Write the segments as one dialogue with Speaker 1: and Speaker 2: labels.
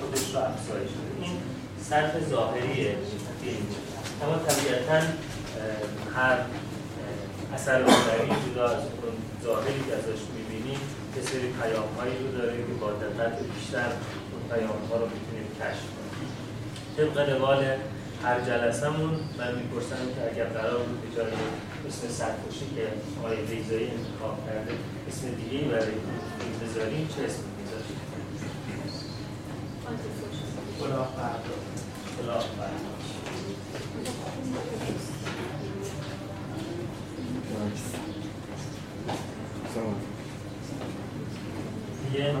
Speaker 1: خودش رو افزایش بده. این سطح ظاهری فیلم اما طبیعتا هر اثر هنری جدا از اون ظاهری که ازش می‌بینیم یه سری پیام هایی رو داره که با دقت بیشتر اون پیام ها رو می‌تونیم کشف کنیم. طبق
Speaker 2: روال هر
Speaker 1: جلسهمون من می‌پرسم که
Speaker 3: اگر قرار
Speaker 1: بود به جای اسم
Speaker 3: سرکشی
Speaker 1: که آقای بیزایی انتخاب کرده اسم دیگه برای بذاریم چه اسم؟
Speaker 4: Colapado.
Speaker 1: Colapado. Bien.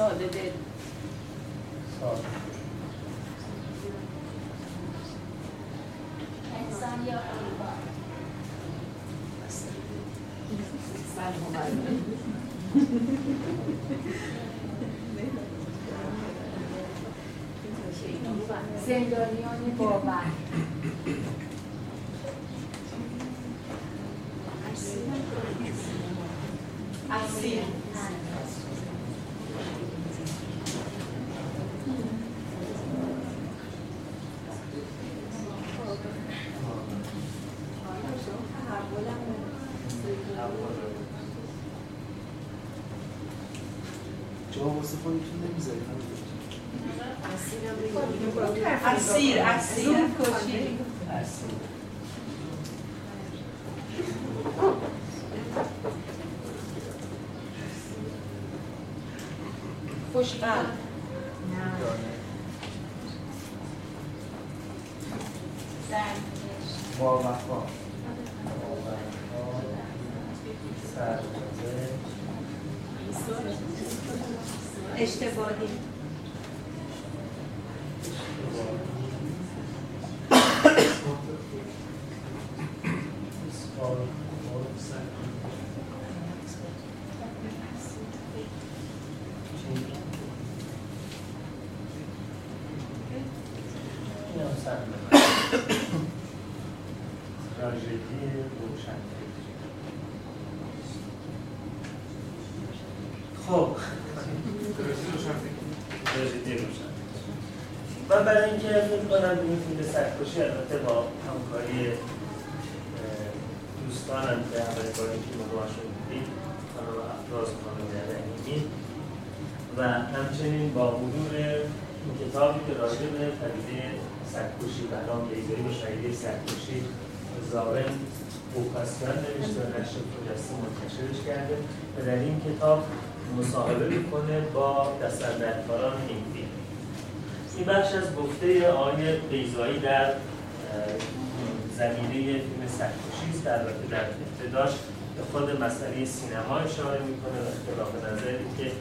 Speaker 3: ساده دل
Speaker 1: ساده.
Speaker 5: انسان یا حیوان
Speaker 3: سلام
Speaker 5: زندانیان باور
Speaker 3: اسیر
Speaker 6: جواب واسه خودتون نمی‌ذارید
Speaker 3: اسیر اسیر
Speaker 2: کشی
Speaker 1: اسیر.
Speaker 3: خوشبخت
Speaker 1: دانه.
Speaker 5: سرنوشت
Speaker 1: با وفا با وفا. سربازه.
Speaker 2: اشتباهی
Speaker 1: تراژدی خب. من برای اینکه فکر کنم این فیلم سرکشی البته با همکاری دوستانم که این فیلم رو باشون دیدیم خانم افراز خانم رحیمی و همچنین با مرور این کتابی که راجع به پدیده سرکشی و نام بیزایی و شهیده سرکشی زارن اوکاسیان نوشته و نشر خجسته منتشرش کرده و در این کتاب مصاحبه می‌کنه با دستندرکاران این فیلم این بخش از گفته آقای بیزایی در زمینه فیلم سرکشی است. البته در ابتداش به خود مسئله سینما اشاره می‌کنه و اختلاف نظر که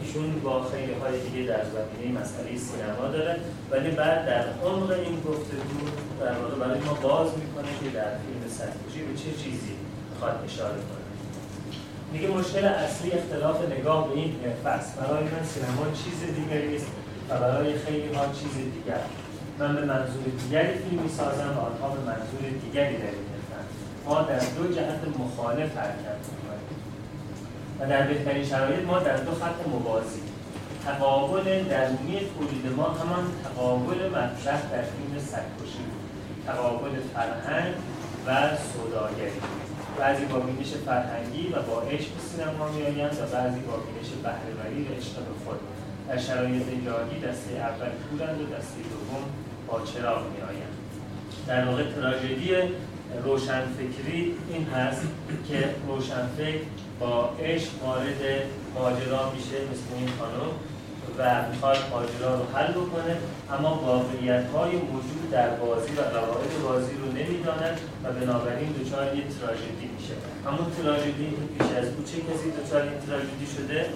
Speaker 1: ایشون با خیلی های دیگه در زمینه مسئله سینما داره ولی بعد در عمق این گفتگو در واقع برای ما باز می‌کنه که در فیلم سرکشی به چه چیزی می‌خواد اشاره کنه. میگه مشکل اصلی اختلاف نگاه به این است برای من سینما چیز دیگری است و برای خیلی ها چیز دیگر. من به منظور دیگری فیلم می‌سازم و آنها به منظور دیگری در این ما در دو جهت مخالف حرکت می‌کنیم. و در بهترین شرایط ما در دو خط موازی تقابل درونی تولید ما همان تقابل مطرح در فیلم سرکشی بود. تقابل فرهنگ و سوداگری بعضی با بینش فرهنگی و با عشق به سینما میآیند و بعضی با بینش بهرهوری و عشق به خود. در شرایط جاری دسته اول کورند و دسته دوم با چراغ میآیند. در واقع تراژدی روشنفکری این هست که روشنفکر با عشق وارد ماجرا میشه مثل این خانم و می‌خواد ماجرا رو حل بکنه اما واقعیت های موجود در بازی و قواعد بازی رو نمی‌داند و بنابراین دچار یه تراژدی میشه. همون تراژدی که پیش از او چه کسی دچار این تراژدی شده؟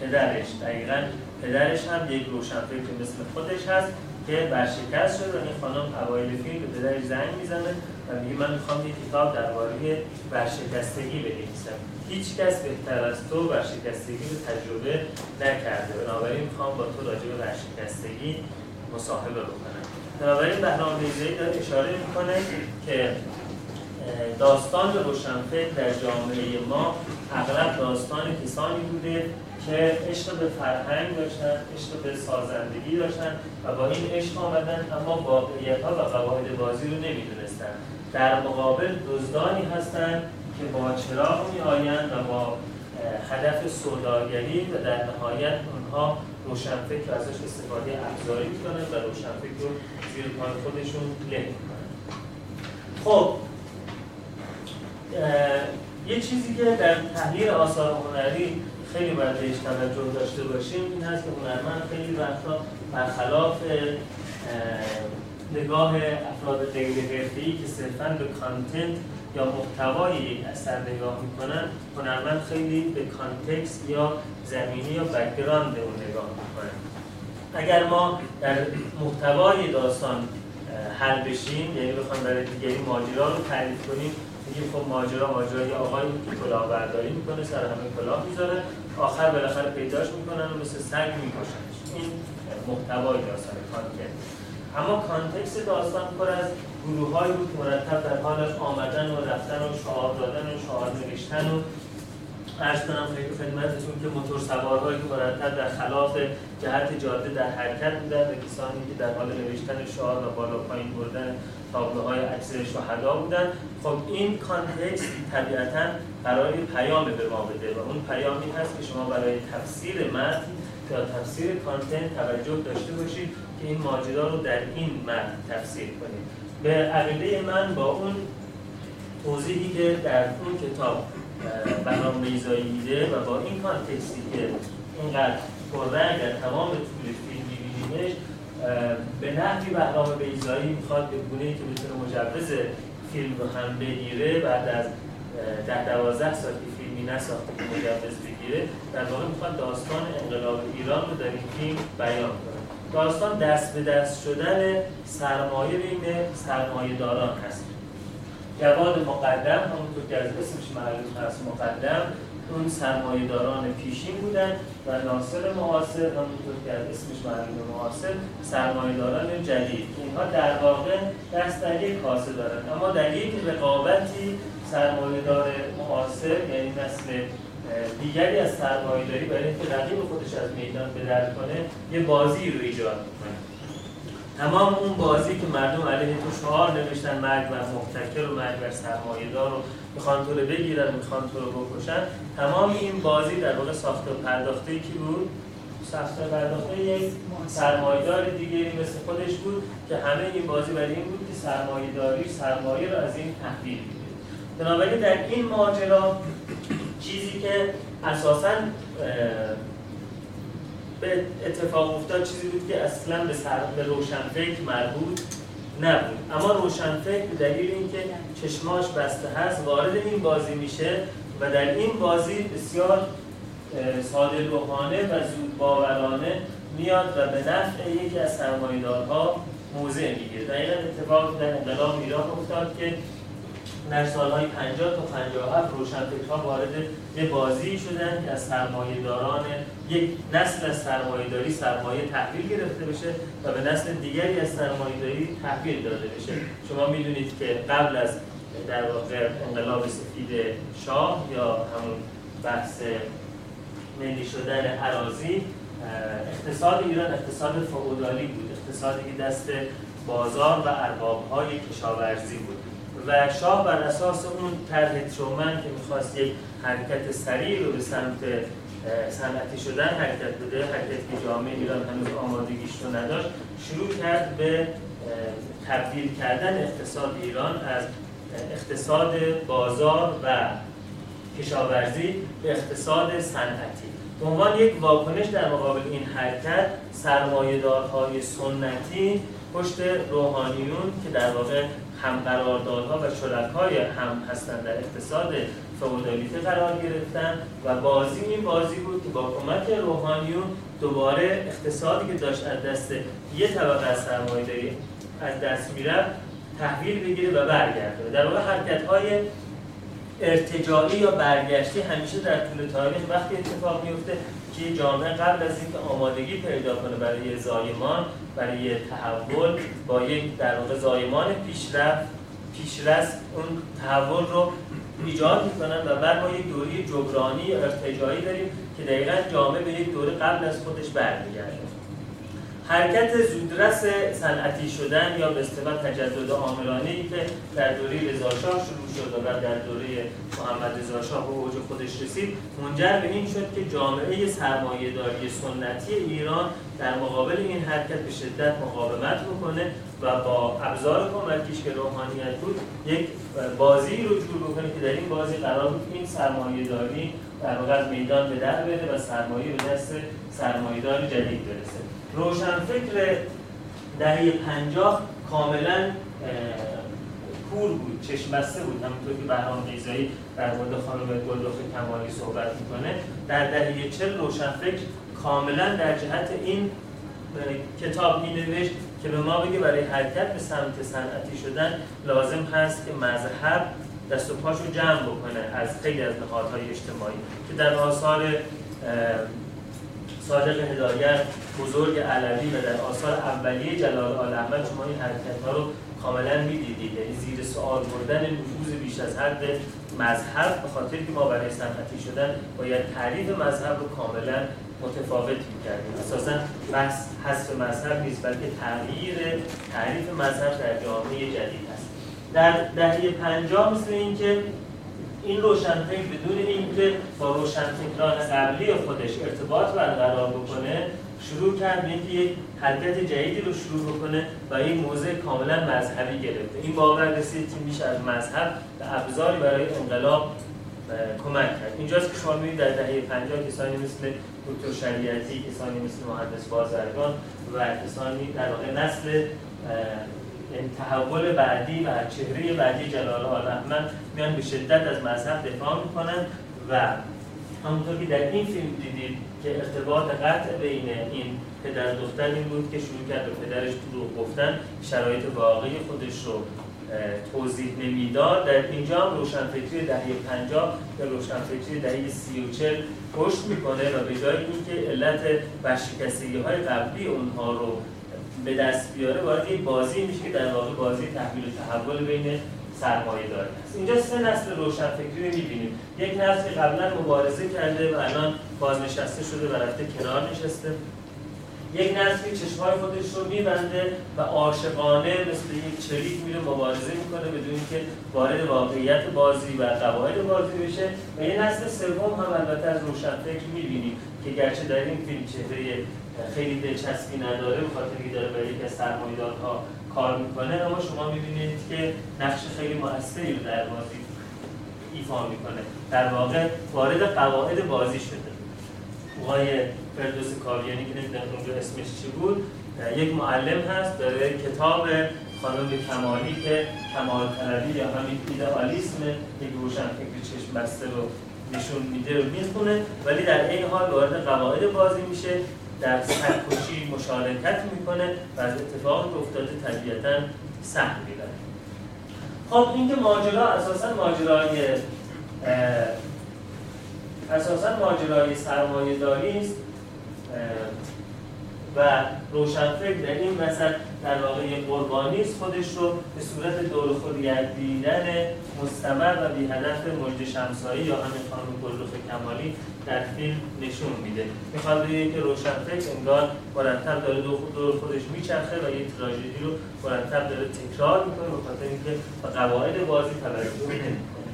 Speaker 1: پدرش. دقیقا پدرش هم یک روشنفکر مثل خودش هست که ورشکست شد و این خانم اوایل فیلم به پدرش زنگ می‌زنه و میگه من می‌خوام یک کتاب درباره ورشکستگی بنویسم. هیچ کس بهتر از تو ورشکستگی رو تجربه نکرده. بنابراین می‌خوام با تو راجع به ورشکستگی مصاحبه بکنن بنابراین بهرام بیزایی داره اشاره می‌کنه که داستان روشنفکر در جامعه ما اغلب داستان کسانی بوده که عشق به فرهنگ داشتن عشق به سازندگی داشتن و با این عشق آمدن اما واقعیت ها و قواعد بازی رو نمی‌دونستن. در مقابل دزدانی هستند که با چراغ می آیند و با هدف سوداگری و در نهایت اونها روشنفکر ازش استفاده ابزاری می‌کنن و روشنفکر رو زیر پای خودشون له می‌کنن خب یه چیزی که در تحلیل آثار هنری خیلی باید بهش توجه داشته باشیم این هست که هنرمند خیلی وقتا برخلاف نگاه افراد غیر حرفه‌ای که صرفا به کانتنت یا محتوای یک اثر نگاه می‌کنن هنرمند خیلی به context یا زمینه یا background اون نگاه می‌کنن اگر ما در محتوای داستان حل بشیم یعنی بخوام برای دیگری ماجرا رو تعریف کنیم میگیم خب ماجرا ماجرا یه آقایی کلاهبرداری می‌کنه سر همه کلاه می‌ذاره آخر بالاخره پیداش می‌کنن و مثل سگ میکشنش. این محتوای داستان content اما context داستان پر از گروه های بود مرتب در حال آمدن و رفتن و شعار دادن و شعار نوشتن و عرض کنم خدمتتون که موتور سوارهایی که مرتب در خلاف جهت جاده در حرکت بودن و کسانی که در حال نوشتن شعار و بالا پایین بردن تابلوهای عکس شهدا بودن خب این context طبیعتا یه پیام به ما بده و اون پیامی هست که شما برای تفسیر متن یا تفسیر کانتنت توجه داشته باشید. که این ماجرا رو در این متن تفسیر کنید به عقیده من با اون توضیحی که در اون کتاب بهرام بیزایی میده و با این کانتکستی که اینقدر پررنگ در تمام طول فیلم میبینیمش به نحوی بهرام بیزایی می‌خواد به گونه که بتونه مجوز فیلم رو هم بگیره بعد از ده دوازده سال که فیلمی نساخته که مجوز بگیره در واقع می‌خواد داستان انقلاب ایران رو در این فیلم بیان کنه. داستان دست به دست شدن سرمایه بین سرمایه داران هست. جواد مقدم همونطور که از اسمش معلوم هست مقدم اون سرمایه داران پیشین بودن و ناصر معاصر همونطور که از اسمش معلوم معاصر سرمایه داران جدید. اینها در واقع دست در یک کاسه دارن. اما در یک رقابتی سرمایه دار معاصر یعنی نسل دیگری از سرمایه داری برای اینکه رقیب خودش از میدان به در کنه یه بازی رو ایجاد می‌کنه. تمام اون بازی که مردم علیه تو شعار نوشتن مرگ بر محتکر و مرگ بر سرمایه دار رو می‌خوان تو رو بگیرن می‌خوان تو رو بکشن تمام این بازی در واقع ساخته و پرداخته کی بود؟ ساخته پرداخته یک سرمایه‌دار دیگری مثل خودش بود که همه این بازی برای این بود که سرمایه داری سرمایه رو از این تحویل بده بنابراین در این ماجرا چیزی که اساسا به اتفاق افتاد چیزی بود که اصلا به, سر... به روشنفکر مربوط نبود. اما روشنفکر به دلیل اینکه چشماش بسته هست وارد این بازی میشه و در این بازی بسیار ساده روحانه و زود باورانه میاد و به نفع یکی از سرمایه‌دارها موضع می‌گیره. دقیقا اتفاق در انقلاب ایران افتاد که در سالهای 50 تا 57 روشنفکرها وارد یه بازی شدن که از سرمایه داران یک نسل از سرمایه داری سرمایه تحویل گرفته بشه و به نسل دیگری از سرمایه داری تحویل داده بشه. شما می‌دونید که قبل از در واقع انقلاب سفید شاه یا همون بحث ملی شدن عراضی اقتصاد ایران اقتصاد فعودالی بود. اقتصادی که دست بازار و اربابهای کشاورزی بود. و شاه بر اساس اون طرح ترومن که می‌خواست یک حرکت سریع رو به سمت صنعتی شدن حرکت بده حرکت که جامعه ایران هنوز آمادگیش رو نداشت شروع کرد به تبدیل کردن اقتصاد ایران از اقتصاد بازار و کشاورزی به اقتصاد صنعتی. به عنوان یک واکنش در مقابل این حرکت سرمایه‌دارهای سنتی پشت روحانیون که در واقع هم قراردادها و شرکای هم هستند در اقتصاد فئودالیته قرار گرفتن و بازی این بازی بود که با کمک روحانیون دوباره اقتصادی که داشت از دست یه طبقه از سرمایه‌داری از دست می‌رفت تحویل بگیره و برگرده. در واقع حرکت های ارتجاعی یا برگشتی همیشه در طول تاریخ وقتی اتفاق میفته که جامعه قبل از اینکه آمادگی پیدا کنه برای زایمان برای تحول با یک در واقع زایمان پیشرفت پیشرفت اون تحول رو ایجاد می‌کنن و بعد ما یک دوره جبرانی ارتجاعی داریم که دقیقا جامعه به یک دوره قبل از خودش برمیگرده. حرکت زودرس صنعتی شدن یا به اصطلاح تجدد عاملانه ای که در دوره رضا شاه شروع شد و در دوره محمد رضا شاه به اوج خودش رسید منجر به این شد که جامعه سرمایه‌داری سنتی ایران در مقابل این حرکت به شدت مقاومت بکنه و با ابزار کمکیش که روحانیت بود یک بازی رو جور بکنه که در این بازی قرار بود این سرمایه‌داری در واقع میدان به در بره و سرمایه به دست سرمایه‌دار جدید برسه. روشنفکر دهه پنجاه کاملا کور بود چشم بسته بود. همونطور که بهرام بیزایی در مورد خانم گلرخ کمالی صحبت می‌کنه در دهه چل روشنفکر کاملا در جهت این کتاب می نوشت که به ما بگه برای حرکت به سمت صنعتی شدن لازم هست که مذهب دست و پاشو جمع بکنه از خیلی از نهادهای اجتماعی که در آثار صادق هدایت بزرگ علوی و در آثار اولیه جلال آل احمد شما این حرکت ها رو کاملا می‌دیدید. یعنی زیر سوال بردن نفوذ بیش از حد مذهب به خاطر که ما برای صنعتی شدن باید تعریف مذهب رو کاملا متفاوت می‌کردیم. اساسا بحث حذف مذهب نیست بلکه تغییر تعریف مذهب در جامعه جدید هست در دهه پنجاه مثل اینکه این روشنفکر بدون اینکه با روشنفکران قبلی خودش ارتباط برقرار بکنه شروع کرد به اینکه یک حرکت جدیدی رو شروع بکنه و این موضع کاملا مذهبی گرفته. این باور رسید که میشه از مذهب به ابزاری برای انقلاب کمک کرد. اینجاست که شما می‌بینید در دهه 50 کسانی مثل دکتر شریعتی کسانی مثل مهندس بازرگان و کسانی در واقع نسل تحول بعدی و چهره بعدی جلال آل احمد میان به شدت از مذهب دفاع می‌کنن و همونطور که در این فیلم دیدید که ارتباط قطع بین این پدر دختر این بود که شروع کرد به پدرش دروغ گفتن شرایط واقعی خودش رو توضیح نمی‌داد. در اینجا هم روشنفکری دهه 50 یا روشنفکری دهه 30 و 40 پشت می‌کنه و به جای اینکه علت ورشکستگی های قبلی اونها رو به دست بیاره وارد یک بازی میشه که در واقع بازی تحویل و تحول بین سرمایه داری هست اینجا سه نسل روشنفکری رو می‌بینیم. یک نسل که قبلا مبارزه کرده و الان بازنشسته شده و رفته کنار نشسته. یک نسل که چشمهای خودش رو میبنده و عاشقانه مثل یک چریک میره مبارزه می‌کنه بدون اینکه وارد واقعیت بازی و قواعد بازی بشه. و یه نسل سوم هم البته از روشنفکر می‌بینیم که گرچه در این فیلم چهره خیلی دلچسبی نداره به خاطر که داره برای یکی از سرمایه‌دارها کار می‌کنه اما شما می‌بینید که نقش خیلی موثری رو در بازی ایفا می‌کنه. در واقع وارد قواعد بازی شده. آقای فردوس کاویانی که نمی‌دونم اونجا اسمش چی بود یک معلم هست داره کتاب خانم کمالی که کمال طلبی یا همین ایدئالیسم یک روشنفکر چشم بسته رو نشون میده رو می‌خونه. ولی در این حال وارد قواعد بازی میشه. در سرکشی مشارکت می‌کنه و از اتفاق که افتاده طبیعتا سهم می‌بره. خب اینکه ماجرا اساسا ماجرای اساسا ماجرای سرمایه داری است و روشنفکر این وسط در واقع قربانی است خودش رو به صورت دور خود گردیدن مستمر و بی هدف مجد شمسایی یا همین خانم گلرخ کمالی در فیلم نشون میده. می‌خواد بگه که روشنفکر انگار مرتب داره دور خودش میچرخه و یک تراژدی رو مرتب داره تکرار می‌کنه به خاطر اینکه قواعد بازی توجه نمی‌کنه.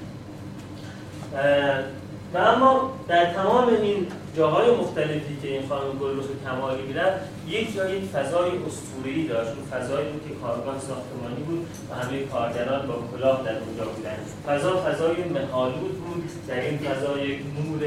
Speaker 1: و اما در تمام این جاهای مختلفی که این خانم گلرخ کمالی می‌رفت یک جای یک فضای اسطوره‌ای داشت. اون فضایی بود که کارگاه ساختمانی بود و همه کارگران با کلاه در اونجا بودن. فضا فضای مهالود بود در این فضا یک نور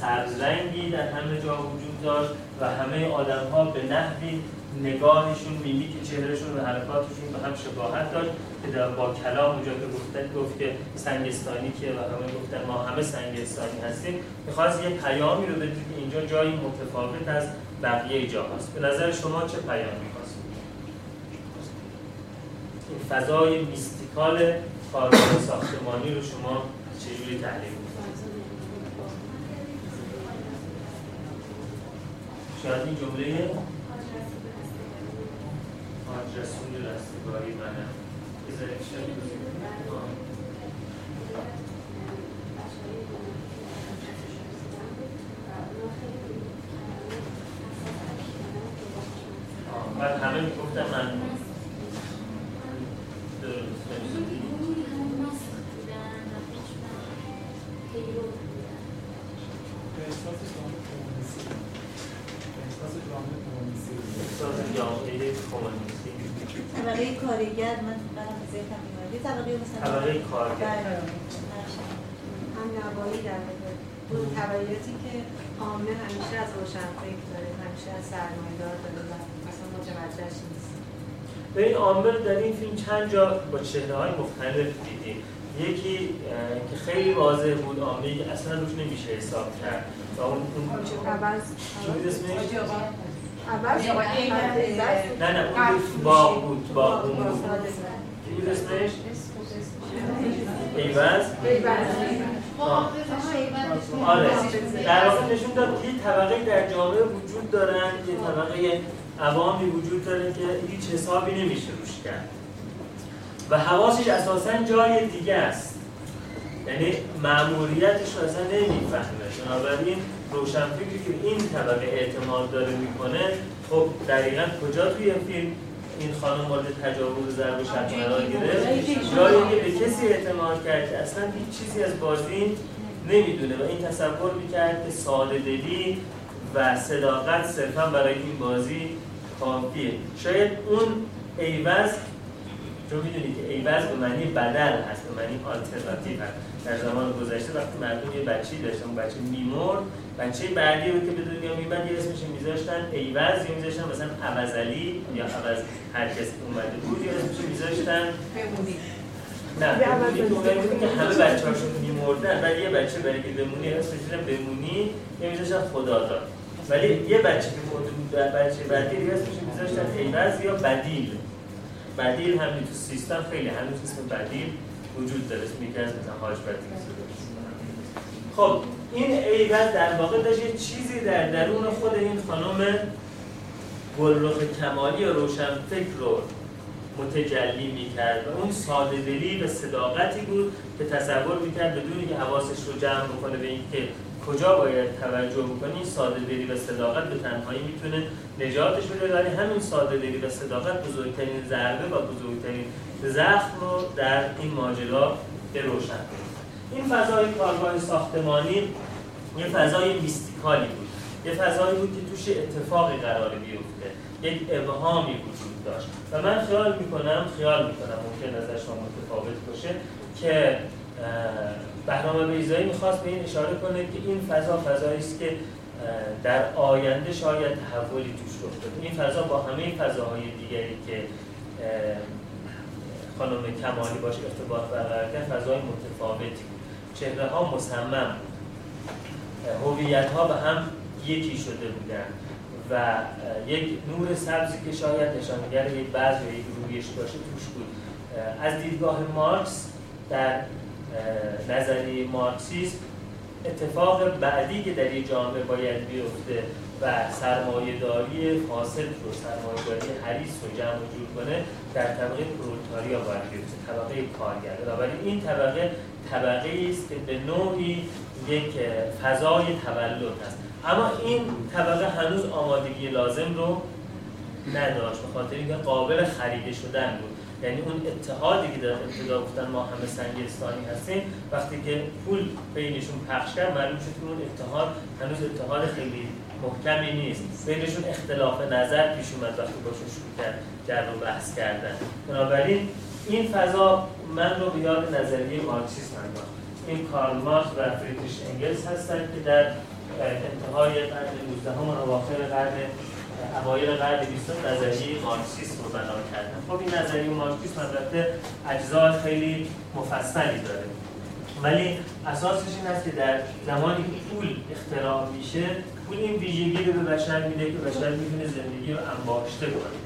Speaker 1: سبزرنگی در همه جا وجود داشت و همه آدم ها به نحوی نگاهشون میمیک چهرهشون و حرکاتشون به هم شباهت داشت که در با کلام اونجا که گفته گفت که سنگستانی که و همه گفتن ما همه سنگستانی هستیم. می‌خواست یه پیامی رو بده که اینجا جایی متفاوت از بقیه جا هست. به نظر شما چه پیامی خواست این فضای میستیکال کارگاه ساختمانی رو شما چجوری تحلیل؟ شاید این جمله حاج رسول رستگاری منم بذار اشاره کنیم.
Speaker 7: داره و اصلا متوجهش نیست
Speaker 1: به این عامل در این فیلم چند جا با چهره های مختلف دیدیم. یکی که خیلی واضح بود عاملی که اصلا روش نمیشه حساب کرد. و اون اون
Speaker 7: عوض.
Speaker 1: نه نه اون بود. باغ بود باغ اون بود. چی بود اسمش؟ ایوز؟ آره. در واقع نشون داد که طبقه در جامعه وجود دارن یه طبقه عوامی وجود داره که هیچ حسابی نمیشه روش کرد. و حواسش اساسا جای دیگه است. یعنی مأموریتش رو اصلا نمی‌فهمه. بنابراین روشنفکری که این طبقه اعتماد داره می‌کنه خب دقیقا کجا توی فیلم این خانم مورد تجاوز ضرب و شتم قرار گرفت. جایی که به کسی اعتماد کرد که اصلا هیچ چیزی از بازی نمی‌دونه و این تصور می‌کرد که ساده دلی و صداقت صرفا برای این بازی کافیه. شاید اون عوض چون می‌دونید که عوض به معنی بدل هست به معنی آلترناتیو هست. در زمان گذشته وقتی مردم یه بچه‌ای داشتن اون بچه میمرد بچه بعدی رو که به دنیا میمد یه اسمش میذاشتن عوض یا میذاشتن مثلا عوضعلی یا عوض هر کس اومده بود یا اسمش میذاشتن بمونی. که همه بچه هاشون میمردن ولی یه بچه برای که بمونی اسمش بمونی یا میذاشتن خدا داد ولی یه بچه که مرده بود بچه بعدی دیگه اسمش میذاشتن عوض یا بدیل. بدیل همین تو سیستم خیلی هنوز اسم بدیل. وجود داره یکی از مثلا بدیل خب این عوض در واقع داشت چیزی در درون خود این خانم گلرخ کمالی و روشنفکر رو متجلی می‌کرد و اون ساده دلی و صداقتی بود که تصور می‌کرد بدونی که حواسش رو جمع بکنه به اینکه کجا باید توجه بکنی؟ ساده دلی و صداقت به تنهایی می‌تونه نجاتش بده ولی همین ساده دلی و صداقت بزرگترین ضربه و بزرگترین زخم رو در این ماجرا به روشن. این فضای کارگاه ساختمانی یه فضای میستیکالی بود. یه فضایی بود که توش اتفاقی قرار بیفته. یک ابهامی وجود داشت. و من خیال می‌کنم خیال می‌کنم ممکن نظر شما متفاوت باشه که بهرام بیزایی می‌خواست به این اشاره کنه که این فضا فضایی است که در آینده شاید تحولی توش رخ بده. این فضا با همه فضاهای دیگری که خانم کمالی باش ارتباط برقرار کرد فضای متفاوتی چهره ها مصمم هویت ها به هم یکی شده بودن و یک نور سبزی که شاید نشانگر یک بعض یا یک رویش باشه توش بود. از دیدگاه مارکس در نظریه مارکسیسم اتفاق بعدی که در یک جامعه باید بیفته و سرمایه‌داری فاسد رو سرمایه‌داری حریص رو جمع جور کنه در طبقه پرولتاریا باید بیفته طبقه کارگر بنابراین این طبقه طبقه است که به نوعی یک فضای تولد هست اما این طبقه هنوز آمادگی لازم رو نداشت به خاطر اینکه قابل خریده شدن بود. یعنی اون اتحادی که در ابتدا گفتن ما همه سنگستانی هستیم وقتی که پول بینشون پخش کرد معلوم شد که اون اتحاد هنوز اتحاد خیلی محکمی نیست. بینشون اختلاف نظر پیش اومد وقتی باشون شروع کرد جر و بحث کردن. بنابراین این فضا من رو به یاد نظریه مارکسیسم انداخت. این کارل مارکس و فریدریش انگلس هستند که در انتهای قرن 19 و اواخر قرن اوایل قرن 20 نظریه مارکسیسم رو بنا کردن. خب این نظریه مارکسیسم البته اجزای خیلی مفصلی داره. ولی اساسش این است که در زمانی که پول اختراع میشه پول این ویژگی رو به بشر میده که بشر می‌تونه زندگی رو انباشته کنه.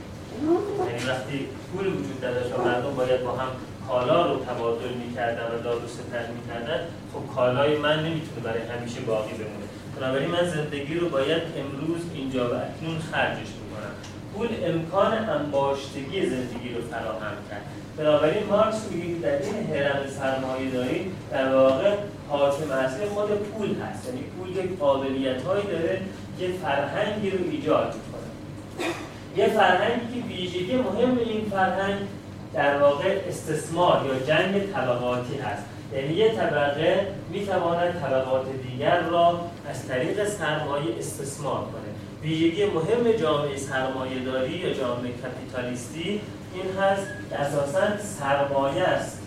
Speaker 1: یعنی وقتی پول وجود نداشت و مردم باید با هم کالا رو تبادل می‌کردن و داد و ستد می‌کردن خب کالای من نمی‌تونه برای همیشه باقی بمونه. بنابراین من زندگی رو باید امروز اینجا و اکنون خرجش می‌کنم پول امکان انباشتگی زندگی رو فراهم کرد. بنابراین مارکس میگه در این هرم سرمایه داری در واقع حاکم اصلی خود پول هست. یعنی پول یک قابلیت هایی داره که فرهنگی رو ایجاد می‌کنه. یه فرهنگی که ویژگی مهم این فرهنگ در واقع استثمار یا جنگ طبقاتی هست. یعنی یه طبقه می‌تواند طبقات دیگر را از طریق سرمایه استثمار کنه. ویژگی مهم جامعه سرمایه داری یا جامعه کپیتالیستی این هست که اساسا سرمایه است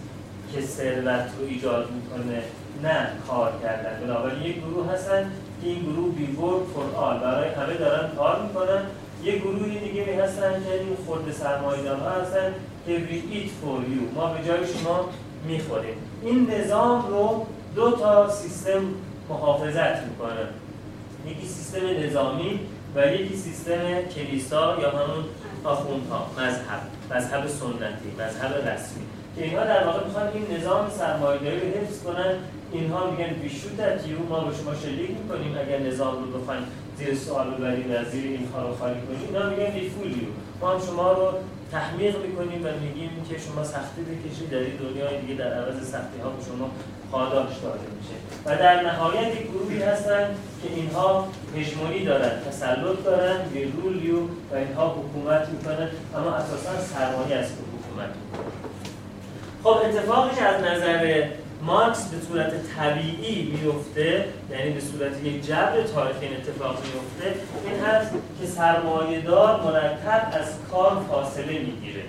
Speaker 1: که ثروت رو ایجاد می‌کنه نه کار کردن. بنابراین یک گروه هستن که این گروه بی فور آل. برای همه دارن کار می‌کنن. یه گروهی دیگه هستن که این خورد سرمایه ها هستن که we eat for you ما به جای شما می‌خوریم. این نظام رو دو تا سیستم محافظت می‌کنه. یکی سیستم نظامی و یکی سیستم کلیسا یا همون آخوندها مذهب مذهب سنتی مذهب رسمی. که اینها در واقع می‌خوان این نظام سرمایه‌داری رو حفظ کنن. اینها میگن بیشوت یو ما به شما شلیک می‌کنیم اگر نظام رو بخواین زیر سوال ببریم و زیر این رو خالی کنیم اینا میگن یو ما هم شما رو تحمیق می‌کنیم و میگیم که شما سختی بکشید در این دنیای دیگه در عوض سختی ها به شما پاداش داده میشه. و در نهایت یک گروهی هستن که اینها هژمونی دارن تسلط دارن رولیو و اینها حکومت می‌کنن اما اساسا سرمایه است حکومت خب اتفاقی که از نظر مارکس به صورت طبیعی میفته یعنی به صورت یک جبر تاریخی این اتفاق میفته این هست که سرمایهدار مرتب از کار فاصله می‌گیره.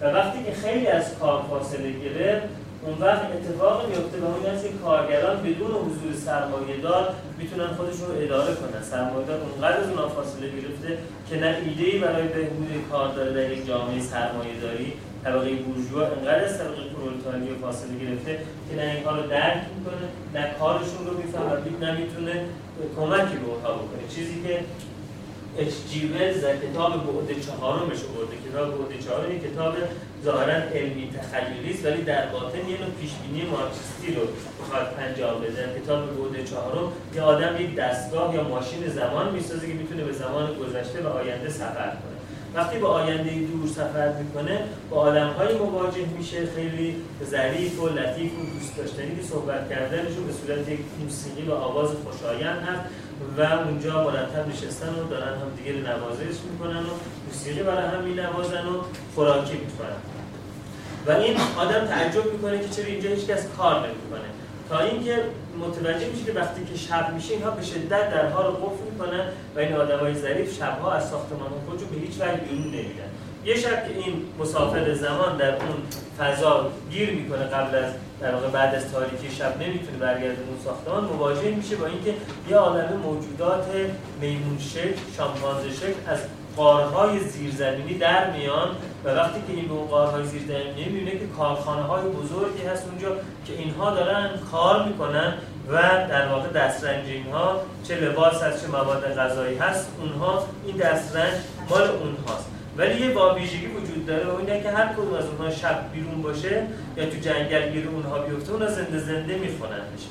Speaker 1: و وقتی که خیلی از کار فاصله گرفت اون وقت اتفاق میفته به اون که کارگران بدون حضور سرمایه دار می‌تونن خودشون رو اداره کنن. سرمایه دار اونقدر از فاصله گرفته که نه ایده برای بهبود کار داره در یک جامعه سرمایه داری طبقه بورژوا انقدر از طبقه پرولتاری و فاصله گرفته که نه این رو درک می‌کنه نه کارشون رو میفهم و نمی‌تونه کمکی به اونها بکنه. چیزی که اچ در کتاب بعد چهارمش برده کتاب بعد چهارم کتاب ظاهرا علمی تخیلی است ولی در باطن یه نوع پیشبینی مارکسیستی رو می‌خواد انجام بده. کتاب بعد چهارم یه آدم یک دستگاه یا ماشین زمان می‌سازه که می‌تونه به زمان گذشته و آینده سفر کنه. وقتی به آینده دور سفر می‌کنه با آدم های مواجه میشه خیلی ظریف و لطیف و دوست داشتنی که صحبت کردنشون به صورت یک موسیقی و آواز خوشایند هست و اونجا مرتب نشستن و دارن هم دیگه نوازش می‌کنن و موسیقی برای هم مینوازن و خوراکی می‌کنن و این آدم تعجب می‌کنه که چرا اینجا هیچ کس کار نمی‌کنه. تا اینکه متوجه میشه که وقتی که شب میشه اینها به شدت درها رو قفل می‌کنن و این آدمای ظریف شبها از ساختمان خودشون به هیچ وجه بیرون نمیرن. یه شب که این مسافر زمان در اون فضا گیر می‌کنه قبل از در واقع بعد از تاریکی شب نمی‌تونه برگرده اون ساختمان مواجه میشه با اینکه یه عالم موجودات میمون شکل شامپانزه شکل از قارهای زیرزمینی در میان و وقتی که این به اون قارهای زیرزمینی می‌بینه که کارخانه های بزرگی هست اونجا که اینها دارن کار می‌کنن و در واقع دسترنجین ها چه لباس هست چه مواد غذایی هست اونها این دسترنج مال اونهاست. ولی یه با ویژگی وجود داره و اینه که هر کدوم از اونها شب بیرون باشه یا تو جنگل گیر اونها بیفته اونها زنده زنده میخوننش.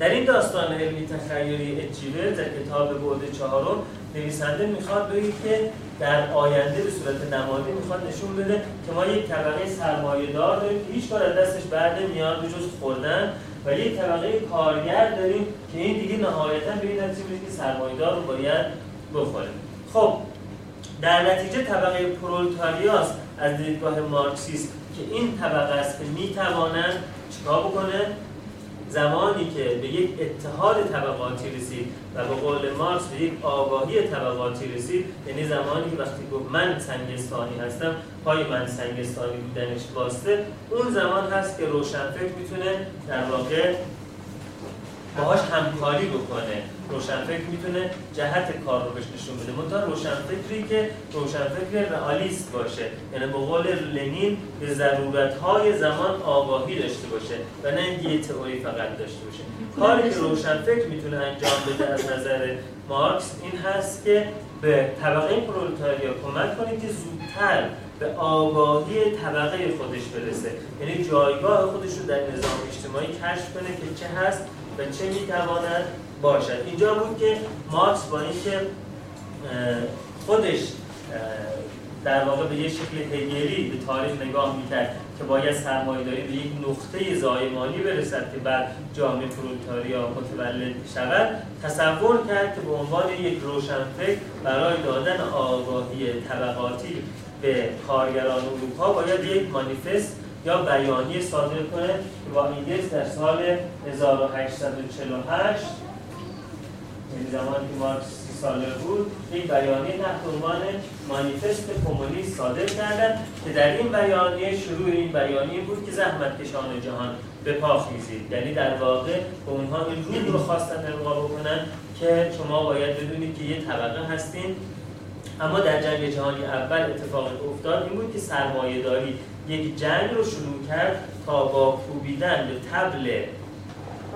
Speaker 1: در این داستان علمی تخیلی اجیبه در کتاب بعد چهارم نویسنده می‌خواد بگه که در آینده به صورت نمادی می‌خواد نشون بده که ما یک طبقه سرمایه دار داریم که هیچ کار دستش بعد میاد به جز خوردن و یک طبقه کارگر داریم که این دیگه نهایتا به این نتیجه که سرمایه دار رو باید بخوره خب در نتیجه طبقه پرولتاریاس از دیدگاه مارکسیست که این طبقه است که می‌توانند چیکار بکنه؟ زمانی که به یک اتحاد طبقاتی رسید و به قول مارکس به یک آگاهی طبقاتی رسید یعنی زمانی که وقتی گفت من سنگستانی هستم پای من سنگستانی بودنش واسطه اون زمان هست که روشنفکر می‌تونه در واقع باهاش همکاری بکنه. روشنفکر می‌تونه جهت کار رو بهش نشون بده. منتها روشنفکری که روشنفکر رئالیست باشه یعنی به قول لنین به ضرورت‌های زمان آگاهی داشته باشه و نه اینکه یه تئوری فقط داشته باشه. کاری که روشنفکر می‌تونه انجام بده از نظر مارکس این هست که به طبقه پرولتاریا کمک کنه که زودتر به آگاهی طبقه خودش برسه. یعنی جایگاه خودش رو در نظام اجتماعی کشف کنه که چه هست؟ و چه می‌تواند باشد؟ اینجا بود که مارکس با اینکه خودش در واقع به یه شکل هگلی به تاریخ نگاه می‌کرد که باید سرمایه‌داری به یک نقطه زایمانی برسد که بعد جامعه پرولتاریا متولد شود تصور کرد که به عنوان یک روشنفکر برای دادن آگاهی طبقاتی به کارگران اروپا باید یک مانیفست یا بیانیه صادر کنه که با انگلیس در سال 1848 یعنی زمانی که مارکس ساله بود یک بیانیه تحت عنوان مانیفست کمونیست صادر کردند که در این بیانیه شروع این بیانیه بود که زحمتکشان جهان به پا خیزید. یعنی در واقع به اونها این رو خواستن القا بکنن که شما باید بدونید که یه طبقه هستین. اما در جنگ جهانی اول اتفاقی که افتاد این بود که سرمایه داری یک جنگ رو شروع کرد تا با کوبیدن به تبل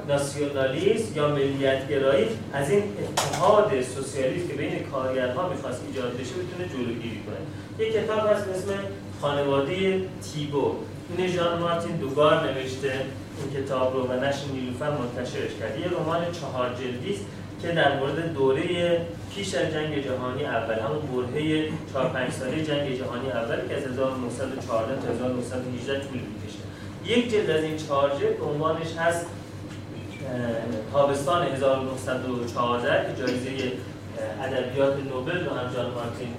Speaker 1: ناسیونالیسم یا ملیتگرایی از این اتحاد سوسیالیست که بین کارگرها می‌خواست ایجاد بشه بتونه جلوگیری کنه. یک کتاب هست اسم خانواده تیبو. این ژان مارتین دوگار نوشته این کتاب رو و نشر نیلوفر منتشرش کرد. یه رمان چهار جلدی است. که در مورد دوره پیش از جنگ جهانی اول همون برهه 4 5 ساله جنگ جهانی اول که از 1914 تا 1918 طول می‌کشه. یک جلد از این جلد عنوانش هست تابستان 1914 که جایزه ادبیات نوبل رو هم جان مارتین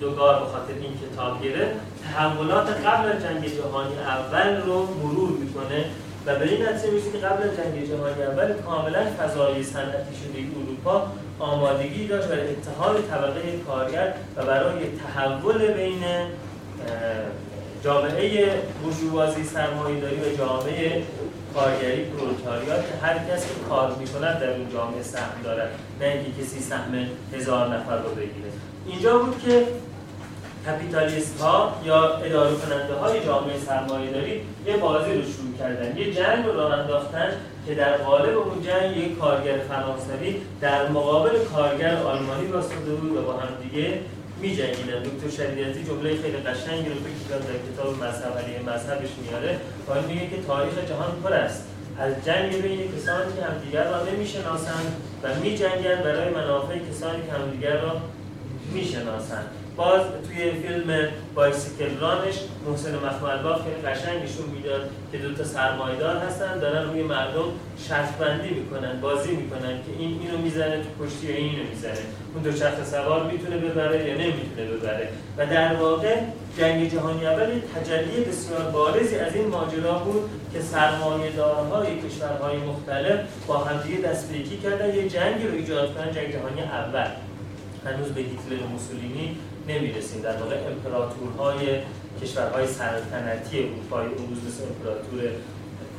Speaker 1: دوگار به خاطر این کتاب گرفت. تحولات قبل از جنگ جهانی اول رو مرور می‌کنه و به این نتیجه میشه که قبل از جنگ جهانی اول کاملا فضای صنعتی شده اروپا آمادگی داشت برای اتحاد طبقه کارگر و برای تحول بین جامعه برجوازی سرمایه‌داری و جامعه کارگری پرولتاریات که هر کس که کار می‌کند در اون جامعه سهم دارد نه اینکه کسی سهم هزار نفر رو بگیره. اینجا بود که کپیتالیست ها یا اداره کننده های جامعه سرمایه داری یه بازی رو شروع کردن. یه جنگ رو راه انداختن که در قالب اون جنگ یک کارگر فرانسوی در مقابل کارگر آلمانی واسطه بود و با هم دیگه می جنگیدن دکتر شریعتی جمله خیلی قشنگی رو فکر کنم در کتاب مذهب علیه مذهبش میاره. و میگه که تاریخ جهان پر است. از جنگ بین کسانی که همدیگر را نمی‌شناسند و می جنگند برای منافع کسانی که همدیگر را می‌شناسند. باز توی فیلم بایسیکل رانش محسن مخملباف خیلی قشنگ نشون می‌داد که دو تا سرمایدار هستن دارن روی مردم شرط بندی می‌کنن بازی می‌کنن که این اینو می‌زنه تو پشتی یا اینو می‌زنه اون دو شخص سوار می‌تونه ببره یا نمی‌تونه ببره. و در واقع جنگ جهانی اول تجلی بسیار بارزی از این ماجرا بود که سرمایه‌دارهای کشورهای مختلف با همدیگه دست به کردن یه جنگی رو ایجاد کردن جنگ جهانی اول. هنوز به هیتلر و موسولینی نمی‌رسیم. در واقع امپراتورهای کشورهای سلطنتی اروپای اون روز مثل امپراتور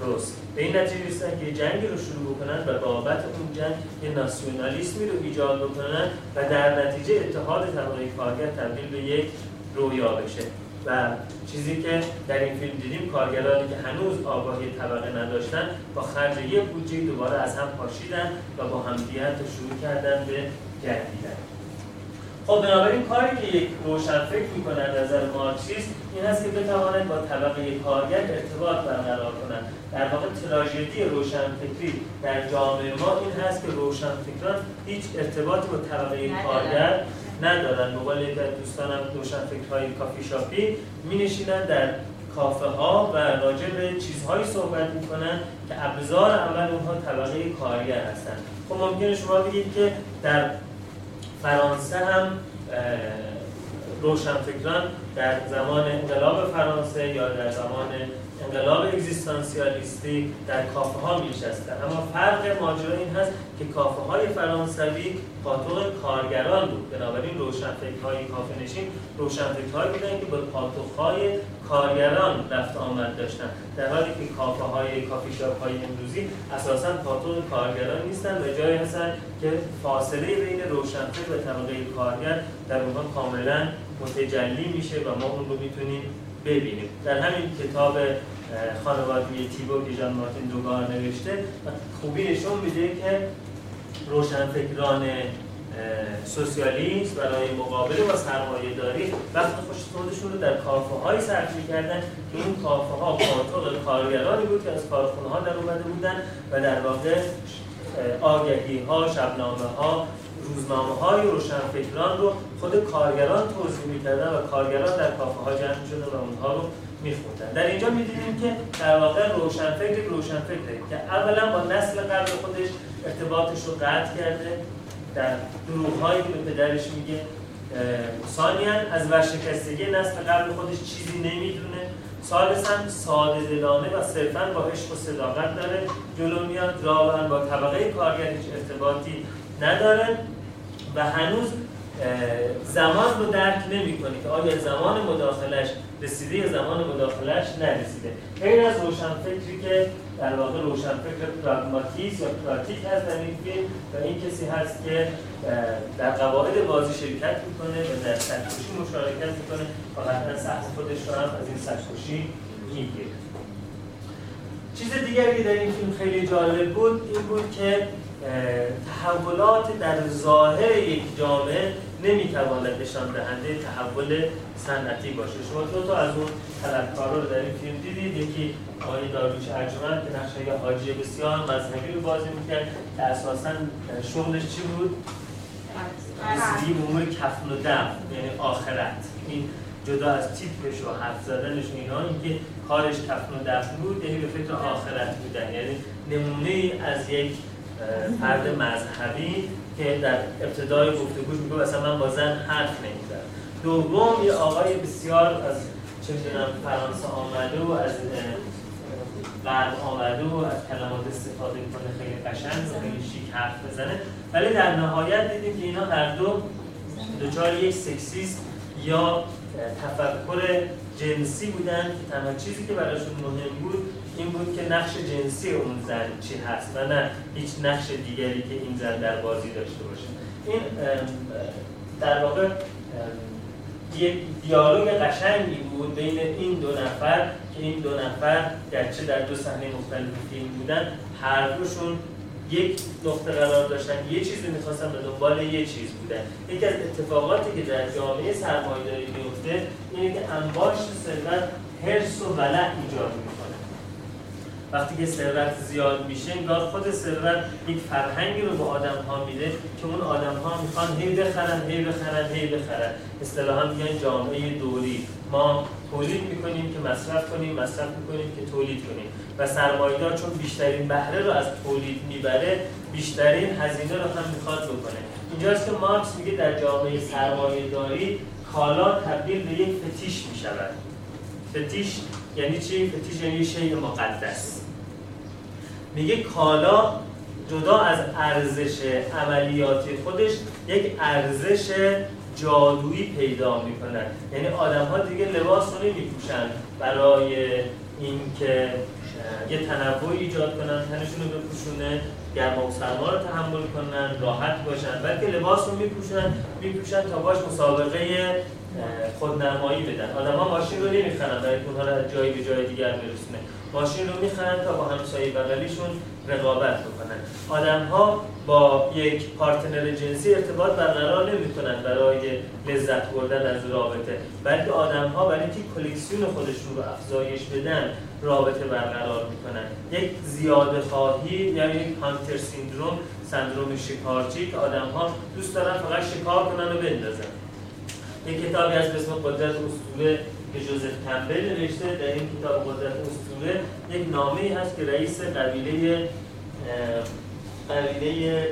Speaker 1: پروس. به این نتیجه رسیدن که یه جنگی رو شروع بکنن و بابت اون جنگ یه ناسیونالیسمی رو ایجاد بکنن و در نتیجه اتحاد طبقه کارگر تبدیل به یک رویا بشه. و چیزی که در این فیلم دیدیم کارگرانی که هنوز آگاهی طبقه نداشتن با خرج یه بودجه دوباره از هم پاشیدن و با همدیگر شروع کردن به جنگیدن خب بنابراین کاری که یک روشنفکر می‌کنه از نظر مارکسیسم این هست که بتواند با طبقه کارگر ارتباط برقرار کنند در واقع تراژدی روشنفکری در جامعه ما این هست که روشنفکران هیچ ارتباطی با طبقه. کارگر ندارن. به قول یکی از دوستانم روشنفکرهای کافی شاپی می نشینن در کافه ها و راجع به چیزهایی صحبت می‌کنن که ابزار عمل اونها طبقه کارگر هستن. خب ممکنه شما بگید که در فرانسه هم روشنفکران در زمان انقلاب فرانسه یا در زمان انقلاب اگزیستانسیالیستی در کافه ها می اما فرق ماجرا این هست که کافه های فرانسوی پاتوق کارگران بود. بنابراین روشنفکرهای کافه نشین روشنفکرهایی بودن که به پاتوقهای کارگران رفت آمد داشتن. در حالی که کافه های کافی شاپ های امروزی اساسا پاتوق کارگران نیستن و جایی هستن که فاصله بین روشنفکر و طبقه کارگر در اونها کاملا متجلی میشه و ما اون رو می‌تونیم ببینیم. در همین کتاب خانواده تیبو که جان مارتین دوگار نوشته خوبی نشون میده که روشنفکران سوسیالیست برای مقابله با سرمایه داری وقت خوش خودشون رو در کافه های صرف می‌کردن که این کافه ها پاتوق کارگرانی بود که از کارخونه ها در اومده بودن و در واقع آگهی ها شبنامه ها روزنامه های روشنفکران رو خود کارگران توضیح می‌کردن و کارگران در کافه ها جمع شده و اونها رو میخوندن. در اینجا می‌دونیم که در واقع روشنفکر روشنفکره که اولا با نسل قبل خودش ارتباطش رو قطع کرده در دروغ هایی که به پدرش میگه ثانیا از ورشکستگی نسل قبل خودش چیزی نمی‌دونه. ثالثا ساده دلانه و صرفا با عشق و صداقت داره. جلو میاد رابعا با طبقه کارگر هیچ ارتباطی نداره. و هنوز زمان رو درک نمی‌کنه که آیا زمان مداخلش رسیده زمان مداخلش نرسیده. غیر از روشنفکری که در واقع روشنفکر پراگماتیست یا پراتیک هست در این فیلم و این کسی هست که در قواعد بازی شرکت می‌کنه و در سرکشی مشارکت می‌کنه و قطعا سخت خودش رو هم از این سرکشی می‌گیره. چیز دیگری در این فیلم خیلی جالب بود این بود که تحولات در ظاهر یک جامعه نمی‌تواند نشان دهنده تحول صنعتی باشه. شما دو تا از اون طلبکارا رو در این فیلم دیدید. یکی آقای داروش ارجمند که نقشه یه حاجی بسیار مذهبی رو بازی می‌کرد که اساسا شغلش چی بود؟ رسیدگی امور کفن و دم یعنی آخرت. این جدا از تیپش و حرف زدنش اینا اینکه کارش کفن و دفن بود یعنی به فکر آخرت بودن. یعنی نمونه از یک فرد مذهبی که در ابتدای گفتگوش میگه مثلا من با زن حرف نمی‌زنم. دوم یه آقای بسیار از چه می‌دونم فرانسه آمده و از غرب آمده و از کلمات استفاده کنه خیلی قشنگ و خیلی شیک حرف بزنه. ولی در نهایت دیدیم که اینا هر دو دچار یک سکسیست یا تفکر جنسی بودن که تنها چیزی که براشون مهم بود این بود که نقش جنسی اون زن چی هست و نه هیچ نقش دیگری که این زن در بازی داشته باشه. این در واقع یک دیالوگ قشنگی بود بین این دو نفر که این دو نفر گرچه در دو صحنه مختلف فیلم بودن هر دوشون یک نقطه قرار داشتن. یه چیزی می‌خواستن به دنبال یه چیز بودن. یکی از اتفاقاتی که در جامعه سرمایه‌داری میفته اینه که انباشت ثروت حرص و ولع ایجاد می‌کنه. وقتی که ثروت زیاد میشه انگار خود ثروت یک فرهنگی رو به آدم ها میده که اون آدم ها می‌خوان هی بخرن هی بخرن هی بخرن. اصطلاحا میگن جامعه دوری. ما تولید می‌کنیم که مصرف کنیم مصرف می‌کنیم که تولید کنیم. و سرمایه‌دار چون بیشترین بهره رو از تولید می‌بره بیشترین هزینه رو هم می‌خواد بکنه. اینجاست که مارکس میگه در جامعه سرمایه داری کالا تبدیل به یک فتیش می‌شود. فتیش یعنی چی؟ فتیش یعنی شیء مقدس. میگه کالا جدا از ارزش عملیاتی خودش یک ارزش جادویی پیدا می‌کنن یعنی آدم ها دیگه لباس رو نمیپوشن برای اینکه یه تنوعی ایجاد کنن تنشون رو بپوشونه گرما و سرما رو تحمل کنن راحت باشن. بلکه لباس رو میپوشن میپوشن تا باش مسابقه خودنمایی بدن. آدم ها ماشین رو نمی‌خرن برای اونها رو از جایی به جای دیگر برسونه. ماشین رو می‌خرن تا با همسایه بغلیشون رقابت بکنن. آدم ها با یک پارتنر جنسی ارتباط برقرار نمی‌کنن برای لذت بردن از رابطه. بلکه آدم ها برای اینکه کلکسیون خودشون رو افزایش بدن رابطه برقرار می‌کنن. یک زیاده خواهی یا یک هانتر سیندروم سندروم شکارچی که آدم ها دوست دارن فقط شکار کنن و بندازن. یک کتابی از اسم قدرت اسطوره که جوزف کمبل نوشته در این کتاب قدرت اسطوره یک نامه ای هست که رئیس قبیله قبیله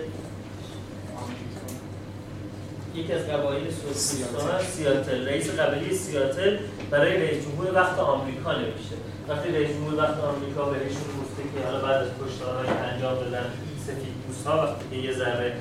Speaker 1: یکی از قبایل سیاتل. رئیس قبیله سیاتل برای رئیس جمهور وقت آمریکا نوشته. وقتی رئیس جمهور وقت آمریکا بهشون گفته که حالا بعد از کشتارهای انجام دادن سفید ها وقتی که یه ذره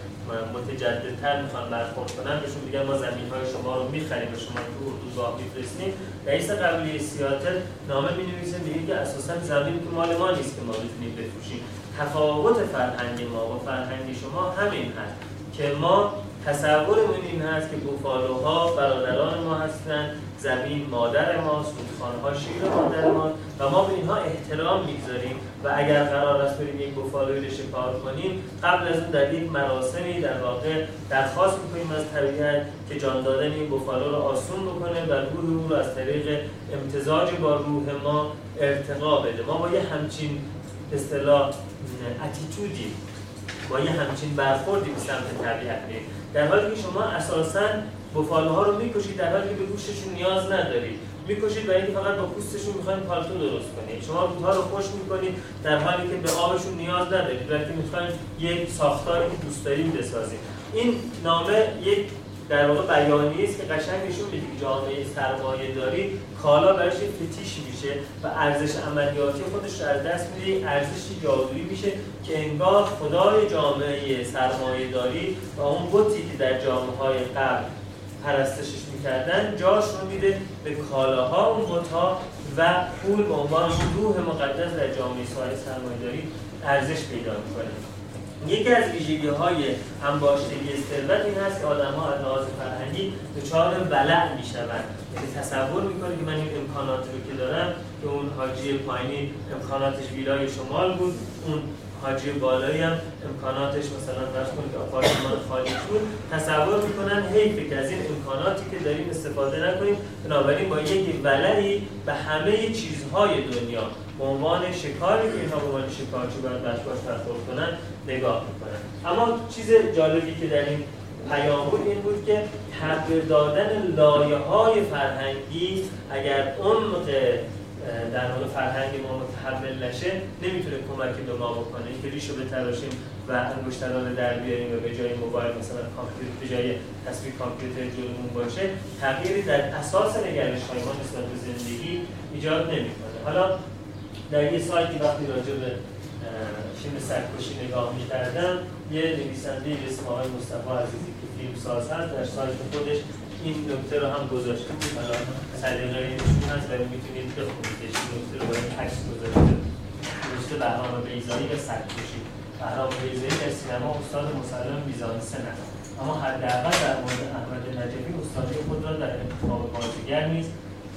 Speaker 1: متجددتر می‌خوان برخورد کنن بهشون میگن ما زمین های شما رو می‌خریم و شما تو اردوگاه میفرستیم رئیس قبیله سیاتل نامه می نویسه میگه که اساسا زمین تو مال ما نیست که ما بتونیم بفروشیم. تفاوت فرهنگ ما با فرهنگ شما همین هست که ما تصورمون این هست که بوفالوها برادران ما هستند زمین مادر ماست رودخانه‌ها شیر مادر ما و ما به اینها احترام می‌گذاریم و اگر قرار است بریم یک بوفالوی رو شکار کنیم قبل از اون در یک مراسمی در واقع درخواست می‌کنیم از طبیعت که جان دادن این بوفالو رو آسون بکنه و روح او رو از طریق امتزاج با روح ما ارتقا بده. ما با یه همچین اصطلاح اتیتودی با یه همچین برخوردی به سمت طبیعت میرید در حالی که شما اساسا بفاله ها رو می‌کشید در حالی که به گوشتشون نیاز ندارید می‌کشید برای اینکه فقط با پوستشون می‌خواین پالتو درست کنید. شما رودها رو خوش می‌کنید در حالی که به آبشون نیاز ندارید. بلکه می‌خواین یک ساختاری که دوست دارید بسازید. این نامه یک در واقع بیانیه است که قشنگ نشون میده که جامعه سرمایه داری کالا برش فتیش میشه و ارزش عملیاتی خودش رو از دست میده. ارزش جادویی میشه که انگار خدای جامعه سرمایه داری و اون بوتی که در جامعه های قبل پرستشش می‌کردن جاش رو میده به کالاها اون بوتها و پول به عنوان روح مقدس در جامعه سرمایه داری ارزش پیدا می‌کنه. یکی از ویژگی های انباشتگی ثروت این هست که آدم ها از لحاظ فرهنگی دچار ولع می‌شوند. یعنی تصور می‌کنه که من این امکاناتی رو که دارم که اون حاجی پایینی امکاناتش ویلای شمال بود اون حاجی بالایی هم امکاناتش مثلا فرض کنید که آپارتمان خالی بود تصور می‌کنن حیف که از این امکاناتی که داریم استفاده نکنیم بنابراین با یک ولعی به همه چیزهای دنیا به عنوان شکاری که اینها به عنوان شکارچی باید باش برخورد کنن نگاه می‌کنن. اما چیز جالبی که در این پیام بود این بود که تغییر دادن لایه های فرهنگی اگر عمق در واقع فرهنگ ما متحمل نشه نمی‌تونه کمکی به ما بکنه. اینکه ریشو بتراشیم و انگشتران در بیاریم و به جای موبایل مثلا کامپیوتر به جای تصویر کامپیوتر جلومون باشه تغییری در اساس نگرش های ما نسبت به زندگی ایجاد نمی‌کنه. حالا در یه سایتی وقتی راجع به فیلم سرکشی نگاه می‌کردم یه نویسنده به اسم آقای مصطفی عزیزی که فیلم ساز هست در سایت خودش این نکته رو هم گذاشته بود حالا سلیقه نشون هست ولی می‌تونید بخونیدش این نکته رو با این عکس گذاشته. نوشته بهرام بیزایی و سرکشی. بهرام بیزایی در سینما استاد مسلم بیزانسن است اما حداقل در مورد احمد نجفی استادی خود را در انتخاب بازیگر نیز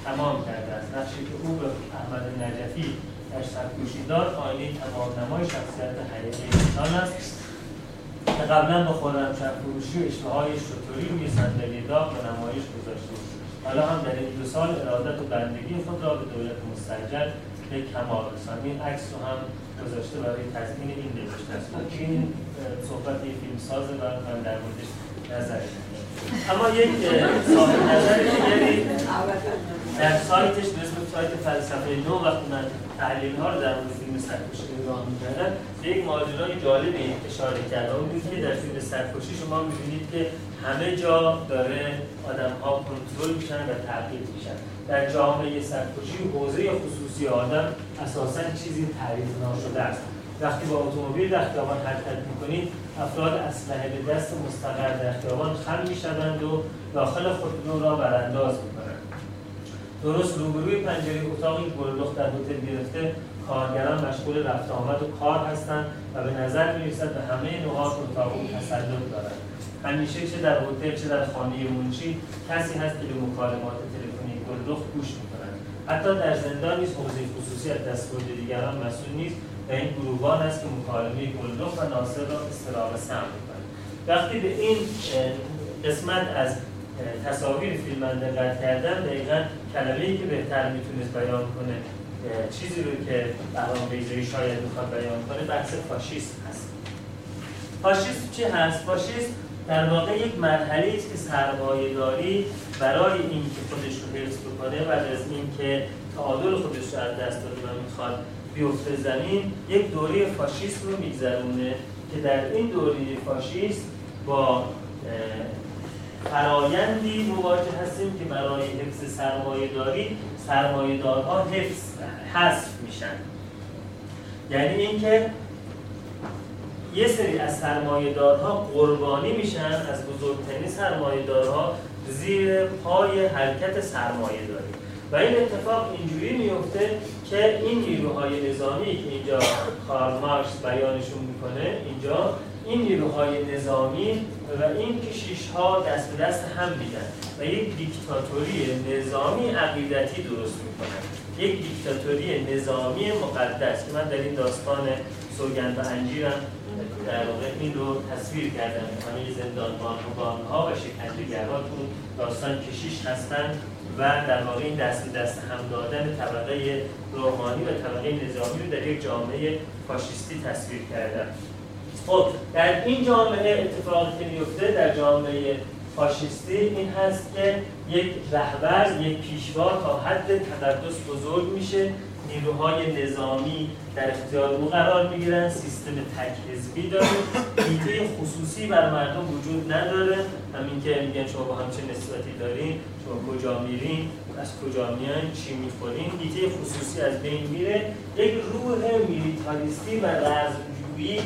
Speaker 1: تمام کرده است. نقشی که او به احمد نجفی در سرکوشی دار آینه تمام نمای شخصیت حقیقی انسان است. که قبلا با خورم فروشی و اشتهای های شطوری روی صندلی داغ به نمایش گذاشته حالا هم در این دو سال ارادت و بندگی خود را به دولت مستجد به کمال رساند این عکس رو هم گذاشته برای تضمین این نوشته است. این صحبت فیلم سازه و من در موردش نظر اما یک صاحب نظر دیگری در سایتش به اسم سایت فلسفه نو وقتی من تحلیل ها رو در مورد فیلم سرکشی نگاه می‌کردم به یک ماجرای جالبی اشاره کرده اون که در فیلم سرکشی شما می‌بینید که همه جا داره آدم ها کنترل میشن و تغییر میشن. در جامعه سرکشی حوزه خصوصی آدم اساسا چیزی تعریف ناشده است. وقتی با اتومبیل در خیابان حرکت می‌کنید افراد اسلحه به دست مستقر در خیابان خم می‌شوند و داخل خودرو را برانداز می‌کنند. درست روبروی پنجره اتاقی گلدخت در هتل گرفته کارگران مشغول رفت آمد و کار هستند و به نظر می‌رسد به همه نقاط اتاق تسلط دارند. همیشه چه در هتل چه در خانه منشی کسی هست که به مکالمات تلفنی گلدخت گوش می‌کنند حتی در زندان نیز حوزه خصوصی از دستبرد دیگران مسئول نیست. و این گروهان است که مکالمه گلدخت و ناصر را استراق سم می‌کنند وقتی به این قسمت از تصاویر فیلم من دقت کردم دقیقا کلمه ای که بهتر می‌تونست بیان کنه چیزی رو که بهرام بیزایی شاید می‌خواد بیان کنه بحث فاشیست هست فاشیست چی هست؟ فاشیست در واقع یک مرحله است که سرمایه داری برای اینکه خودش رو حفظ بکنه بعد از اینکه تعادل خودش رو از دست داده و می‌خواد بیفته زمین یک دوره فاشیست رو میگذرونه که در این دوره فاشیست با فرایندی مواجه هستیم که برای حفظ سرمایه داری سرمایه دارها حفظ حذف میشن. یعنی اینکه یه سری از سرمایه دارها قربانی میشن از بزرگترین سرمایه دارها زیر پای حرکت سرمایه داری و این اتفاق اینجوری میفته که این نیروهای نظامی که اینجا کارل مارکس بیانشون می‌کنه اینجا این نیروهای نظامی و این کشیش ها دست به دست هم میدن و یک دیکتاتوری نظامی عقیدتی درست می‌کنن. یک دیکتاتوری نظامی مقدس که من در این داستان سوگند و انجیرم در واقع این رو تصویر کردم. همه زندانبان ها و شکنجهگرها تو داستان کشیش هستند و در واقع این دست دست هم دادن طبقه روحانی و طبقه نظامی رو در یک جامعه فاشیستی تصویر کردم خب در این جامعه اتفاقی که میفته در جامعه فاشیستی این هست که یک رهبر یک پیشوا تا حد تقدس بزرگ میشه نیروهای نظامی در اختیار او قرار می‌گیرن سیستم تک حزبی داره. هیته خصوصی بر مردم وجود نداره. همین که میگن شما با هم چه نسبتی دارین شما کجا میرین از کجا میان چی می‌خورین؟ هیته خصوصی از بین میره. یک روح میلیتاریستی و رزمجویی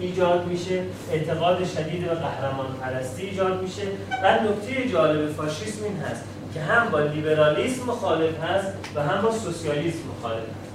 Speaker 1: ایجاد میشه. اعتقاد شدید به قهرمان پرستی ایجاد میشه. و نکته جالب فاشیسم این هست. که هم با لیبرالیسم مخالف هست و هم با سوسیالیسم مخالف هست.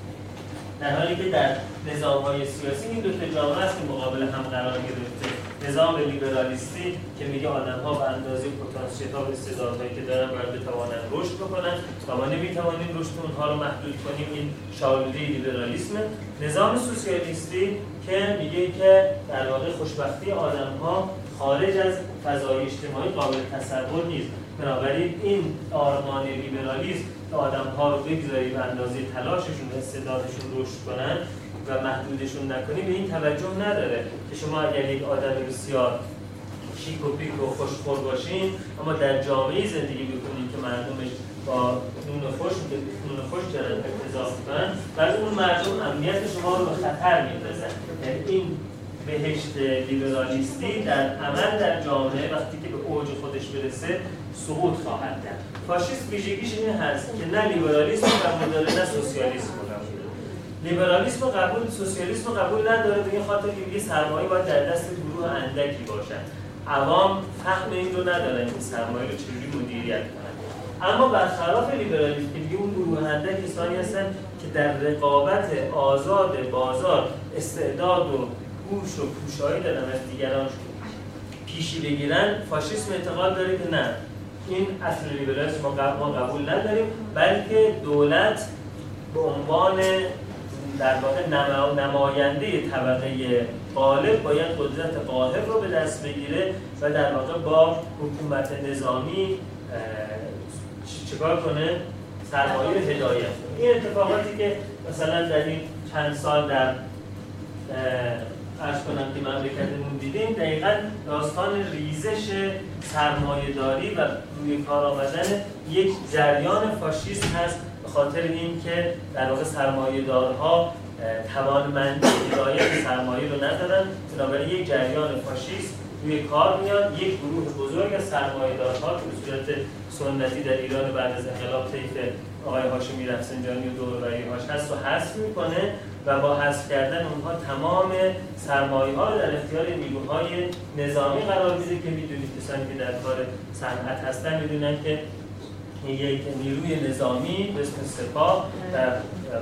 Speaker 1: در حالی که در نظام های سیاسی این دو تا جامعه است که مقابل هم قرار گرفته نظام لیبرالیستی که میگه آدم ها به اندازه پتانسیل ها و استعدادهایی که دارن باید بتوانن رشد بکنن و ما نمی‌توانیم رشد اونها رو محدود کنیم. این شالوده لیبرالیسم. نظام سوسیالیستی که میگه که در واقع خوشبختی آدم ها خارج از فضای اجتماعی قابل تصور نیست. بنابراین این آرمان لیبرالیسم که آدم ها رو بگذاری به اندازه تلاششون و استعدادشون رشد کنن و محدودشون نکنیم به این توجه نداره که شما اگر یک آدم بسیار شیک و پیک و خوشخور باشین اما در جامعه زندگی بکنید که مردمش با نون خوش نون خوش دارن اقتضا کنن و اون مردم امنیت شما رو به خطر میندازن. یعنی این بهشت لیبرالیستی در عمل در جامعه وقتی که به اوج خودش برسه سقوط خواهد کرد. فاشیست ویژگیش این هست که نه لیبرالیسم قبول داره نه سوسیالیسم قبول داره. لیبرالیسم قبول سوسیالیسم قبول نداره به این خاطر که سرمایه باید در دست گروه اندکی باشد. عوام فهم این رو ندارن که سرمایه رو چجوری مدیریت کنن. اما برخلاف لیبرالیسم که میگه اون گروه اندک کسانی هستن که در رقابت آزاد بازار استعداد و هوش و پوشایی دارن از دیگران پیشی بگیرن فاشیسم اعتقاد داره که نه. این اصل لیبرالیسم ما قبول نداریم بلکه دولت به عنوان در واقع نماینده طبقه غالب باید قدرت قاهر رو به دست بگیره و در واقع با حکومت نظامی چیکار کنه؟ سرمایه هدایت. این اتفاقاتی که مثلا در این چند سال در ارز کنم که مملکتمون دیدیم دقیقا داستان ریزش سرمایه داری و روی کار آمدن یک جریان فاشیست هست به خاطر اینکه در واقع سرمایه دارها توانمندی هدایت سرمایه رو ندارن. بنابراین یک جریان فاشیست روی کار میاد یک گروه بزرگ از سرمایه دارها که به صورت سنتی در ایران بعد از انقلاب طیف آقای هاشمی رفسنجانی و هاش هست و حذف می‌کنه. و با حذف کردن اونها تمام سرمایه ها در اختیار نیروهای نظامی قرار میده که می‌دونید کسانی که در کار صنعت هستن می‌دونن که یک نیروی نظامی به اسم سپاه در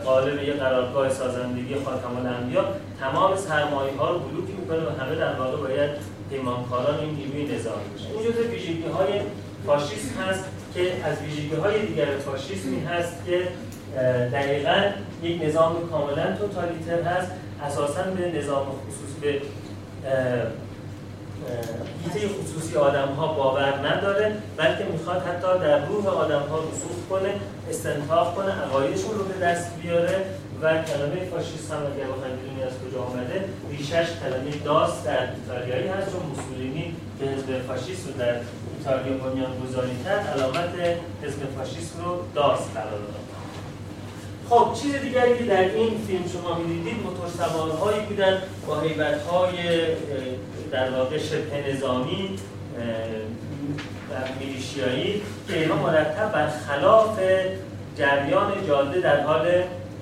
Speaker 1: قالب یک قرارگاه سازندگی خاتم الانبیا تمام سرمایه ها رو بلوک می‌کنه و همه در واقع باید پیمانکاران این نیروی نظامی باشن. این جزء ویژگی های فاشیسم هست که از ویژگی های دیگر فاشیسمی هست که دقیقا یک نظام کاملا توتالیتر هست اساسا به نظام خصوصی به هیته خصوصی آدم ها باور نداره بلکه می‌خواد حتی در روح آدم ها رسوخ کنه استنتاق کنه عقایدشون رو به دست بیاره و کلمه فاشیست هم اگر بخوایم بدونی از کجا آمده؟ ریشش کلمه داست در ایتالیایی هست چون موسولینی که حزب فاشیست رو در ایتالیا بنیان گذاری کرد علامت حزب فاشیست رو داست قرار داد. خب چیز دیگری که در این فیلم شما می‌دیدید موتور سوارهایی بودن با حیبتهای در واقع شبه نظامی و میلیشیایی که اینها مرتب بر خلاف جریان جاده در حال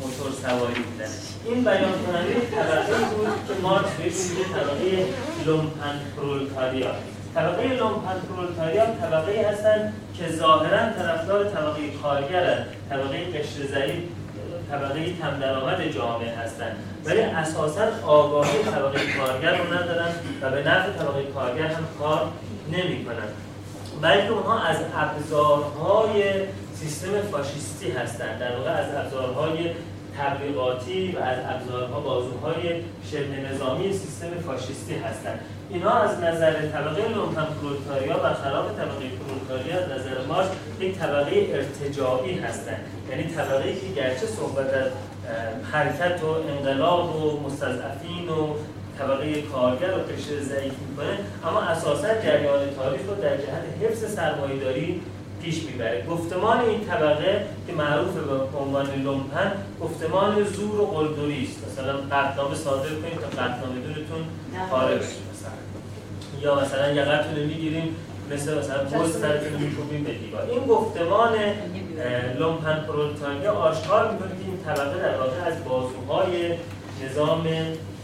Speaker 1: موتور سواری بودن. این بیان کننده طبقه بود که مارکس بهش میگه طبقه لومپن پرولتاریا طبقه لومپن پرولتاریا طبقه هستند که ظاهرا طرفدار طبقه کارگرن طبقه قشر ضعیف. طبقه کم درآمد جامعه هستند. ولی اساسا آگاهی طبقه کارگر رو ندارن و به نفع طبقه کارگر هم کار نمی‌کنن. بلکه اونها از ابزارهای سیستم فاشیستی هستند. در واقع از ابزارهای تبلیغاتی و از ابزارها بازوهای شبه نظامی سیستم فاشیستی هستند. اینا از نظر طبقه لومپن پرولتاریا و خلاف طبقه پرولتاریا از نظر مارکس یک طبقه ارتجاعی هستند. یعنی طبقه که گرچه صحبت از حرکت و انقلاب و مستضعفین و طبقه کارگر رو قشر ضعیف می‌کنه اما اساسا جریان تاریخ رو در جهت حفظ سرمایه‌داری پیش می‌بره. گفتمان این طبقه که معروف به عنوان لومپن گفتمان زور و قلدری است. مثلا قطعنامه صادر کنید تا قطعنامه دورتون مثلا یا مثلا یقه‌تون رو می‌گیریم مثل مثلا پست سرتون رو میکوبیم به دیوار. این گفتمان لومپن پرولتاریا آشکار می‌کنه که این طبقه در واقع از بازوهای نظام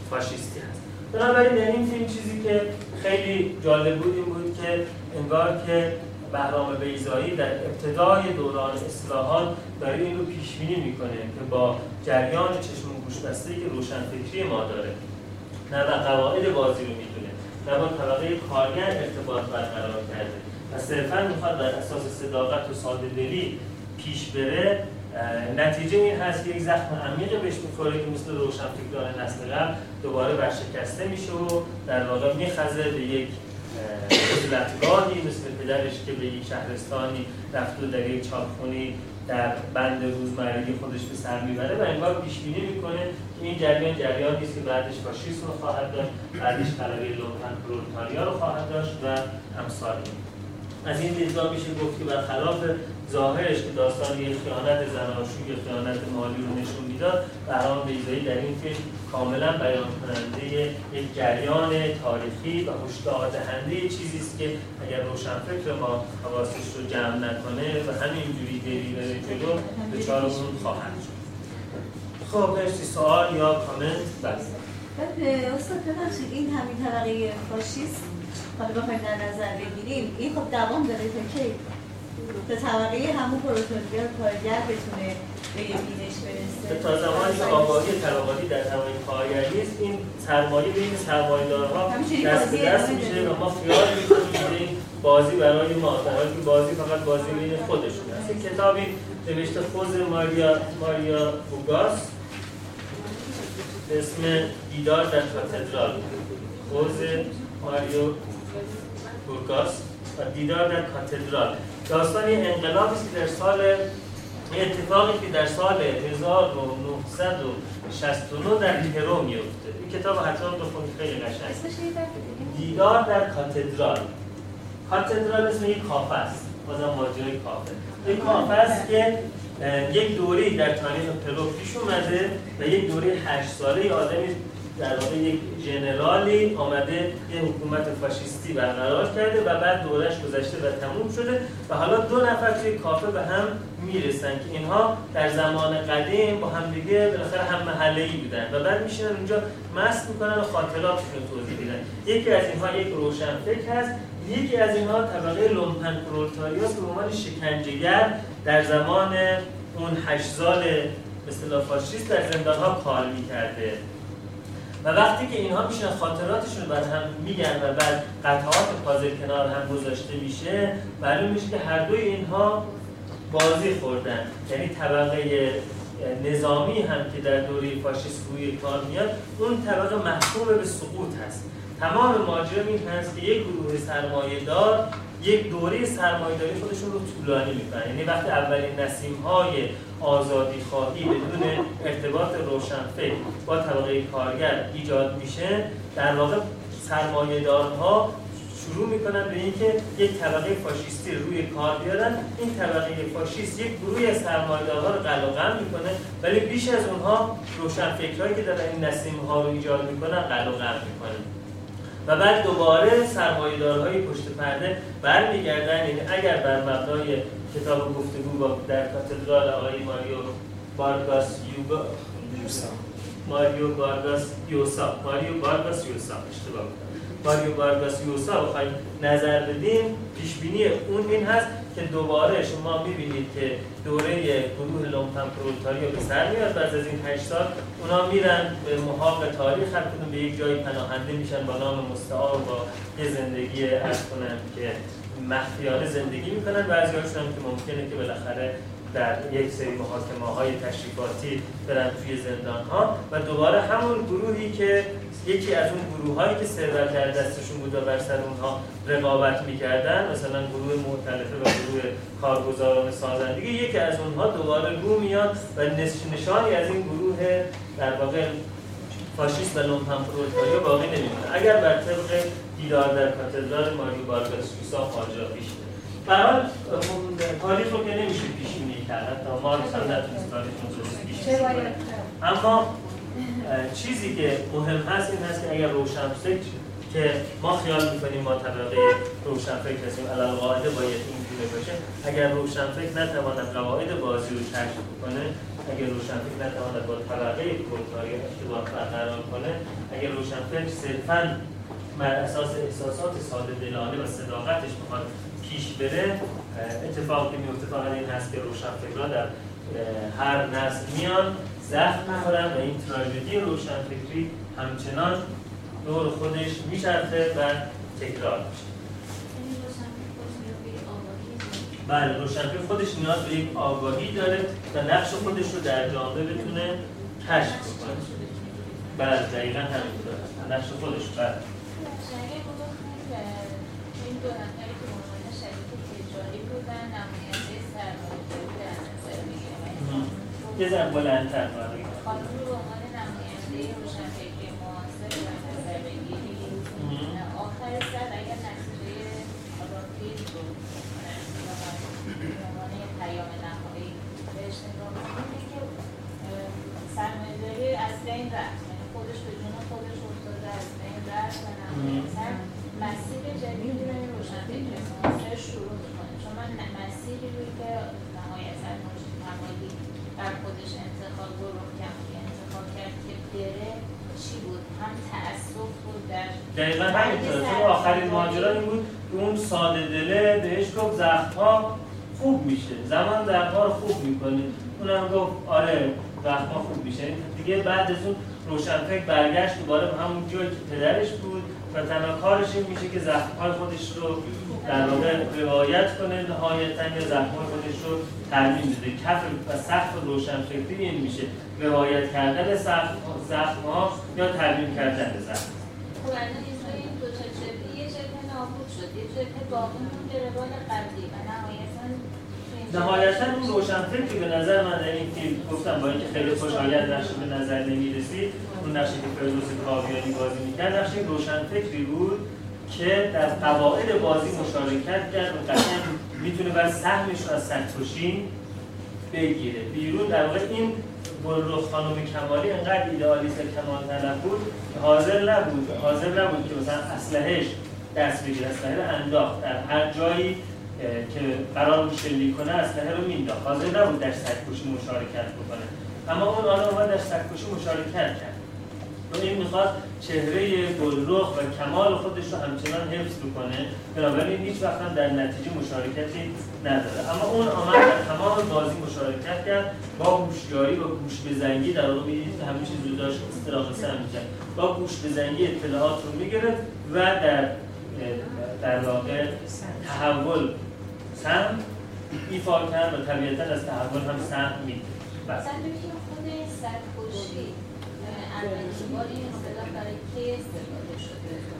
Speaker 1: فاشیستی هست. بنابراین در این فیلم چیزی که خیلی جالب بود این بود که انگار که بهرام بیزایی در ابتدای دوران اصلاحات داره این رو پیش بینی می‌کنه که با جریان چشم و گوش که روشنفکری ما داره نه و قواعد بازی رو می‌دونه نه با طبقه کارگر ارتباط برقرار کرده. و صرفا می‌خواد بر اساس صداقت و ساده دلی پیش بره نتیجه این هست که یک زخم عمیق بهش می‌خوره که مثل روشنفکران نسل قبل دوباره برشکسته میشه و در واقع میخزه به یک اه، عزلتگاهی مثل پدرش که به یک شهرستانی رفت و در یک چاپخونی در بند روزمرگی خودش به سر می‌بره و انگار پیش بینی می‌کنه که این جریان جریانی است که بعدش فاشیسم رو خواهد داشت بعدش غلبه لومپن پرولتاریا رو خواهد داشت و امثال از این دیدگاه میشه گفت که برخلاف ظاهرش که داستان یک خیانت زناشوی یا خیانت مالی رو نشون می‌داد بهرام بیزایی در این فیلم کاملا بیان کننده یک جریان تاریخی و هشدار دهنده چیزی است که اگر روشنفکر ما حواسش رو جمع نکنه و همینجوری بری بره جلو دچار اون خواهد شد. خب مرسی. سوال یا کامنت؟ بس
Speaker 2: اه، استاد ببخشید این همین طبقه فاشیست حالا بخوایم در نظر بگیریم این خب دوام داره تا کی؟ تا طبقه همون پروتولیا کارگر بتونه به بینش برسه
Speaker 1: تا زمانی که آگاهی طبقاتی در زمین کارگری است این سرمایه بین سرمایه‌دارها دست به دست میشه. و ما خیال می‌کنیم که بازی برای ما که بازی فقط بازی بین خودشون است. این کتابی نوشته خوز ماریا ماریا بوگاس اسم دیدار در کاتدرال. خوز ماریو بورگاس و دیدار در کاتدرال. داستان انقلابی است که در سال اتفاقی که در سال 1969 در پرو میفته. این کتاب حتما بخونید خیلی قشنگ. دیدار در کاتدرال. کاتدرال اسم یک کافه است بازم ماجرای کافه. یک کافه است که یک دوره در تاریخ پرو پیش اومده و یک دوره هشت ساله آدمی در واقع یک ژنرالی آمده یه حکومت فاشیستی برقرار کرده و بعد دورش گذشته و تموم شده و حالا دو نفر توی کافه به هم می‌رسن که اینها در زمان قدیم با هم دیگه بالاخره هم محله‌ای بودن و بعد میشینن اونجا مست می‌کنن و خاطراتشون رو توضیح میدن. یکی از اینها یک روشنفکر هست. یکی از اینها طبقه لومپن پرولتاریاست به عنوان شکنجه‌گر در زمان اون هشت سال به فاشیست در زندانها کار می‌کرده. و وقتی که اینها میشن خاطراتشون رو بر هم میگن و بعد قطعات پازل کنار هم گذاشته میشه معلوم میشه که هر دوی اینها بازی خوردن. یعنی طبقه نظامی هم که در دوره فاشیست روی کار میاد اون طبقه محکوم به سقوط هست. تمام ماجرا این هست که یک گروه سرمایه دار یک دوره سرمایه‌داری خودشون رو طولانی می‌کنن. یعنی وقتی اولین نسیم های آزادی خواهی بدون ارتباط روشنفکر با طبقه کارگر ایجاد میشه. در واقع سرمایه‌دارها شروع می‌کنن به اینکه یک طبقه فاشیستی رو روی کار بیارن. این طبقه فاشیست یک گروهی از سرمایه‌دارها رو قلقم می‌کنه ولی بیش از اونها روشنفکرهایی که دارن این نسیم ها رو ایجاد می‌کنن قلقم می‌کنن و بعد دوباره سرمایه‌دارهای پشت پرده برمیگردن. یعنی اگر بر مبنای کتاب گفتگو با در کاتدرال آقای ماریو بارگاس یوگا ماریو بارگاس یوسا ماریو بارگاس یوسا اشتباه ماریو بارگاس یوسا بخوایم نظر بدیم؟ پیش بینی اون این هست که دوباره شما می‌بینید که دوره گروه لومپن پرولتاریا به سر میاد بعد از این 8 سال اونا میرن به محاق تاریخ. هر کدوم به یک جایی پناهنده میشن با نام مستعار با یه زندگی ارز کنم که مخفیانه زندگی می‌کنن. بعضی‌هاشون هم که ممکنه که بالاخره در یک سری محاکمه های تشریفاتی برن توی زندان ها و دوباره همون گروهی که یکی از اون گروه هایی که ثروت در دستشون بود و بر سر اونها رقابت می‌کردن مثلا گروه معتلفه و گروه کارگزاران سازندگی یکی از اونها دوباره رو میاد و نش- نشانی از این گروه در واقع فاشیست و لومپن باقی نمیمونه. اگر بر طبق دیدار در کاتدرال ماریو بارگاس سویسا خارجا پیش بره به هر حال خب، تاریخ رو که نمیشه پیش بینی کرد حتی مارکس هم نتونست تاریخ رو درست پیش کنه. اما چیزی که مهم هست این هست که اگر روشنفکر که ما خیال می‌کنیم ما طبقه روشنفکر هستیم علال قاعده باید این باشه. اگر روشنفکر نتواند قواعد بازی رو کشف کنه اگر روشنفکر نتواند با طبقه پرولتاریا ارتباط برقرار کنه اگر روشنفکر صرفا بر اساس احساسات ساده دلانه و صداقتش بخواد پیش بره اتفاقی که میفته فقط این هست که روشنفکرها در هر نسل میان زخم می‌خورن و این تراژدی روشنفکری همچنان دور خودش میچرخه و تکرار میشه. بله روشنفکر خودش نیاز به یک آگاهی داره و نقش خودش رو در جامعه بتونه کشف کنه بله دقیقا همینطور. هست نقش خودش بله.
Speaker 8: دو نفری که عنوان شریک تجاری بودن نماینده سرمایه‌داری در نظر یعنی
Speaker 1: یه ذره بلندتر بگم.
Speaker 8: خانم رو به عنوان نماینده روشنفکری معاصر نظر بگیریم آخر سر اگر نتیجه فیلم رو عنوان پیام نهایی بهش نگاه که سرمایه‌داری از بین رفت یعنی خودش به جون خودش افتاده از بین رفت و نهایتاً مسیر جدیدی رو روشنفکر معاصر شروع می‌کنه. چون من مسیری روی که نهایتا مقالی بر خودش انتخاب رو رخ که انتخاب کرد که بره چی بود؟ هم تأسف بود در
Speaker 1: دقیقا همینطوره تو آخرین ماجرا این بود که اون ساده دله بهش گفت زخمها خوب میشه. زمان زخمها رو خوب می‌کنه اونم گفت آره زخمها خوب میشه. دیگه بعد از اون روشنفکر برگشت دوباره به همون جایی که پدرش بود. و تنها کارش این میشه که زخمهای خودش رو در واقع روایت کنه نهایتا یا زخمهای خودش رو ترمیم بده. کف و سقف روشنفکری این میشه. روایت کردن زخمها یا ترمیم کردن زخم.
Speaker 8: خب این دو تا جبهه یه جبهه نابود شد یه جبهه باقی موند به روال قبلی و نهایتا تو این جبهه
Speaker 1: نهایتا اون روشنفکری به نظر من در این فیلم گفتم با اینکه خیلی خوشایند نقش به نظر نمی‌رسید اون نقشی که فردوس کاویانی بازی می‌کرد نقش این روشنفکری بود که در قواعد بازی مشارکت کرد و قطعا می‌تونه بر سهمش رو از سرکشی بگیره. بیرون در واقع این گلرخ خانم کمالی انقدر ایدئالیست کمال طلب بود که حاضر نبود حاضر نبود که مثلا اسلحهش دست بگیره اسلحه انداخت. در هر جایی که قرار شلیک کنه اسلحه رو مینداخت. حاضر نبود در سرکشی مشارکت بکنه. اما اون آدم اومد در سرکشی مشارکت کرد. و این می‌خواد چهره گلرخ و کمال خودش رو همچنان حفظ بکنه. بنابراین هیچ وقت هم در نتیجه مشارکتی نداره. اما اون آمد در تمام بازی مشارکت کرد. با هوشیاری و گوش بزنگی در واقع می‌دیدید که همه چیز رو داشت استراق سهم می‌کرد با گوش بزنگی اطلاعات رو می‌گرفت و در در واقع تحول سهم ایفا کرد و طبیعتا از تحول هم سهم میده. بله.
Speaker 8: مثلا ببینیم خود سرکشی بار شده؟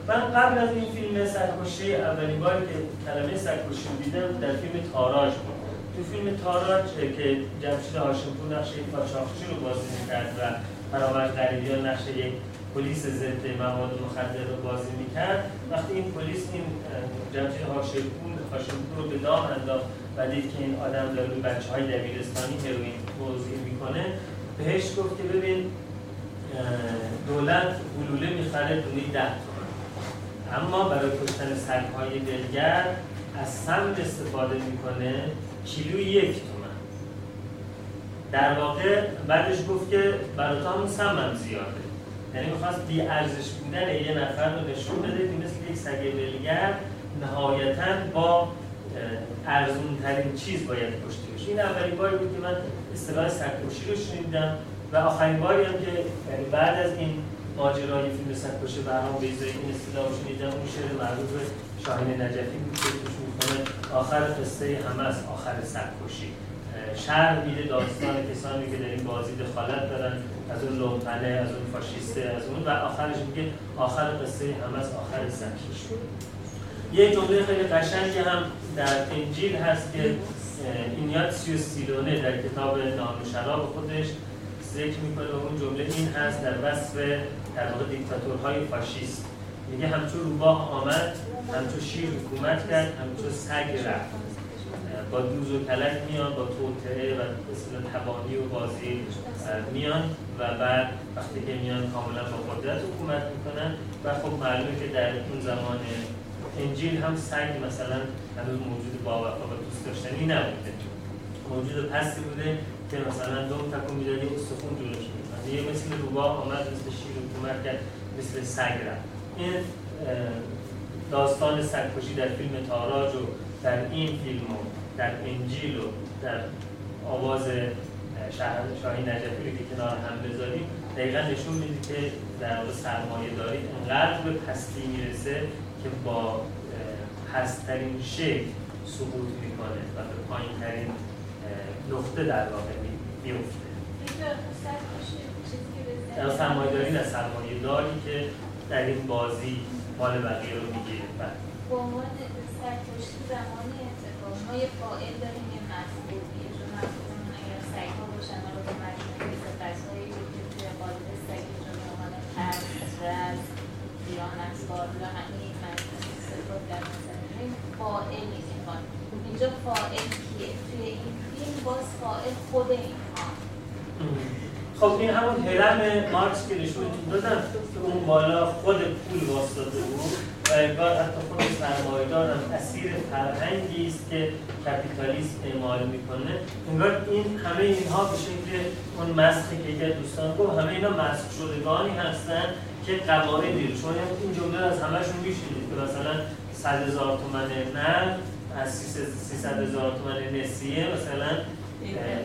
Speaker 1: من قبل از این فیلم سرکشی اولین باری که کلمه سرکشی دیدم در فیلم تاراج بود. تو فیلم تاراج که جمشید هاشمپور نقش یک قاچاقچی رو بازی می‌کرد و فرامرز غریبیان نقش یک پلیس ضد مواد مخدر رو بازی می‌کرد. وقتی این پلیس این جمشید هاشمپور هاشمپور رو به دام انداخت و دید که این آدم داره به بچه های دبیرستانی توزیع می‌کنه بهش گفت که ببین دولت گلوله می‌خره دونه ده تومن. اما برای کشتن سگهای دلگر از سم استفاده می‌کنه کیلو یک تومن. در واقع بعدش گفت که برای تو همون سم هم زیاده. یعنی می‌خواست بی ارزش بودن یه نفر رو نشون بده که مثل یک سگ دلگر نهایتا با ارزون ترین چیز باید کشته بشه. این اولین باری بود که من اصطلاح سگکشی رو شنیدم و آخرین باری هم که یعنی بعد از این ماجرای فیلم سگکشی برام بیزایی این اصطلاح رو شنیدم اون شعر معروف شاهین نجفی بود که توش آخر قصه همه از آخر سگکشی شهر میده داستان کسانی که در این بازی دخالت دارن از اون لومپنه از اون فاشیسته از اون و آخرش میگه آخر قصه همه از آخر سگکشی یه جمله خیلی قشنگی هم در انجیل هست که اینیاتسیوس سیلونه در کتاب نان و شراب خودش ذکر می‌کنه و اون جمله این هست در وصف در واقع دیکتاتورهای فاشیست. میگه همچون روباه آمد همچون شیر حکومت کرد همچون سگ رفت. با دوز و کلک میان با توطعه و مثل تبانی و بازی میان و بعد وقتی که میان کاملا با قدرت حکومت می‌کنن و خب معلومه که در اون زمان انجیل هم سگ مثلا هنوز موجود با و دوست داشتنی نبوده. موجود پستی بوده که مثلا دوم تکون می‌دادی استخون جلوش می‌کنن یه مثل روباه آمد مثل شیر حکومت کرد مثل سگ رفت. این داستان سگکشی در فیلم تاراج و در این فیلم در انجیل و در آواز شاهی نجفی که کنار هم بذاریم دقیقا نشون میده که در واقع سرمایه داری انقدر به پستی می‌رسه که با پستترین شکل سقوط می‌کنه و به پایین ترین نقطه در واقع میفته در سرمایه داری نه سرمایه داری که در این بازی مال بقیه رو می‌گیره.
Speaker 8: با عنوان سرکشی زمانی ما یه فائل داریم یه مفعول یه مفعول اگر سگ‌ها باشن رو به مجموعه صفت‌هایی که توی قالب سگ جمعه عنوان ترس رز اسبار و همه این مجموعه صفات در این فائل می‌خوان اینجا فائل کیه توی این فیلم باز فائل خود اینها
Speaker 1: خب این همون هرم مارکس که نشونتون دادم که اون بالا خود پول واسطاده بود. و انگار حتی خود سرمایه‌دار هم اسیر فرهنگی است که کپیتالیسم اعمال می‌کنه. انگار این همه اینها به شکل اون مسخی که یکی دوستان گفت همه اینا مسخ شدگانی هستن که قواعدی شما این جمله از همشون میشنید که مثلا 100 هزار تومن نه از 300 هزار تومن نسیه مثلا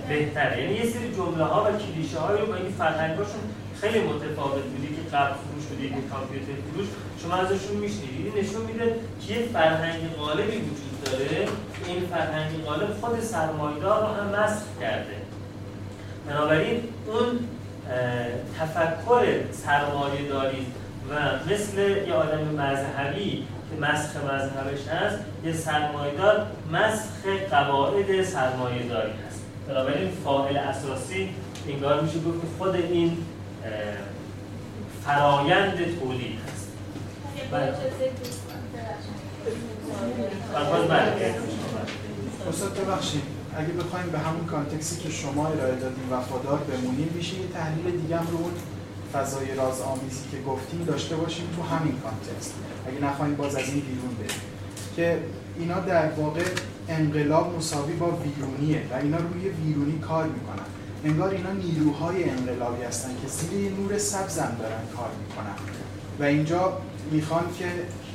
Speaker 1: بهتره. یعنی یه سری جمله ها و کلیشه هایی رو با این فرهنگاشون خیلی متفاوت بودی که قبل فروش بودی که کامپیوتر فروش شما ازشون میشنیدید نشون میده که یه فرهنگ غالبی وجود داره این فرهنگ غالب خود سرمایدار رو هم مسخ کرده. بنابراین اون تفکر سرمایه داری و مثل یه آدم مذهبی که مسخ مذهبش هست یه سرمایدار مسخ قواعد سرمایه داری هست. بنابراین فاعل اساسی انگار میشه گفت که خود این فرایند تولید هست
Speaker 8: بله.
Speaker 9: استاد ببخشید. اگه بخوایم به همون context ی که شما ارائه دادیم وفادار بمونیم میشه یه تحلیل دیگه هم رو اون فضای راز آمیزی که گفتیم داشته باشیم تو همین context. اگه نخواهیم باز از این بیرون بریم. که اینا در واقع انقلاب مساوی با ویرونیه و اینا روی ویرونی کار می‌کنن. انگار اینا نیروهای انقلابی هستن که زیر نور سبزم دارن کار می‌کنن. و اینجا می‌خوان که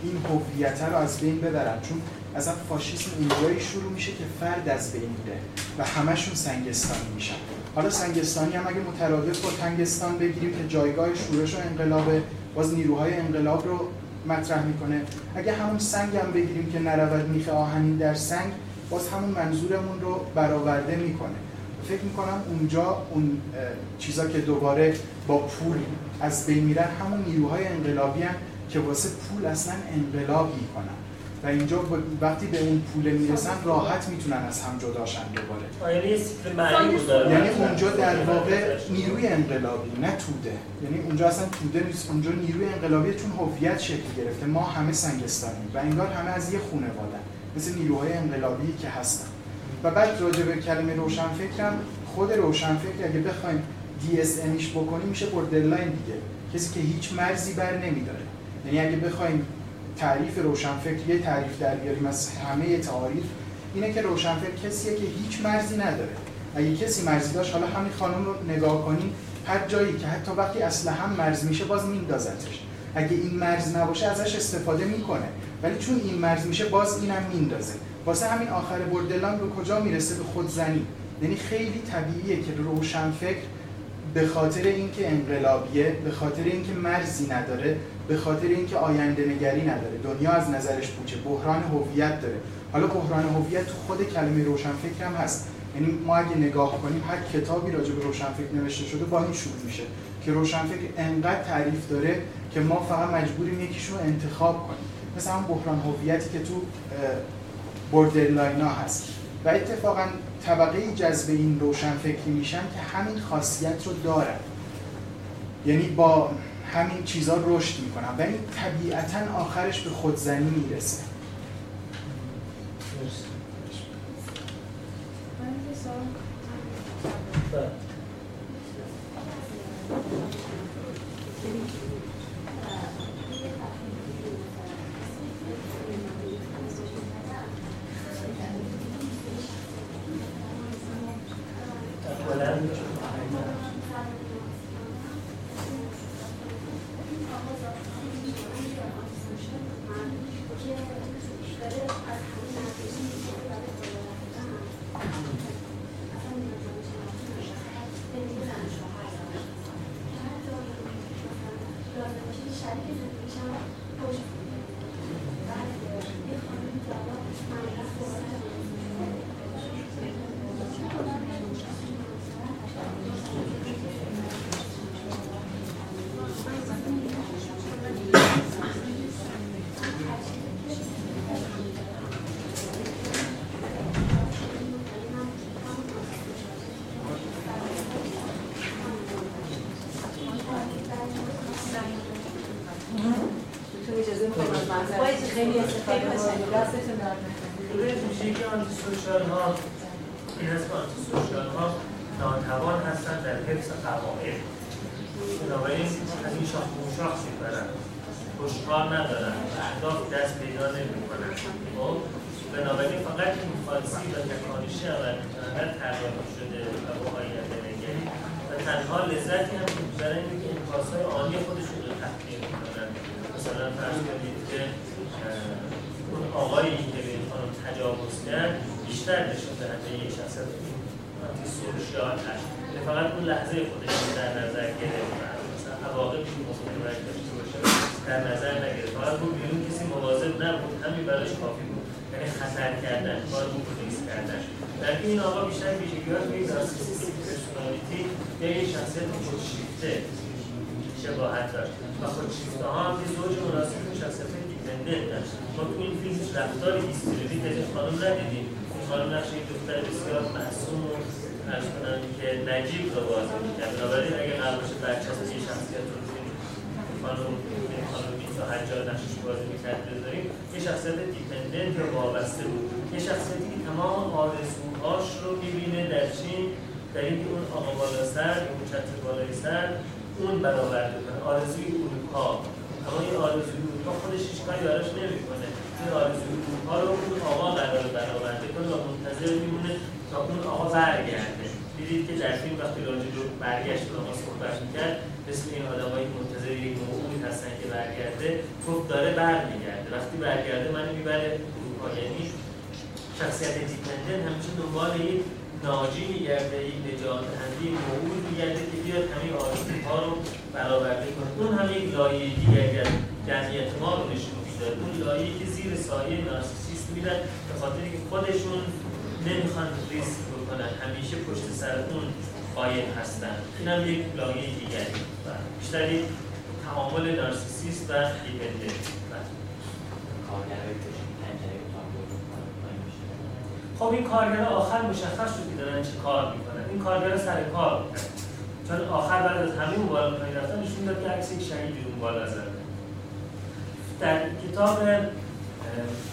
Speaker 9: این هویت رو از بین ببرن. چون اصلا فاشیسم اونجایی شروع میشه که فرد از بین میره و همشون سنگستانی میشن. حالا سنگستانی هم اگه مترادف با تنگستان بگیریم که جایگاه شورش و انقلاب باز نیروهای انقلاب رو مطرح می‌کنه. اگه همون سنگ هم بگیریم که نرود میخه آهنین در سنگ باز همون منظورمون رو برآورده می‌کنه. فکر می‌کنم اونجا اون چیزا که دوباره با پول از بین میرن همون نیروهای انقلابی هم که واسه پول اصلا انقلاب می‌کنن. و اینجا وقتی به اون پول می‌رسن راحت می‌تونن از هم جداشن دوباره. یعنی اونجا در واقع نیروی انقلابی نه توده. یعنی اونجا اصلا توده نیست. اونجا نیروی انقلابی چون هویت شکل گرفته. ما همه سنگستانی و انگار همه از یه خونه وادن مثل نیروهای انقلابی که هستن. و بعد راجع به کلمه روشنفکرم خود روشنفکر اگه بخوایم DSM یش بکنیم میشه borderline دیگه. کسی که هیچ مرزی بر نمیداره. یعنی اگه بخوایم تعریف روشنفکر یه تعریف در بیاریم از همه تعاریف اینه که روشنفکر کسیه که هیچ مرزی نداره. اگه کسی مرزی داشت حالا همین خانم رو نگاه کنیم هر جایی که حتی وقتی اصلا هم مرز میشه باز میندازتش. اگه این مرز نباشه ازش استفاده می‌کنه. ولی چون این مرز میشه باز اینم میندازه. واسه همین آخر بردلان به کجا می‌رسه؟ به خودزنی. یعنی خیلی طبیعیه که روشنفکر به خاطر اینکه انقلابیه به خاطر اینکه مرزی نداره به خاطر اینکه آینده نگری نداره. دنیا از نظرش پوچه. بحران هویت داره. حالا بحران هویت خود کلمه روشنفکر هم هست. یعنی ما اگه نگاه کنیم هر کتابی راجع به روشنفکر نوشته شده با این شروع میشه که روشنفکر انقدر تعریف داره که ما فقط مجبوریم یکیشون رو انتخاب کنیم. مثل هم بحران هویتی که تو بوردرلاین ها هست. و اتفاقا طبقه جذب این روشنفکری میشن که همین خاصیت رو دارن. یعنی با همین چیزها رشد می‌کنن و این طبیعتا آخرش به خودزنی می‌رسه
Speaker 1: مرسی.
Speaker 7: من
Speaker 2: خیلی استفاده کنید.
Speaker 7: دستتون درد
Speaker 1: میشه که آنتی سوشال ها این که آنتی سوشال ها ناتوان هستند در حفظ قواعد. بنابراین از این شاخ به اون شاخ می‌برن هشدار ندارن. و اهداف دست پیدا نمی‌کنن. خب بنابراین فقط این فالسی و تکانشی عمل می‌کنن نه طراحی شده و با آینده نگری. و تنها لذتی هم که می‌برن اینه که انعکاسهای عالی خودشون رو تحقیر می‌کنن. مثلا فرض کنید که اون آقایی که به خانم تجاوز کرد بیشتر نشون دهنده یک شخصیت antisocial هست که فقط اون لحظه خودش در نظر گرفت. مثلا ممکنه برای داشته باشه در نظر نگرفت. فقط بود بیرون کسی مواظب نبود. همین براش کافی بود. یعنی خطر کردن کار ریسک کردن. در این آقا بیشتر ویژگی‌هاش به یک narcissistic personality یا یک شخصیت خودشیفته شباهت داشت. و خودشیفته ها هم که زوج مناسب شخصیت دیپندنت داشت ما تو این فیلم رفتاری هیستریکی از این خانم ندیدیم این خانم نقش یک دختر بسیار معصوم و ارز کنم که نجیب رو بازی می‌کرد بنابراین اگه قرار باشه برچسب یه شخصیت رو این خانم خانم تا حجار نقشش بازی می‌کرد بذاریم یه شخصیت دیپندنت یا وابسته بود یه شخصیتی که تمام آرزوهاش رو می‌بینه در چی در اینکه اون آقا بالا سر اون چتر بالای سر اون برآورده کنه آرزوی اروپا اما این آرزوی اروپا خودش هیچ کاری براش نمی‌کنه. این آرزوی اروپا رو اون آقا قرار برآورده کنه و منتظر میمونه تا اون آقا برگرده. دیدید که در فیلم وقتی راجع به برگشت آقا صحبت می‌کرد مثل این آدمایی منتظر یک موعود هستن که برگرده گفت داره برمیگرده. وقتی برگرده من می‌بره اروپا یعنی شخصیت dependent همیشه دنبال یک ناجی میگرده یک نجات دهنده موعود میگرده که بیاد همین آرزوها رو برآورده کنه. اون هم یک لایه دیگری از جمعیت ما رو نشون میده. اون لایه‌ای که زیر سایه narcissist میرن به خاطر که خودشون نمی‌خوان ریسک بکنن. همیشه پشت سر اون قایم هستن. این هم یک لایه دیگری. و بیشتر یک تعامل narcissist و dependent خب این کارگرا آخر مشخص شد که دارن چه کار می‌کنن این کارگرا سر کار بودن چون آخر بعد از همه اون بالا پایین رفتن نشون داد که عکس یک شهیدی اون بالا زده در کتاب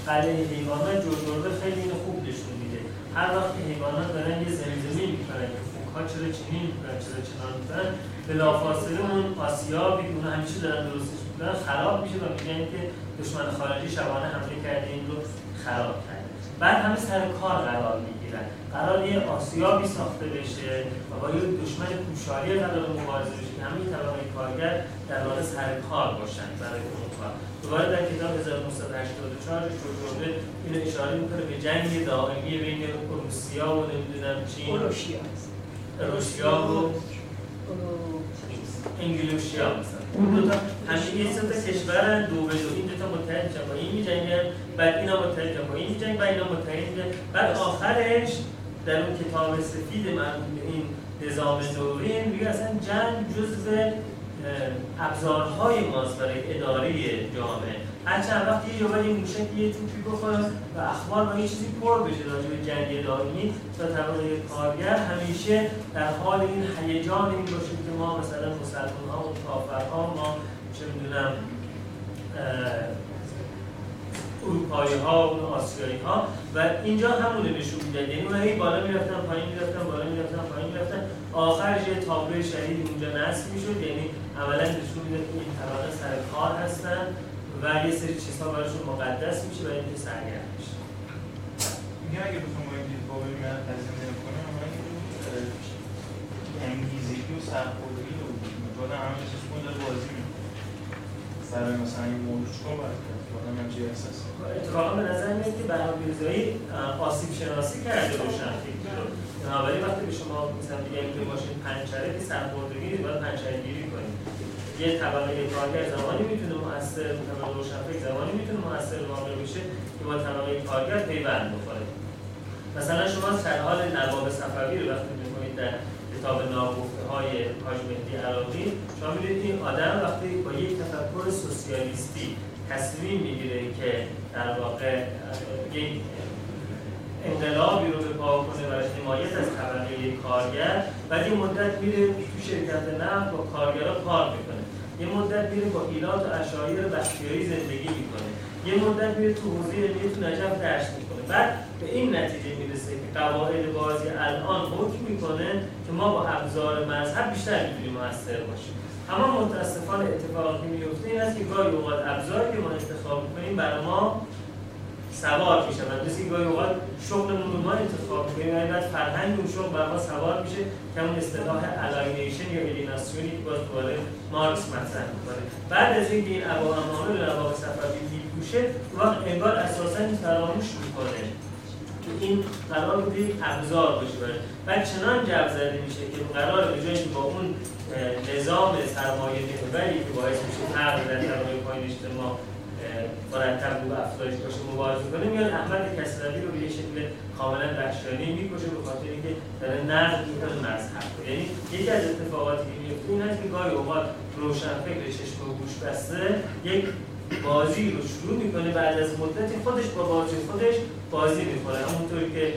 Speaker 1: قلعه حیوانات جورجورده خیلی اینو خوب نشون میده. هر وقت که حیوانات دارن یه زمزمه می‌کنن که فوکها چرا چنین می‌کنن چرا چنان می‌کنن بلافاصله اون آسیابی اونها همیشه دارن درستش می‌کنن خراب میشه و میگن که دشمن خارجی شبانه حمله کرده این رو خراب کرده. بعد همه سر کار قرار می‌گیرن. قرار یه آسیابی ساخته بشه و با یه دشمن کوشایی قرار مبارزه بشه که همه طبقه کارگر در واقع سر کار باشن برای اون کار. دوباره در کتاب 1984 جورجورده اینو اشاره می‌کنه به جنگ دائمی بین روسیا و نمی‌دونم چین. روسیا و انگلوشیا مثلا. اون دو تا همه یه سه تا کشورن دو به دو این دو تا متحد میشن با این میجنگن بعد اینا متحد با این میجنگن بعد اینا متحد میشن. بعد آخرش در اون کتاب سفید به این نظام دورین میگه اصلا جنگ جزء ابزارهای ماست برای اداره جامعه. هر چند وقت یه جواب یه موشک یه توپی بخوره و اخبار با یه چیزی پر بشه راجع به جنگ دائمی تا طبقه کارگر همیشه در حال این هیجان این باشه که ما مثلا مسلمان و کافرها ما چه می‌دونم اروپایی ها و آسیایی ها و اینجا همونه نشون میدن. یعنی اونها هی بالا می‌رفتن پایین می‌رفتن بالا می‌رفتن پایین می‌رفتن. آخرش یه تابلوی شدید اونجا نصب می‌شد. یعنی عملا نشون میده که این طبقه سر کار هستن و یه سری چیزها براشون مقدس میشه و اینکه سرگرم میشه.
Speaker 10: میگه اگه بخوام با این بابایی من کنم من انگیزگی و سرخوردگی رو آدم همه چیز بازی سر مثلا این موضوع چیکار باید کرد؟ آدم همچی احساس
Speaker 1: اتفاقا به نظر میاد که بهرام میرزایی آسیب شناسی کرده روشن بنابراین وقتی به شما مثلا بگم که ماشین پنچره که سرخوردگی باید پنچره گیری کنید. یه طبقه کارگر زمانی می‌تونه مؤثر طبقه روشنفکر زمانی می‌تونه مؤثر واقع بشه که با طبقه کارگر پیوند بخوره. مثلا شما سرحال نواب صفوی رو وقتی می‌کنید در کتاب ناگفته های حاج مهدی عراقی. شما می‌دونید این آدم وقتی با یک تفکر سوسیالیستی تصمیم می‌گیره که در واقع یک انقلابی رو به پا کنه برای حمایت از طبقه کارگر بعد یه مدت میره تو شرکت نفت با کارگرها کار می‌کنه. یه مدت میره با ایلات و اشایر بختیاری زندگی می‌کنه. یه مدت میره تو حوزه تو نجف درس می‌کنه بعد به این نتیجه می‌رسه که قواعد بازی الان حکم می‌کنه که ما با ابزار مذهب بیشتر می‌تونیم موثر باشیم. اما متاسفانه اتفاقی که میفته این است که گاهی اوقات ابزاری که ما انتخاب می‌کنیم برای ما سوار میشه و مثل گاهی اوقات شغلمون رو ما انتخاب می‌کنیم و بعد فرهنگ اون شغل بر ما سوار میشه که همون اصطلاح alienation یا الیناسیونی که باز دوباره مارکس مطرح می‌کنه. بعد از اینکه این ابا رو نواب صفوی اون وقت انگار اساسا فراموش می‌کنه. که این قرار بود یک ابزار باشه برای بعد چنان جو زده میشه که قرار به جایی با اون نظام سرمایه محوری که باعث میشه فرق در طبقه پایین اجتماع مرتب رو افزایش باشه مبارزه کنه میاد احمد کسروی رو به یه شکل کاملا وحشیانه می‌کشه به خاطر اینکه داره نقد می‌کنه مذهب یعنی یکی از اتفاقاتی که میفته این است که گاهی اوقات روشنفکر چشم و گوش بسته یک بازی رو شروع می‌کنه بعد از مدتی خودش با بازی خودش بازی می‌کنه. همونطوری که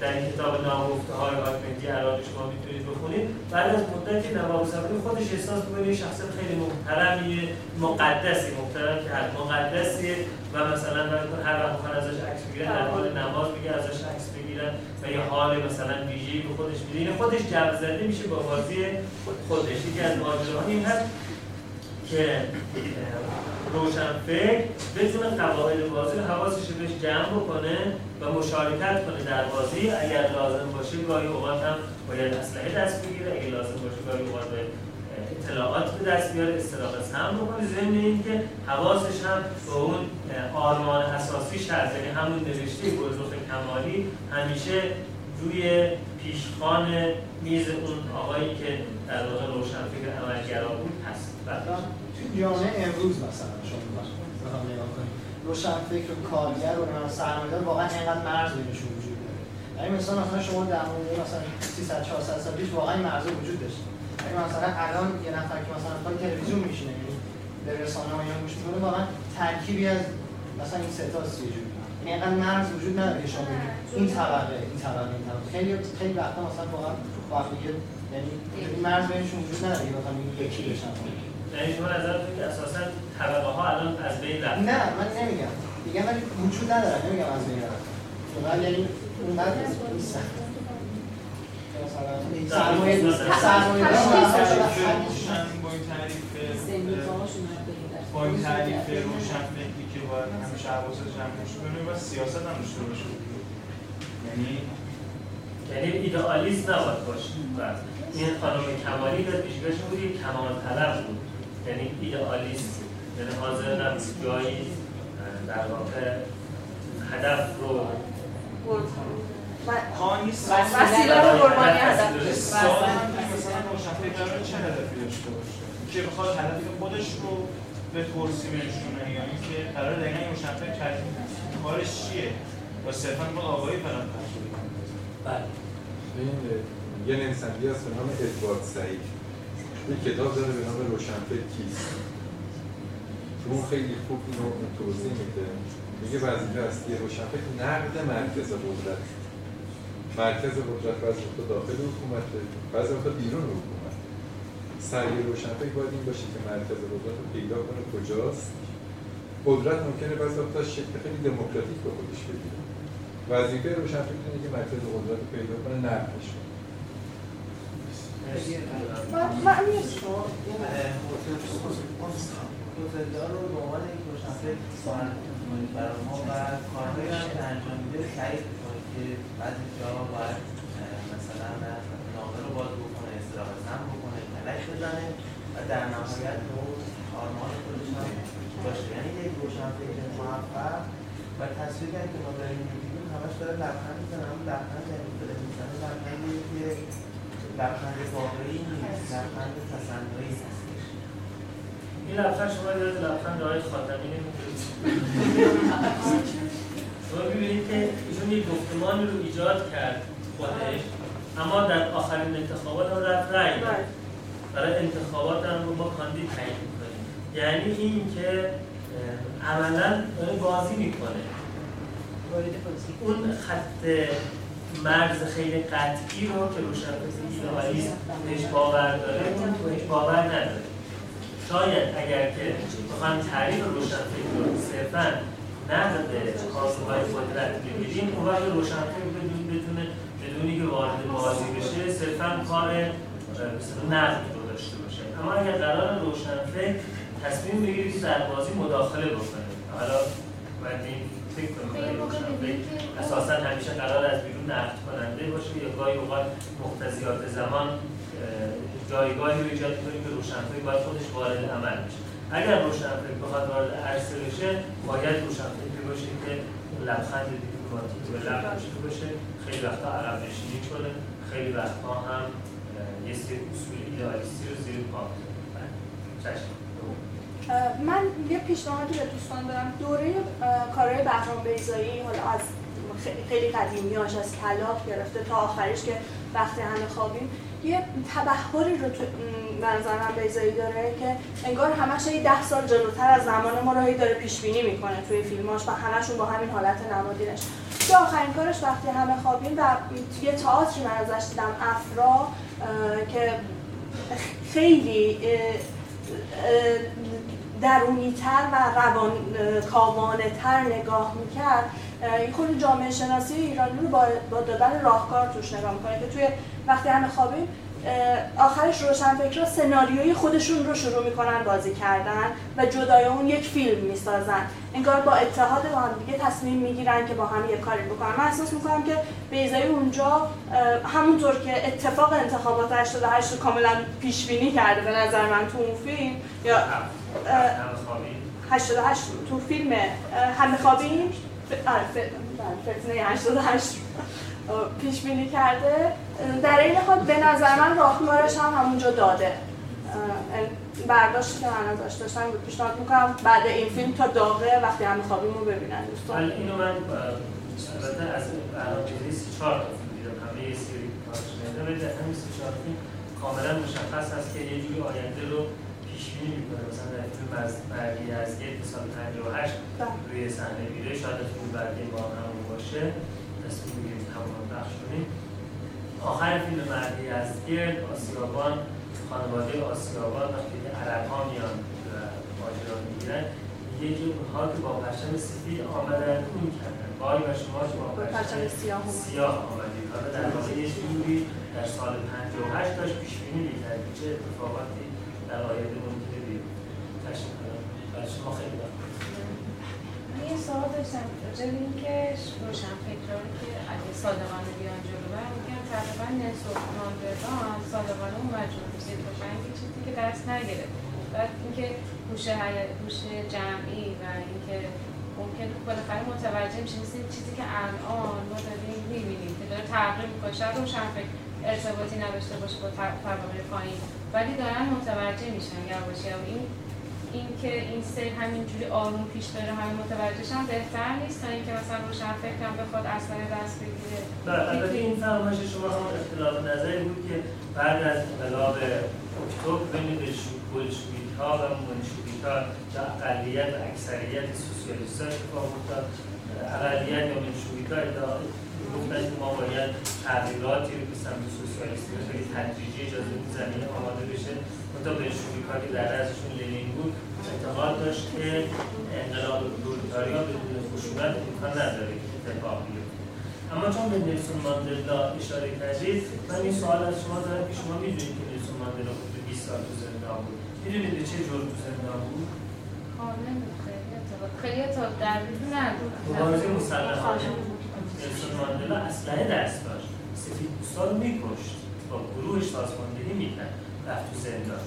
Speaker 1: در این کتاب ناگفته های مهدی عراقی شما می‌تونید بخونید بعد از مدتی نواب صفوی خودش احساس می‌کنه یه شخص خیلی محترمیه مقدسی محترم که هر مقدسیه و مثلا برای هر وقت ازش عکس بگیرن در حال نماز میگه ازش عکس بگیرن و یه حال مثلا ویژه‌ای به خودش میده. این خودش جو میشه با بازی خودش. یکی از ماجراها این هست که روشنفکر بتونه قواعد بازی رو حواسش بهش جمع بکنه و مشارکت کنه در بازی. اگر لازم باشه گاهی اوقات هم باید اسلحه دست بگیره. اگر لازم باشه گاهی اوقات باید اطلاعات به دست بیاره استراق هم بکنه. ضمن اینکه حواسش هم به اون آرمان اساسیش هست. یعنی همون نوشته گلرخ کمالی همیشه روی پیشخان میز اون آقایی که در واقع روشنفکر عملگرا بود هست. بله.
Speaker 11: جامعه امروز مثلا شما بخوام نگاه کنید روشن فکر و کارگر و سرمایه‌دار واقعا اینقدر مرز بینشون وجود داره. یعنی مثلا مثلا شما در مورد مثلا 300 400 سال پیش واقعا این مرز وجود داشت. یعنی مثلا الان یه نفر که مثلا پای تلویزیون میشینه یعنی به رسانه ها یا گوش می‌کنه واقعا ترکیبی از مثلا این سه تا جوری. یعنی اینقدر مرز وجود نداره که شما این طبقه این طبقه این طبقه. خیلی خیلی وقتا مثلا واقعا دیگه یعنی این مرز بینشون وجود نداره مثلا یکی بشن.
Speaker 1: یعنی شما نظرتون که اساسا طبقه ها الان از بین رفتن
Speaker 11: نه من نمیگم. میگم ولی وجود نداره. نمیگم از بین رفت واقعا یعنی اونقدر سرمایه سرمایه
Speaker 10: با این تعریف با این تعریف روشن فکری که باید همیشه حواست جمع کنه و سیاست هم داشته باشه یعنی
Speaker 1: یعنی ایدئالیست نباید باشه. این خانم کمالی در پیشگاهش بود یک کمال طلب بود. یعنی ایدئالیست یعنی حاضر نبود. جایی در واقع هدف رو
Speaker 3: وسیله رو قربانی هدف.
Speaker 10: که مثلا روشنفکر چه هدفی داشته باشه؟ که بخواد هدف خودش رو به ترسی بنشونه یا اینکه قرار دقیقا این روشنفکر کارش چیه؟ و صرفا با تشکیل کنه
Speaker 1: بله.
Speaker 12: این یه نویسنده هست به نام ادوارد سعید. یه کتاب داره به نام روشنفکر کیست؟ که اون خیلی خوب اینو توضیح میده. میگه وظیفه اصلی روشنفکر نقد مرکز قدرت. مرکز قدرت بعضی وقتا داخل حکومته بعضی وقتا بیرون حکومت سعی روشنفکر باید این باشه که مرکز قدرت رو پیدا کنه. کجاست؟ قدرت ممکنه بعضی وقتا شکل خیلی دموکراتیک به خودش بگیره. وظیفه روشنفکر اینه که مرکز قدرت رو پیدا کنه نقدش
Speaker 4: گزلدار رو به عنوان یک روشنفکر معرفی کنید برای ما و کارهایی هم که انجام میده تایید کنید که مثلا نامه رو باز بکنه اصطلاح زن بکنه کلک بزنه و در نهایت اون آرمان خودش هم باشه یعنی یک روشنفکر موفق و تصویری هم که ما داریم می‌بینیم همش داره لبخند می‌زنه اما لبخند یعنی که لبخند واقعی نیست لبخند تصنعی هستش.
Speaker 1: این لبخند شما یاد لبخند آقای خاتمی شما ببینید که ایشون یک گفتمانی رو ایجاد کرد خودش اما در آخرین انتخابات هم رفت رأی داد. برای انتخابات هم رو با کاندید تعیین می‌کنیم. یعنی این که عملا داره بازی می‌کنه. اون خط مرز خیلی قطعی رو که روشنفکر ایدئالیست بهش باور داره بهش باور نداره. شاید اگر که بخوایم تعریف روشنفکر رو صرفا نقد کارگاه قدرت بگیریم اون وقت روشنفکر بدون بتونه بدونی که وارد بازی بشه صرفا کار نقد رو داشته باشه. اما اگر قرار روشنفکر تصمیم بگیره که در بازی مداخله بکنه. حالا باید فکر اساسا همیشه قرار از بیرون نقد کننده باشه یا گاهی اوقات مقتضیات زمان اه، جایگاهی رو ایجاد کنیم که روشنفکر باید خودش وارد عمل بشه. اگر روشنفکر بخواد وارد عرصه بشه باید روشنفکری باشه که لبخند دیپلماتیک به لب داشته باشه. خیلی وقتا عقب نشینی کنه خیلی وقتا هم یه سری اصول ایدئالیستی رو زیر پا. بله. چشم.
Speaker 3: من یه پیشنهادی به دوستان دارم. دوره کارهای بهرام بیزایی حالا از خیلی قدیمیاش از کلاق گرفته تا آخریش که وقتی همه خوابیم. یه تبهری رو تو م، به نظر من بیزایی داره که انگار همش یه ده سال جلوتر از زمان ما رو هی داره پیش بینی می‌کنه توی فیلماش و همشون با همین حالت نمادینش. که آخرین کارش وقتی همه خوابیم و یه تئاتری من ازش دیدم افرا که خیلی درونیتر و روان کاوانه تر نگاه می‌کرد. این خود جامعه شناسی ایرانی رو با, دادن راهکار توش نگاه می‌کنه که توی وقتی همه خوابیم آخرش روشنفکرها سناریوی خودشون رو شروع می‌کنن بازی کردن و جدای اون یک فیلم می‌سازن. انگار با اتحاد با هم دیگه تصمیم می‌گیرن که با هم یک کاری بکنن. من احساس می‌کنم که بیزایی اونجا همونطور که اتفاق انتخابات 88 رو کاملا پیش بینی کرده به نظر من تو اون فیلم یا اه،
Speaker 1: همه خوابی.
Speaker 3: 88 تو فیلم همه خوابیم فتنه 88 رو اه، پیش بینی کرده. در این حال به نظر من راهکارش هم همونجا داده. برداشتی که من ازش داشتم پیشنهاد می‌کنم بعد این فیلم تا داغه وقتی همه خوابیم رو ببینن دوستان.
Speaker 1: اینو من از سی چهار تا فیلم دیدم همه یه سری کارش نمیده ولی در همین سی چهار فیلم کاملا مشخص هست که یه جوری آینده رو پیش بینی می‌کنه. مثلا در فیلم از برگی از گیت سال 58 روی صحنه میره. شاید فیلم برگی با هم باشه. تصمیم می‌گیریم همون بخش کنیم آخر فیلم مردی از گرد آسیابان. خانواده آسیابان وقتی که عرب ها میان و ماجرا می‌گیرن یه جور اونها که با پرچم سفید آمدن اون کردن. وای و شما که با
Speaker 3: پرچم سیاه اومدن.
Speaker 1: حالا در واقع یه جوری در سال 58 داشت پیش بینی می‌کرد که چه اتفاقاتی در آینده ممکنه بیفته. تشکر. شما خیلی
Speaker 7: یه سوال داشتم راجع به اینکه روشنفکرانی که اگه صادقانه بیان جلو میگن تقریبا نصف ماندگان صادقانه اون مجموع روزی تفنگی چیزی که دست نگرفت. بعد اینکه هوش جمعی و اینکه ممکن بالاخره متوجه میشه مثل این چیزی که الان ما داریم می‌بینیم که داره تغییر می‌کنه. شاید روشنفکر ارتباطی نداشته باشه با طبقه پایین ولی دارن متوجه میشن یواش یواش. این اینکه این سیر همینجوری آروم پیش بره همین متوجهشم بهتر نیست تا اینکه مثلا روشن فکرم بخواد اصلا دست بگیره.
Speaker 1: بله البته این فرمایش شما هم اختلاف نظری بود که بعد از انقلاب اکتبر بین بلشویک ها و منشویک ها و اقلیت اکثریت سوسیالیست ها اتفاق افتاد. اقلیت یا منشویک ها ادعا گفتن که ما باید تغییراتی رو که سمت سوسیالیستی خیلی تدریجی اجازه این زمینه آماده بشه. منتها بلشویک ها که در ازشون لنین بود اعتقاد داشت که انقلاب پرولتاریا بدون خشونت امکان نداره که اتفاق بیفته. اما چون به نلسون ماندلا اشاره کردید من این سوال از شما دارم که شما می‌دونید که نلسون ماندلا حدود 20 سال تو زندان بود. می‌دونید به چه جرم تو زندان بود؟
Speaker 7: کامل بود خیلی اتفاق خیلی اتفاق در نبود
Speaker 1: مبارزه مسلحانه. نلسون ماندلا اسلحه دست داشت سفید پوستا رو میکشت. با گروهش سازماندهی می‌کرد. رفت تو زندان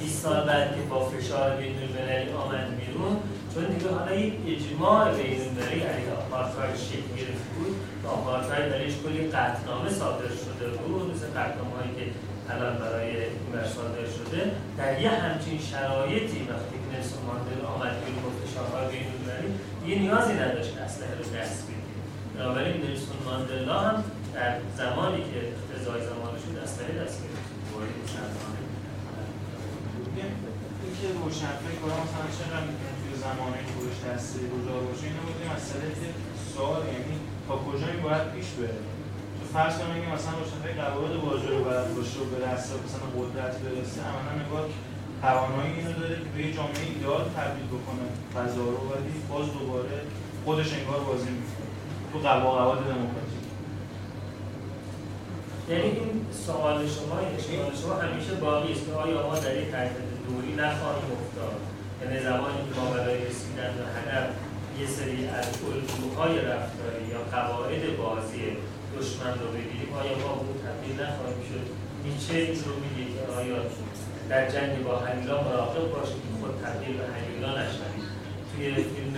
Speaker 1: 20 سال بعد که با فشار بین المللی آمد بیرون چون دیگه حالا یک اجماع بین المللی علیه آپارتاید شکل گرفته بود. و آپارتاید درش کلی قطعنامه صادر شده بود مثل قطعنامه هایی که الان برای این صادر شده در یه همچین شرایطی وقتی که نلسون ماندلا آمد بیرون با فشارهای بین المللی دیگه نیازی نداشت اسلحه رو دست بگیره بنابراین نلسون ماندلا هم در زمانی که اقتضای زمانش بود اسلحه دست گرفت. وارد مسلحانه
Speaker 10: اینکه روشنفکر برای مثلا چقدر می‌تونه توی زمانه خودش تاثیر گذار باشه اینو بود مسئله که سوال یعنی تا کجا این باید پیش بره؟ فرض کنیم که مثلا روشنفکر قواعد واژه رو بلد باشه و به دست مثلا قدرت برسه عملا نگاه توانایی اینو داره که به جامعه ایدئال تبدیل بکنه. فضا رو ولی باز دوباره خودش انگار بازی می‌کنه. تو قواعد دموکراتیک
Speaker 1: یعنی این سوال شما اشکال شما همیشه باقی است که آیا ما در یک حرکت دوری نخواهیم افتاد؟ یعنی زمانی که ما برای رسیدن به هدف یه سری از الگوهای رفتاری یا قواعد دشمن رو بگیریم آیا ما اون تبدیل نخواهیم شد؟ نیچه این رو میگه که آیا در جنگ با حلیلا مراقب باشید که خود تبدیل به حلیلا نشوید توی فیلم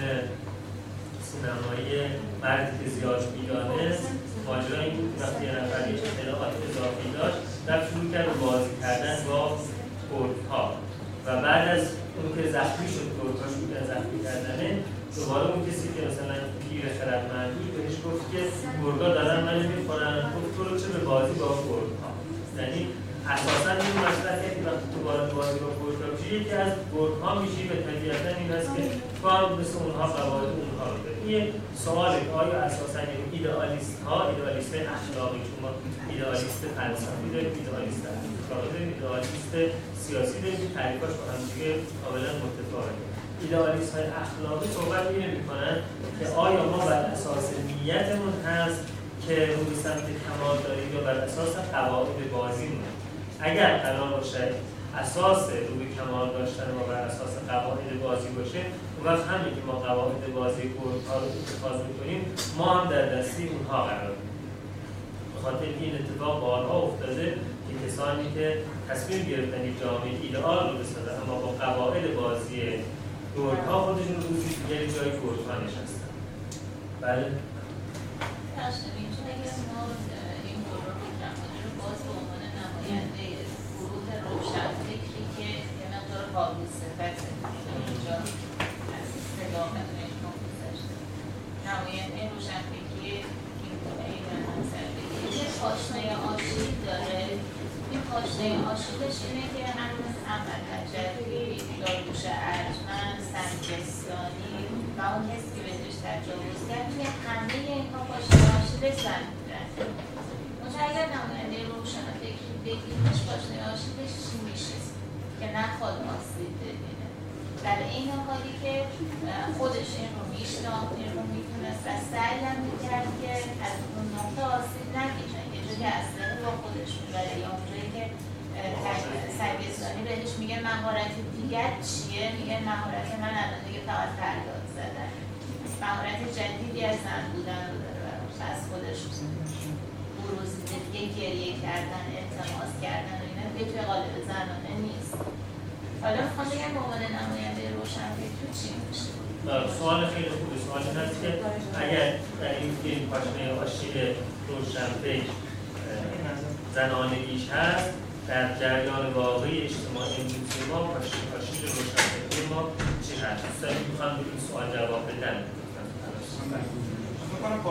Speaker 1: سینمایی مردی که زیاد می‌دانست ماجرا این بود وقتی یه نفر یک اطلاعات اضافی داشت رفت شروع کرد بازی کردن با کردها. و بعد از اون که زخمی شد کردها شروع زخمی کردنه دوباره اون کسی که مثلا پیر خردمند بود بهش گفت که گرگا دارن منو می‌خورن گفت تو رو چه به بازی با کردها یعنی اساسا این مسئله که وقتی تو وارد بازی با کردها میشی یکی از گرگها میشی به طبیعتا این است که تو هم مثل اونها قواعد اونها رو این سواله که آیا اساسا این ایدئالیست ها ایدئالیست اخلاقی چون ما ایدئالیست فلسفی داریم ایدئالیست اخلاقی داریم ایدئالیست سیاسی داریم تعریفاش با هم دیگه کاملا متفاوته. ایدئالیست های اخلاقی صحبت اینه می‌کنن که آیا ما بر اساس نیتمون هست که روی سمت کمال داریم یا بر اساس قواعد بازیمون؟ اگر قرار باشه اساس روی کمال داشتن ما بر اساس قواعد بازی باشه اون وقت همین که ما قواعد بازی کردها رو اتخاذ می‌کنیم ما هم در دستی اونها قرار می‌گیریم خاطر این اتفاق بارها افتاده که کسانی که تصمیم گرفتن جامعه ایدئال رو بسازن اما با قواعد بازی گردها خودشون رو روزی دیگری جای گردها نشستن. بله
Speaker 8: این گروه رو باز به عنوان نماینده گروه روشنفکری که یه مقدار قابل صفته اینجا از صداقت مجموع گذاشته نماینده روشنفکری این یه پاشنه آشیل داره این پاشنه آشیلش اینه که هنوز احمد نجفی داروش ارجمند سنگستانی و اون کسی که بهش تجاوز کرد که همه اینها پاشنه آشیلش زن بودن منتها اگر نماینده روشن فکری بگیریمش پاشنه آشیلش چی میشه که نخواد آسیب ببینه در این حالی که خودش این رو میشناخت این رو می‌تونست و سعی هم می‌کرد که از اون نقطه آسیب نگیره یه جایی اصلا با خودش می‌بره یا اونجایی که سنگستانی بهش میگه مهارت دیگر چیه میگه مهارت من الان دیگه فقط فریاد زدن مهارت جدیدی از زن بودن رو داره براش از خودش بروز دیگه گریه کردن التماس کردن و اینا دیگه توی قالب زنانه نیست حالا می‌خوام بگم به عنوان نماینده روشنفکر چی میشه
Speaker 1: سوال خیلی خوبه سوال این است که اگر در این فیلم پاشنه آشیل روشنفکر زنانگیش هست در جریان واقعی اجتماعی امروزی ما پاشنه آشیل روشنفکری ما چی هست دوستان می‌خوان به این سوال جواب بدن
Speaker 10: فکر کنم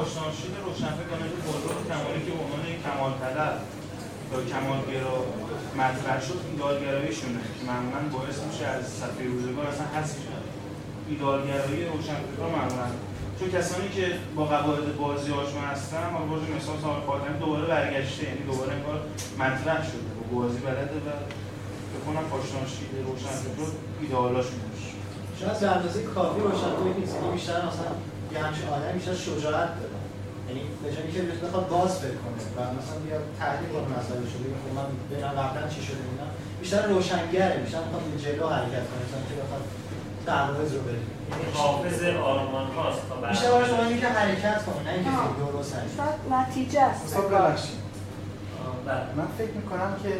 Speaker 10: پاشناشید روشنفکرانه خودرو کمالی که به عنوان کمال طلب یا کمالگرا مطرح شد ایدالگراییشونه که معمولا باعث میشه از صفحه روزگار اصلا حذف شد ایدالگرایی روشنفکران معمولا چون کسانی که با قواعد بازی آشنا هستن حالا باز مثال سال خاطر دوباره برگشته یعنی دوباره انگار مطرح شده با بازی بلده و فکر کنم پاشناشید روشنفکر ایدئالاشون باشه
Speaker 11: شاید به اندازه کافی روشنفکر نیست یعنی بیشتر مثلا یه همچین آدم بیشتر شجاعت داره. یعنی به جایی که بخواد باز فکر کنه و مثلا بیا تحلیل کنه مسئله شده خب من ببینم قبلا چی شده اینا بیشتر روشنگره بیشتر می‌خواد به جلو حرکت کنه مثلا که بخواد قواعد رو بریم
Speaker 1: حافظ آرمان هاست تا
Speaker 11: بیشتر شما اینکه حرکت کنه نه اینکه درست هست
Speaker 3: شاید نتیجه است.
Speaker 9: استاد ببخشید.
Speaker 1: بله.
Speaker 9: من فکر می‌کنم که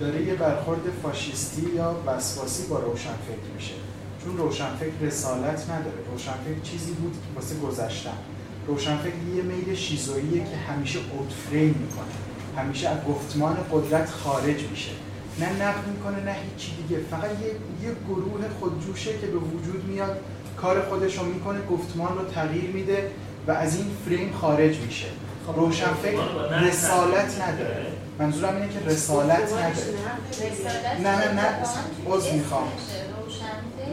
Speaker 9: داره یه برخورد فاشیستی یا وسواسی با روشنفکر میشه. چون روشنفکر رسالت نداره. روشنفکر چیزی بود که واسه گذشتن. روشنفکر یه میل شیزوییه که همیشه اوتفریم می‌کنه همیشه از گفتمان قدرت خارج میشه نه نقد می‌کنه نه هیچی دیگه فقط یه, یه گروه خودجوشه که به وجود میاد کار خودش رو می‌کنه گفتمان رو تغییر میده و از این فریم خارج میشه روشنفکر رسالت نداره منظورم اینه که رسالت نداره نه نه نه عذر می‌خوام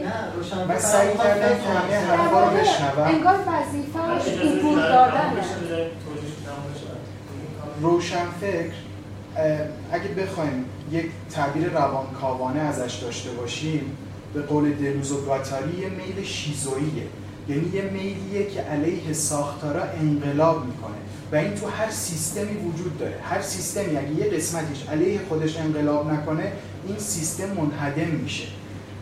Speaker 11: نه روشن
Speaker 9: من سعی کردم که همه حرفا رو بشنوم.
Speaker 7: انگار وظیفه‌اش عبور دادنه.
Speaker 9: روشنفکر اه، اگه بخوایم یک تعبیر روانکاوانه ازش داشته باشیم به قول دلوز و گاتاری یه میل شیزوییه یعنی یه میلیه که علیه ساختارا انقلاب می‌کنه. و این تو هر سیستمی وجود داره. هر سیستمی اگه یه قسمتش علیه خودش انقلاب نکنه این سیستم منهدم میشه.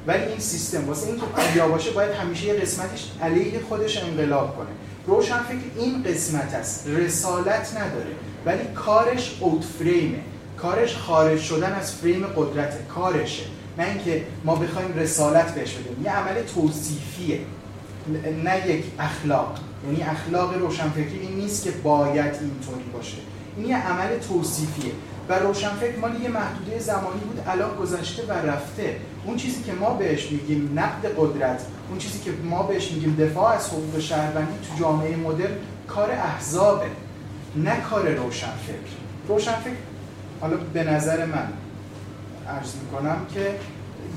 Speaker 9: ولی این سیستم واسه اینکه پویا باشه باید همیشه یه قسمتش علیه خودش انقلاب کنه. روشنفکر این قسمت است. رسالت نداره. ولی کارش اوت فریمه کارش خارج شدن از فریم قدرت کارشه. نه اینکه ما بخوایم رسالت بهش بدیم. یه عمل توصیفیه. نه یک اخلاق. یعنی اخلاق روشنفکری این نیست که باید اینطوری باشه. این یه عمل توصیفیه. و روشنفکر مال یه محدوده زمانی بود الان گذشته و رفته. اون چیزی که ما بهش میگیم نقد قدرت اون چیزی که ما بهش میگیم دفاع از حقوق شهروندی تو جامعه مدرن کار احزابه نه کار روشنفکر. روشنفکر حالا به نظر من عرض می‌کنم که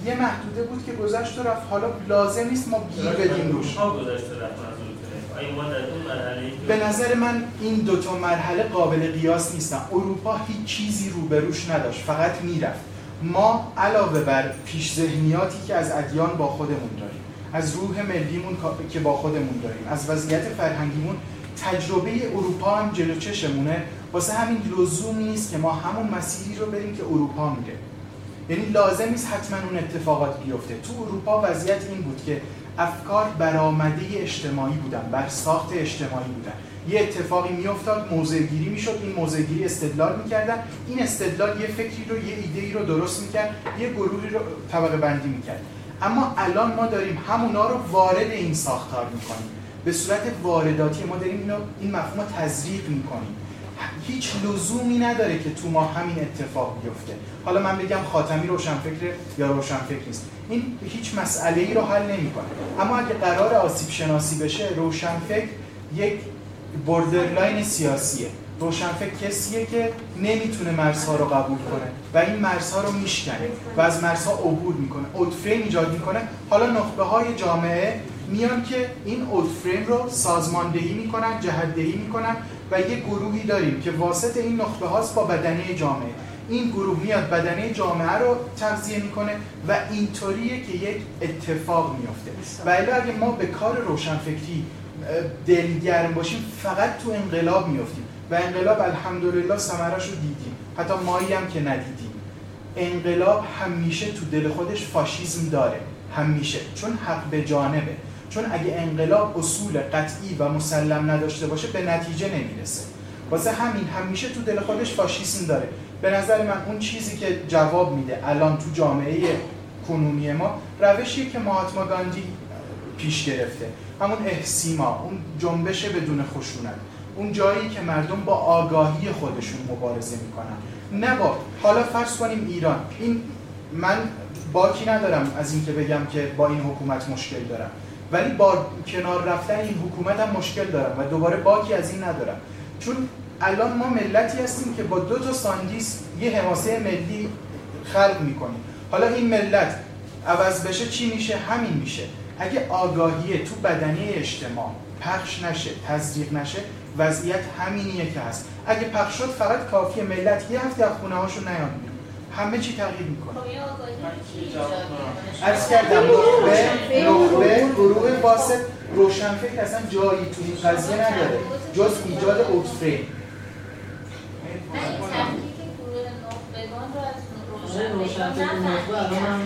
Speaker 9: یه محدوده بود که گذشت و رفت. حالا لازم نیست ما گیر بدیم. روش
Speaker 1: ها گذشته رفت
Speaker 9: به نظر من این دوتا مرحله قابل قیاس نیستن. اروپا هیچ چیزی روبروش نداشت فقط می‌رفت. ما علاوه بر پیش ذهنیاتی که از ادیان با خودمون داریم از روح ملیمون که با خودمون داریم از وضعیت فرهنگیمون تجربه اروپا هم جلو چشمونه. واسه همین لزومی نیست که ما همون مسیری رو بریم که اروپا میره. یعنی لازم نیست حتما اون اتفاقات بیفته. تو اروپا وضعیت این بود که افکار برآمده اجتماعی بودن بر ساخت اجتماعی بودن. یه اتفاقی میافتاد موضع گیری می‌شد این موضع گیری استدلال می‌کردن. این استدلال یه فکری رو یه ایده ای رو درست می‌کرد یه گروهی رو طبقه بندی می‌کرد. اما الان ما داریم همونا رو وارد این ساختار می‌کنیم. به صورت وارداتی ما داریم اینو این مفهوم تزریق می‌کنیم. هیچ لزومی نداره که تو ما همین اتفاق بیفته. حالا من بگم خاتمی روشنفکر یا روشنفکر نیست. این هیچ مسئله ای رو حل نمی‌کنه. اما اگه قرار آسیب شناسی بشه روشنفکر یک borderline سیاسیه. روشنفکر کسیه که نمی‌تونه مرزها رو قبول کنه و این مرزها رو میشکنه و از مرزها عبور می‌کنه اوتفریم ایجاد می‌کنه. حالا نخبه های جامعه میان که این اوتفریم رو سازماندهی می‌کنن جهتدهی می‌کنن و یه گروهی داریم که واسط این نخبه هاست با بدنه جامعه. این گروه میاد بدنه جامعه رو تغذیه می‌کنه و اینطوریه که یک اتفاق میفته و اگه ما به کار روشنفکری دلگرم باشیم فقط تو انقلاب میفتیم و انقلاب الحمدلله ثمرش رو دیدیم. حتی مایی هم که ندیدیم. انقلاب همیشه تو دل خودش فاشیزم داره. همیشه. چون حق به جانبه. چون اگه انقلاب اصول قطعی و مسلم نداشته باشه به نتیجه نمی‌رسه. واسه همین همیشه تو دل خودش فاشیسم داره. به نظر من اون چیزی که جواب میده الان تو جامعه کنونی ما روشیه که مهاتما گاندی پیش گرفته. همون احسیما اون جنبش بدون خشونت. اون جایی که مردم با آگاهی خودشون مبارزه می‌کنن. نه با حالا فرض کنیم ایران. این من باکی ندارم از اینکه بگم که با این حکومت مشکل دارم. ولی با کنار رفتن این حکومت هم مشکل دارم و دوباره باکی از این ندارم. چون الان ما ملتی هستیم که با دو تا ساندیس یه حماسه ملی خلق می‌کنیم. حالا این ملت عوض بشه چی میشه؟ همین میشه. اگه آگاهی تو بدنی اجتماع پخش نشه تزریق نشه وضعیت همینیه که هست. اگه پخش شد فقط کافیه. ملت یه هفته از خونه هاشون بیرون. همه چی تغییر می‌کنه.
Speaker 8: خب؟
Speaker 9: عرض کردم نخبه نخبه گروه واسط روشنفکر اصلا جایی تو این قضیه نداره جز ایجاد اوتفریم
Speaker 8: نه این تحقیق گروه نخبگان رو از
Speaker 11: آره، روشنفکر
Speaker 8: روشنفکران
Speaker 11: نخبه الان هم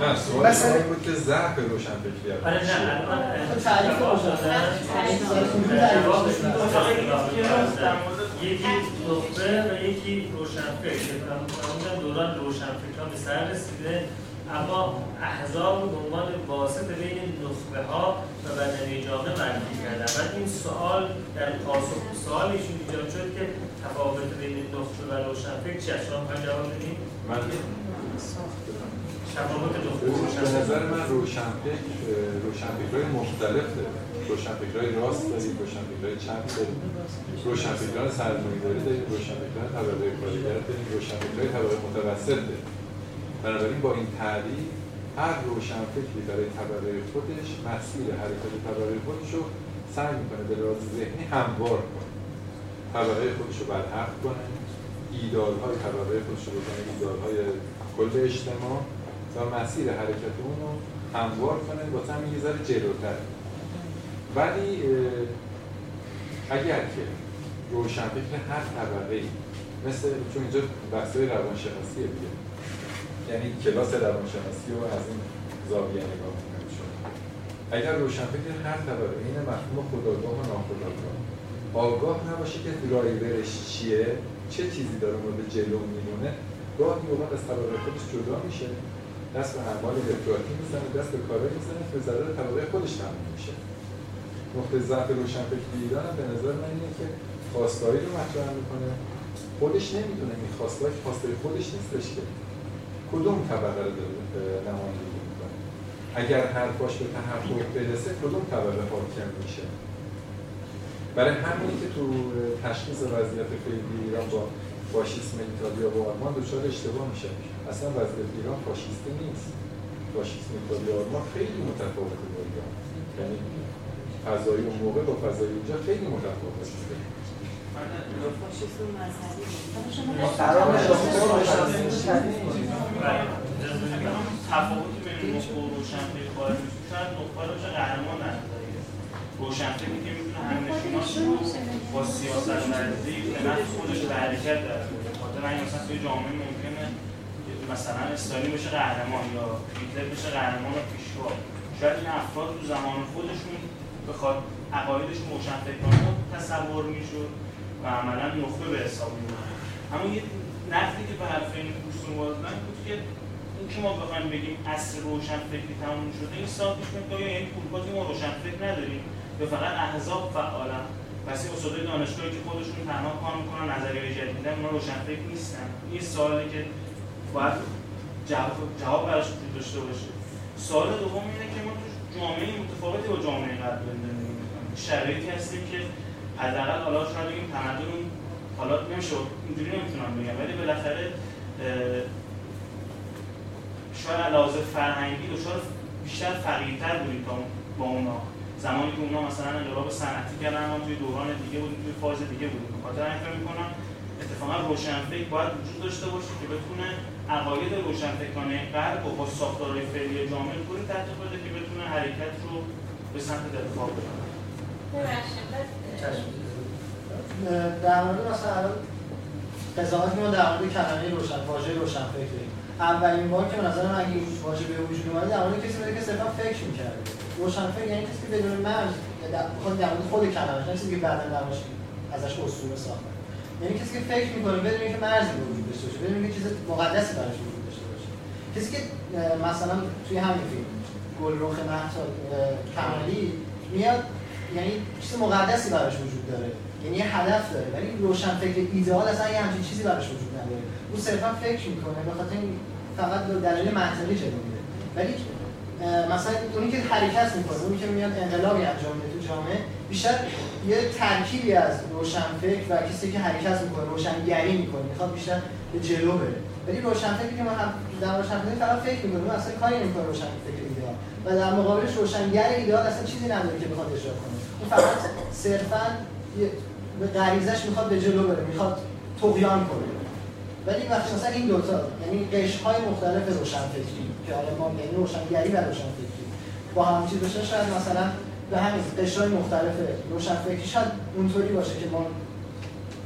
Speaker 12: نه سوال این بود که.
Speaker 1: آره نه الان
Speaker 11: تعریف روشن.
Speaker 1: تا
Speaker 10: آره، یکی
Speaker 1: نخبه و یکی روشنفکر که فرمودن دوران روشنفکران به سر رسیده. اما احزاب رو به عنوان واسط بین نخبه ها و بدنه جامعه معرفی کردن و این سوال در پاسخ به سوال ایشون ایجاد شد که تفاوت بین نخبه و روشنفکر چی است؟ شما جواب؟
Speaker 12: من به نظر من روشنفکر روشنفکرهای مختلف داریم روشنفکرهای راست داریم روشنفکرهای چپ داریم. روشنفکران سرمایه‌داری داریم روشنفکران طبقه کارگر داریم روشنفکرهای طبقه متوسط داریم. بنابراین با این تعریف هر روشنفکری برای طبقه خودش مسیر حرکت طبقه خودش رو سعی می‌کنه به لحاظ ذهنی هموار کنه. طبقه خودش رو برحق کنه. ایدالهای طبقه خودش رو بکنه. ایدالهای کل اجتماع. و مسیر حرکت اون رو هموار کنه واسه همین یه ذره جلوتر. ولی اگر که روشنفکر هر طبقه ای مثل چون اینجا بحثای روانشناسیه دیگه یعنی کلاس روانشناسی رو از این زاویه نگاه می‌کنیم شما. اگر روشنفکر هر طبقه این مفهوم خداگاه و ناخداگاه آگاه نباشه که درایورش چیه چه چیزی داره مورد جلو میمونه گاهی اوقات از طبقه خودش جدا میشه. دست به اعمال افراطی می‌زنه دست به کارهایی می‌زنه که ضرر طبقه خودش تموم میشه. نقطه ضعف روشنفکری ایران به نظر من اینه که خواستهایی رو مطرح می‌کنه. خودش نمی‌دونه این خواستهای خواسته خودش نیستش که کدوم طبقه رو نمایندگی می‌کنه. اگر حرفاش به تحقق برسه کدوم طبقه حاکم میشه؟ برای همینی که تو تشخیص وضعیت فعلی ایران با فاشیسم ایتالیا و آلمان دچار اشتباه میشه. اصلا وضعیت ایران فاشیستی نیست. فاشیسم ایتالیا و آلمان خیلی متفاوته با ایران یعنی فضای اون موقع با فضای اینجا خیلی متفاوت بوده
Speaker 6: ما قرار نشد روشنفکر
Speaker 10: تفاوت بین روشنفکر خارج میشه شاید نخبه رو قهرمان روشنفکری که می‌تونه همنشیناش رو با سیاست ورزی به نفع خودش به حرکت در خاطر همین مثلا توی جامعه مثلا استالین بشه قهرمان یا هیتلر بشه قهرمان و پیشوا. شاید این افراد تو زمان خودشون بخواد عقایدشون روشنفکرانه تصور می‌شد و عملا نخبه به حساب میومد اما یه نقدی که به حرف این دوستون وارد بود که این که ما بخوایم بگیم اصل روشن فکری تموم شده این ساختش می‌کنه یعنی پولکاتی ما روشن فکر نداریم. یا فقط احزاب فعالن. پس این استادای دانشگاهی که خودشون تنها کار می‌کنن نظریه جدید میدن اونا روشن فکر نیستن. این سوالی که باید جواب, جواب براش داشته باشه. سوال دوم اینه که ما تو جامعه متفاوتی با جامعه قبل زندگی می‌کنیم شرایطی هستیم که حداقل حالا شاید بگیم تمدن حالا نمیشه. اینجوری نمی‌تونم بگم. ولی بالاخره شاید علاوه فرهنگی دچار بیشتر فقیرتر بودیم تا با اونا. زمانی که اونا مثلا انقلاب صنعتی کردن ما توی دوران دیگه بودیم توی فاز دیگه بودیم. به خاطر همین فکر می‌کنم اتفاقا روشنفکر باید وجود داشته باشه که بتونه عقاید روشنفکرانه غرب و با ساختارهای فعلی جامعه طوری تحقیق بده که بتونه حرکت رو به سمت
Speaker 8: ببخشید بعد
Speaker 11: در مورد مثلا الان قضاوت ما در مورد کلمه روشن واژه روشن فکر اولین بار که به نظر من اگه این واژه به وجود اومده در مورد کسی بوده که صرفا فکر می‌کرده. روشن فکر یعنی کسی که بدون مرز یا در خود در مورد خود کلمه کسی که بعدا ازش اسطوره ساختن یعنی کسی که فکر می‌کنه بدون اینکه مرزی وجود داشته باشه بدون اینکه چیز مقدسی براش وجود داشته باشه. کسی که مثلا توی همین فیلم گلرخ مهسا کمالی میاد یعنی چیز مقدسی براش وجود داره. یعنی یه هدف داره ولی روشن فکر ایدئال اصلا یه همچین چیزی براش وجود نداره. او صرفا فکر می‌کنه به خاطر فقط دلیل منطقی جلو میره. ولی مثلا اونی که حرکت می‌کنه اونی که میاد انقلابی انجام میده تو جامعه بیشتر یه ترکیبی از روشنفکر و کسی که حرکت می‌کنه روشنگری می‌کنه می‌خواد بیشتر به جلو بره. ولی روشنفکری که ما هم در روشنفکری فقط فکر می‌کنه اون اصلا کاری نمی‌کنه روشنفکر ایدئال و در مقابلش روشنگر ایدئال اصلا چیزی نداره که بخواد اجرا کنه. اون فقط صرفا به غریزش می‌خواد به جلو بره می‌خواد طغیان کنه. ولی مثلا این دوتا یعنی قشرهای مختلف روشنفکری که حالا ما یعنی روشنگری و روشنفکری. با هم چیز شاید مثلا به همین قشرهای مختلف روشنفکری شاید اونطوری باشه که ما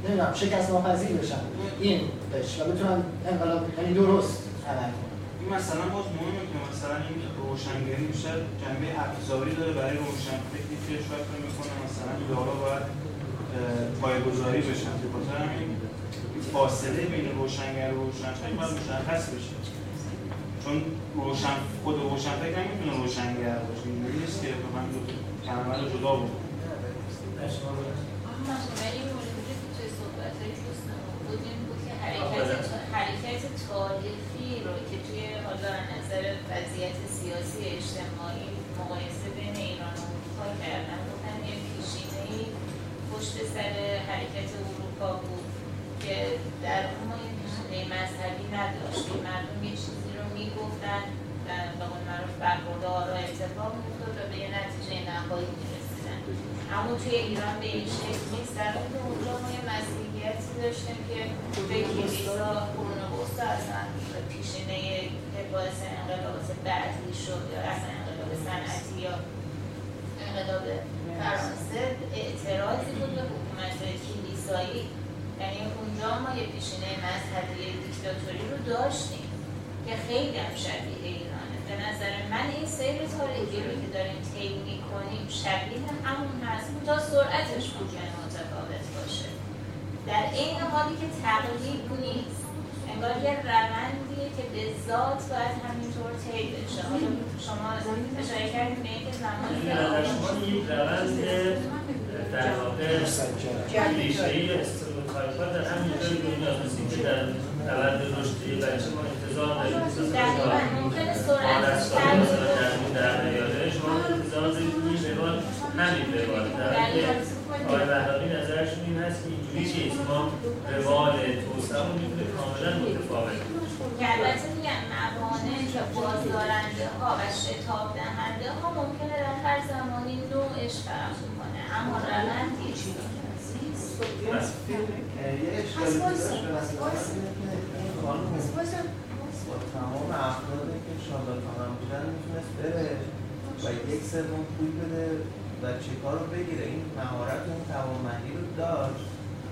Speaker 11: نمی‌دونم شکست ناپذیر بشن. این قشر و بتونن انقلاب یعنی درست عمل کنن.
Speaker 10: این مثلا باز مهمه که مثلا این روشنگری بیشتر جنبه ابزاری داره برای روشنفکری که شاید می‌کنه مثلا ایده‌ها باید اه، پایه‌گذاری بشن. به فاصله بین روشنگر و روشنفکر باید مشخص بشه. چون روشن خود روشنفکر نمی‌تونه روشنگر باشه اینجوری نیست که من دو کلمه رو جدا بود
Speaker 8: این حرکت حرکت تاریخی رو که توی حالا نظر وضعیت سیاسی اجتماعی مقایسه بین ایران و اروپا کردن. گفتن یه پیشینه‌ای پشت سر حرکت اروپا بود که در اون ما یه پیشینه مذهبی نداشتیم مردم یه چیزی رو می‌گفتن به قول معروف برخورد آرا اتفاق میافتاد و به یه نتیجه نهایی می‌رسیدن. اما توی ایران به این شکل نیست. در که اونجا ما یه مسیحیتی داشتیم که به کلیسا قرون وسطا اصلا پیشینه که باعث انقلابات بعدی شد یا اصلا انقلاب صنعتی یا انقلاب فرانسه. اعتراضی بود به حکومت کلیسایی. یعنی اونجا ما یه پیشینه مذهبی دیکتاتوری رو داشتیم. که خیلی هم شبیه ایرانه. به نظر من این سیر تاریخی رو که داریم طی می‌کنیم شبیه همون هست تا سرعتش ممکنه متفاوت باشه. در عین حالی که تقلیب نیست. انگار یه روندیه که به ذات باید همینطور طی بشه. حالا شما اشاره کردید به اینکه زمانی
Speaker 1: این روند در واقع کلیشه‌ای یا استروتایپ‌ها در همین جای دنیا مثل که در روند رشد بچه ما
Speaker 8: ممکنه کم
Speaker 1: در شما که این روال همین روال. در آقای بهرامی نظرشون این هست که اینجوری نیست. ما روال توسعه می‌تونه کاملا متفاوت
Speaker 8: که البته میگن موانع که بازدارنده ها و شتاب دهنده ها ممکنه در هر زمانی نوعش فرق کنه. اما روند یه چیزی
Speaker 4: یه تمام افرادی که شارلاتان هم بودن می‌تونست بره و یک سوم پول بده و چیکار رو بگیره. این مهارت اون توانمندی رو داشت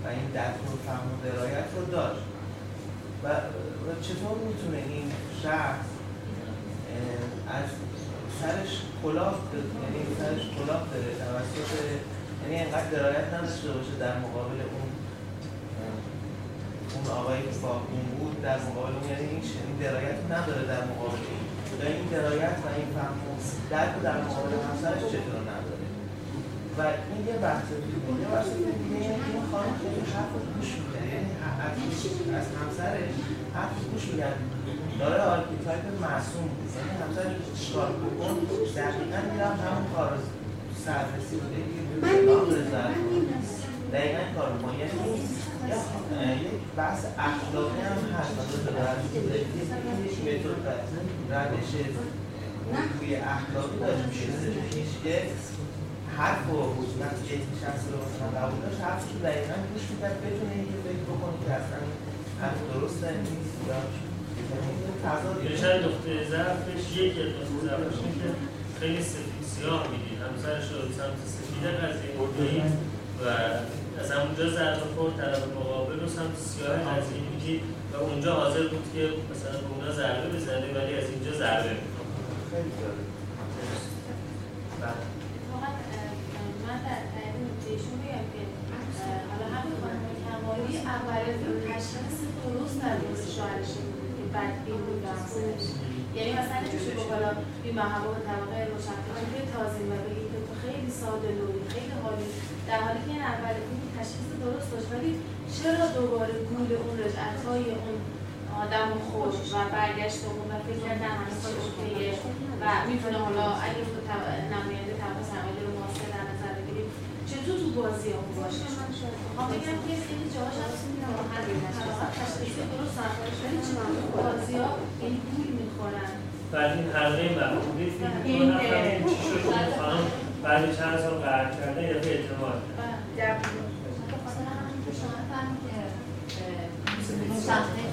Speaker 4: و این درک و فهم و درایت رو داشت. و و چطور می‌تونه این شخص از سرش کلاه یعنی سرش کلاه داره توسط یعنی انقدر درایت نداشته باشه در مقابل اون اون آقایی که با اون بود در مقابل اون یعنی این این درایت نداره در مقابل. این یا این درایت و این فهم و درک در مقابل همسرش چطور نداره. و این یه بحث دیگه یه بحث دیگه این خانم خیلی حرف گوش میده. یعنی از, همسرش حرف گوش میگن داره آرکیتایپ معصوم بود یعنی همسرش چیکار بکن دقیقا میرم همون کار رو سررسی بوده کلام رضایت دقیقا کار ما یعنی یک بحث اخلاقی هم هست. یک متد روش روی اخلاقی داشت میشه پیش که حرف و وقتی یک شخص رو مثلا قبول داشت. حرفش رو دقیقا گوش می‌کرد بتونه اینکه فکر بکنه که اصلا حرف درست نیست یا
Speaker 1: یه شاید نقطه ضعفش یکی از نقطه ضعفش که خیلی سفید سیاه می‌دید همسرش رو سمت سفید قضیه. بردید و از همونجا ضربه خورد طرف مقابل رو سمت سیاه قضیه می‌دید و اونجا حاضر بود که مثلا به اونا ضربه بزنه ولی از اینجا ضربه. می‌کنه
Speaker 4: خیلی جالب.
Speaker 7: من در تایید نکتهشون بگم که حالا همین خانم کمالی اول تشخیص درست در مورد شوهرش که بدبین بود یعنی مثلا نمیشه حالا بی محبا به طبقه روشنفکر توی تازه و بگید که تو خیلی ساده لوحی خیلی حالی در حالی که این اول این
Speaker 13: تشخیص درست داشت ولی چرا دوباره گول اون رجعت های اون آدم خود و برگشت اون و فکر کردن همه کار اوکیه و می‌تونه حالا اگه تو نماینده طبقه سرمایه رو معاصر در نظر بگیریم چطور تو بازی اون باشه؟ می‌خوام بگم که خیلی جاهاش هست میرم تشخیص درست ولی چطور تو بازی ها این گول می‌خورن.
Speaker 1: بعد این حلقه فکر
Speaker 13: این،
Speaker 1: می‌کنم این چی شد؟ خانم بعد چند سال قرار کرده یا به اعتماد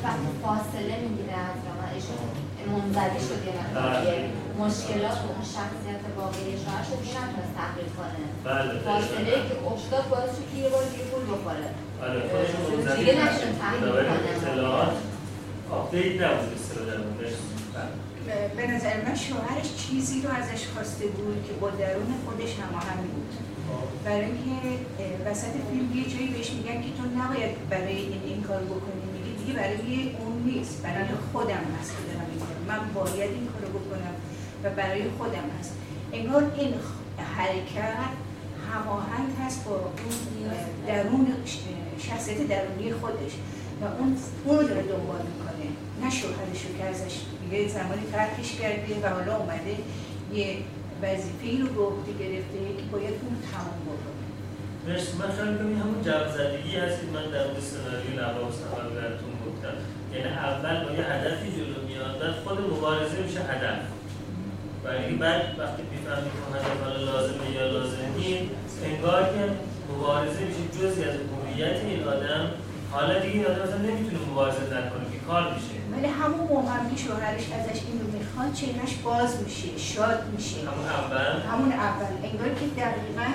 Speaker 5: وقتی فاصله می‌گیره از جامعهشون منزوی شده
Speaker 1: بله.
Speaker 5: مشکلات و اون شخصیت واقعی شوهرش رو نتونست تحقیق کنه
Speaker 1: بله
Speaker 5: فاصله که افتاد باعث شد که یه بار دیگه پول بخوره. دیگه کنه
Speaker 1: اطلاعات. آپدیت نبود. بله.
Speaker 14: به نظر من شوهرش چیزی رو ازش خواسته بود که با درون خودش هماهنگ بود برای اینکه وسط فیلم یه جایی بهش میگن که تو نباید برای این این کار بکنی میگه دیگه برای اون نیست برای خودم هست که دارم. من باید این کارو بکنم و برای خودم هست انگار این حرکت هماهنگ هست با اون درون شخصیت درونی خودش و اون اون داره دنبال می‌کنه. نه شوهرش رو که ازش یه زمانی ترکش کرده و حالا اومده یه وظیفه رو به عهده گرفته که باید اون تمام بکنه.
Speaker 1: مرسی. من خیلی کنم این همون جو زدگی هست که من در مورد سناریو لباس سفر براتون گفتم. یعنی اول با یه هدفی جلو میاد بعد خود مبارزه میشه هدف. و اینکه بعد وقتی می‌فهمید که هدف حالا لازمه یا لازم نیست انگار که مبارزه میشه جزی از هویت این آدم حالا دیگه این آدم اصلا نمی‌تونه مبارزه نکنه که کار میشه.
Speaker 14: ولی همون موقع هم که شوهرش ازش این رو می‌خواد چهرش باز میشه شاد میشه.
Speaker 1: همون اول؟
Speaker 14: همون اول. انگار که دقیقا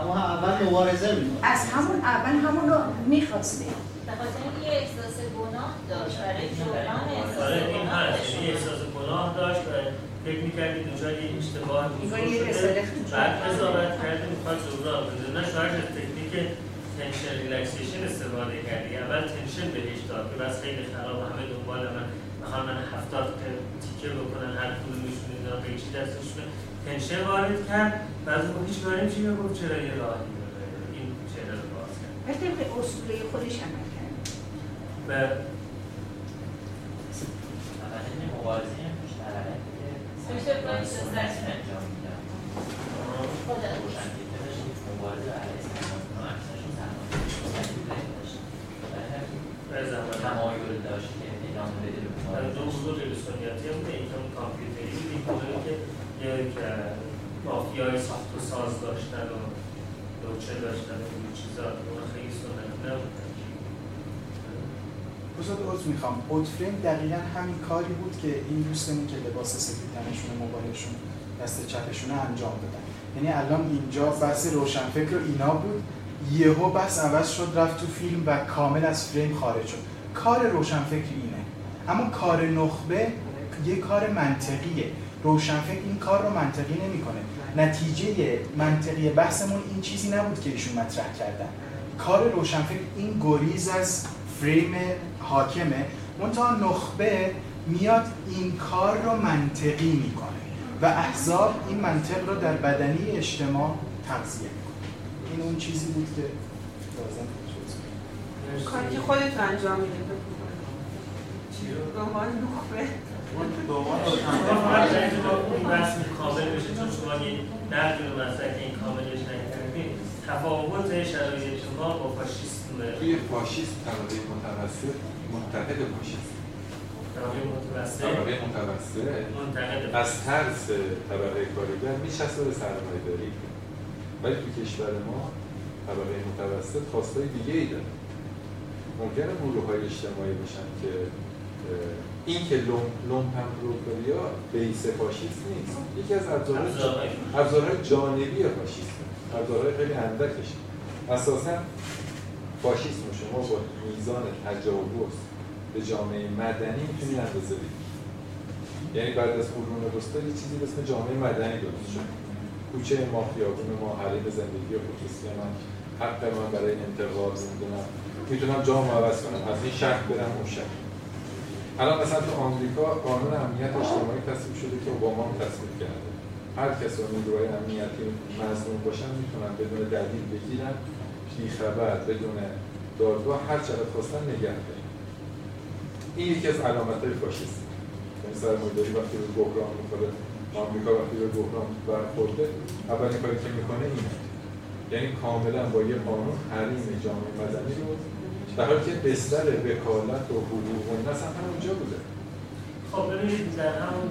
Speaker 11: اما اول مبارزه می‌کنه.
Speaker 14: از همون اول همون رو می‌خواسته.
Speaker 8: به خاطر اینکه یه احساس گناه داشت. برای جبران احساس
Speaker 1: آره این یعنی احساس گناه داشت و فکر می‌کرد که دچار یه اشتباه
Speaker 14: تو
Speaker 1: بعد. قضاوت کرده می‌خواد جبران بده. نه شاید از تکنیک tension relaxation استفاده کردی. اول tension بهش داد که بس خیلی خراب همه دنبال من. می‌خوان من هفتاد تیکه بکنن هر کدومشون اینا به چی دستشون tension وارد کرد. بعد گفت هیچ کاری نمیشه یا گفت چرا یه راهی داره؟ این چرا رو باز کرد؟
Speaker 14: طبق اصوله خودش عمل کرد.
Speaker 1: و
Speaker 4: این مبارزه هم توش طرفه که
Speaker 8: میشه باید
Speaker 4: سنت
Speaker 8: دست
Speaker 4: انجام میدن
Speaker 8: خدا
Speaker 4: روشنفکر داشت یک مبارزه علیه استعمار کنه اکثرشون سرمایه‌گذاری داشت برای
Speaker 1: زمان
Speaker 4: تمایل داشت که ادامه بده به
Speaker 1: دو حضور سنتی هم به اینکه اون کامپیوتری بود کاملی که یک مافیای ساخت و ساز داشتن و لوچه داشتن و این چیزا اون خیلی سنتی نبود.
Speaker 9: استاد عذر می‌خوام. اوتفریم دقیقا همین کاری بود که این دوستمون که لباس سفید تنشون موبایلشون دست چپشون انجام دادن. یعنی الان اینجا بحث روشنفکر و اینا بود. یهو بس عوض شد رفت تو فیلم و کامل از فریم خارج شد. کار روشنفکر اینه. اما کار نخبه یه کار منطقیه. روشنفکر این کار رو منطقی نمی‌کنه. نتیجه منطقی بحثمون این چیزی نبود که ایشون مطرح کردن. کار روشنفکر این گریز از فریم حاکمه. منتها نخبه میاد این کار رو منطقی می‌کنه و احزاب این منطق رو در بدنی اجتماع تغذیه این اون چیزی بود که لازم بود
Speaker 7: کاری که خودت انجام میده عنوان نخبه
Speaker 1: این بحث کامل بشه چون شما رو مطرح که این کاملش نکردیم تفاوت شرایط ما با فاشیسم
Speaker 12: توی فاشیسم طبقه متوسط منتقد فاشیسم
Speaker 1: طبقه متوسط؟
Speaker 12: طبقه متوسط.
Speaker 1: منتقد
Speaker 12: از ترس طبقه کارگر میچسبه به سرمایه داری ولی تو کشور ما طبقه متوسط خواستای دیگه ای داره. ممکنه گروه های اجتماعی باشن که این که لوم لومپن پروپریا بیس فاشیست نیست. یکی از ابزارهای جانبی فاشیست. ابزارهای خیلی اندکش. اساسا فاشیسم رو شما با میزان تجاوز به جامعه مدنی می‌تونید اندازه بدید یعنی بعد از قرون وسطا یه چیزی به اسم جامعه مدنی درست شد کوچه ما خیابون ما حریم زندگی خصوصی من. حق من برای انتقال نمی‌دونم. می‌تونم جام عوض کنم. از این شهر برم اون شهر. الان مثلا تو آمریکا قانون امنیت اجتماعی تصویب شده که اوباما هم تصویب کرده. هر کس رو نیروهای امنیتی مظلوم باشن می‌تونن بدون دلیل بگیرن بیخبر بدون دادگاه هر چقدر خواستن نگه داریم این یکی از علامت های فاشیسم. یعنی سرمایه‌داری وقتی به بحران می‌خوره آمریکا وقتی به بحران برخورده اولین کاری که می‌کنه اینه. یعنی کاملا با یه قانون حریم جامعه مدنی رو در حالی که بستر وکالت و حقوق و اینا هم اونجا بوده.
Speaker 1: خب ببینید در همون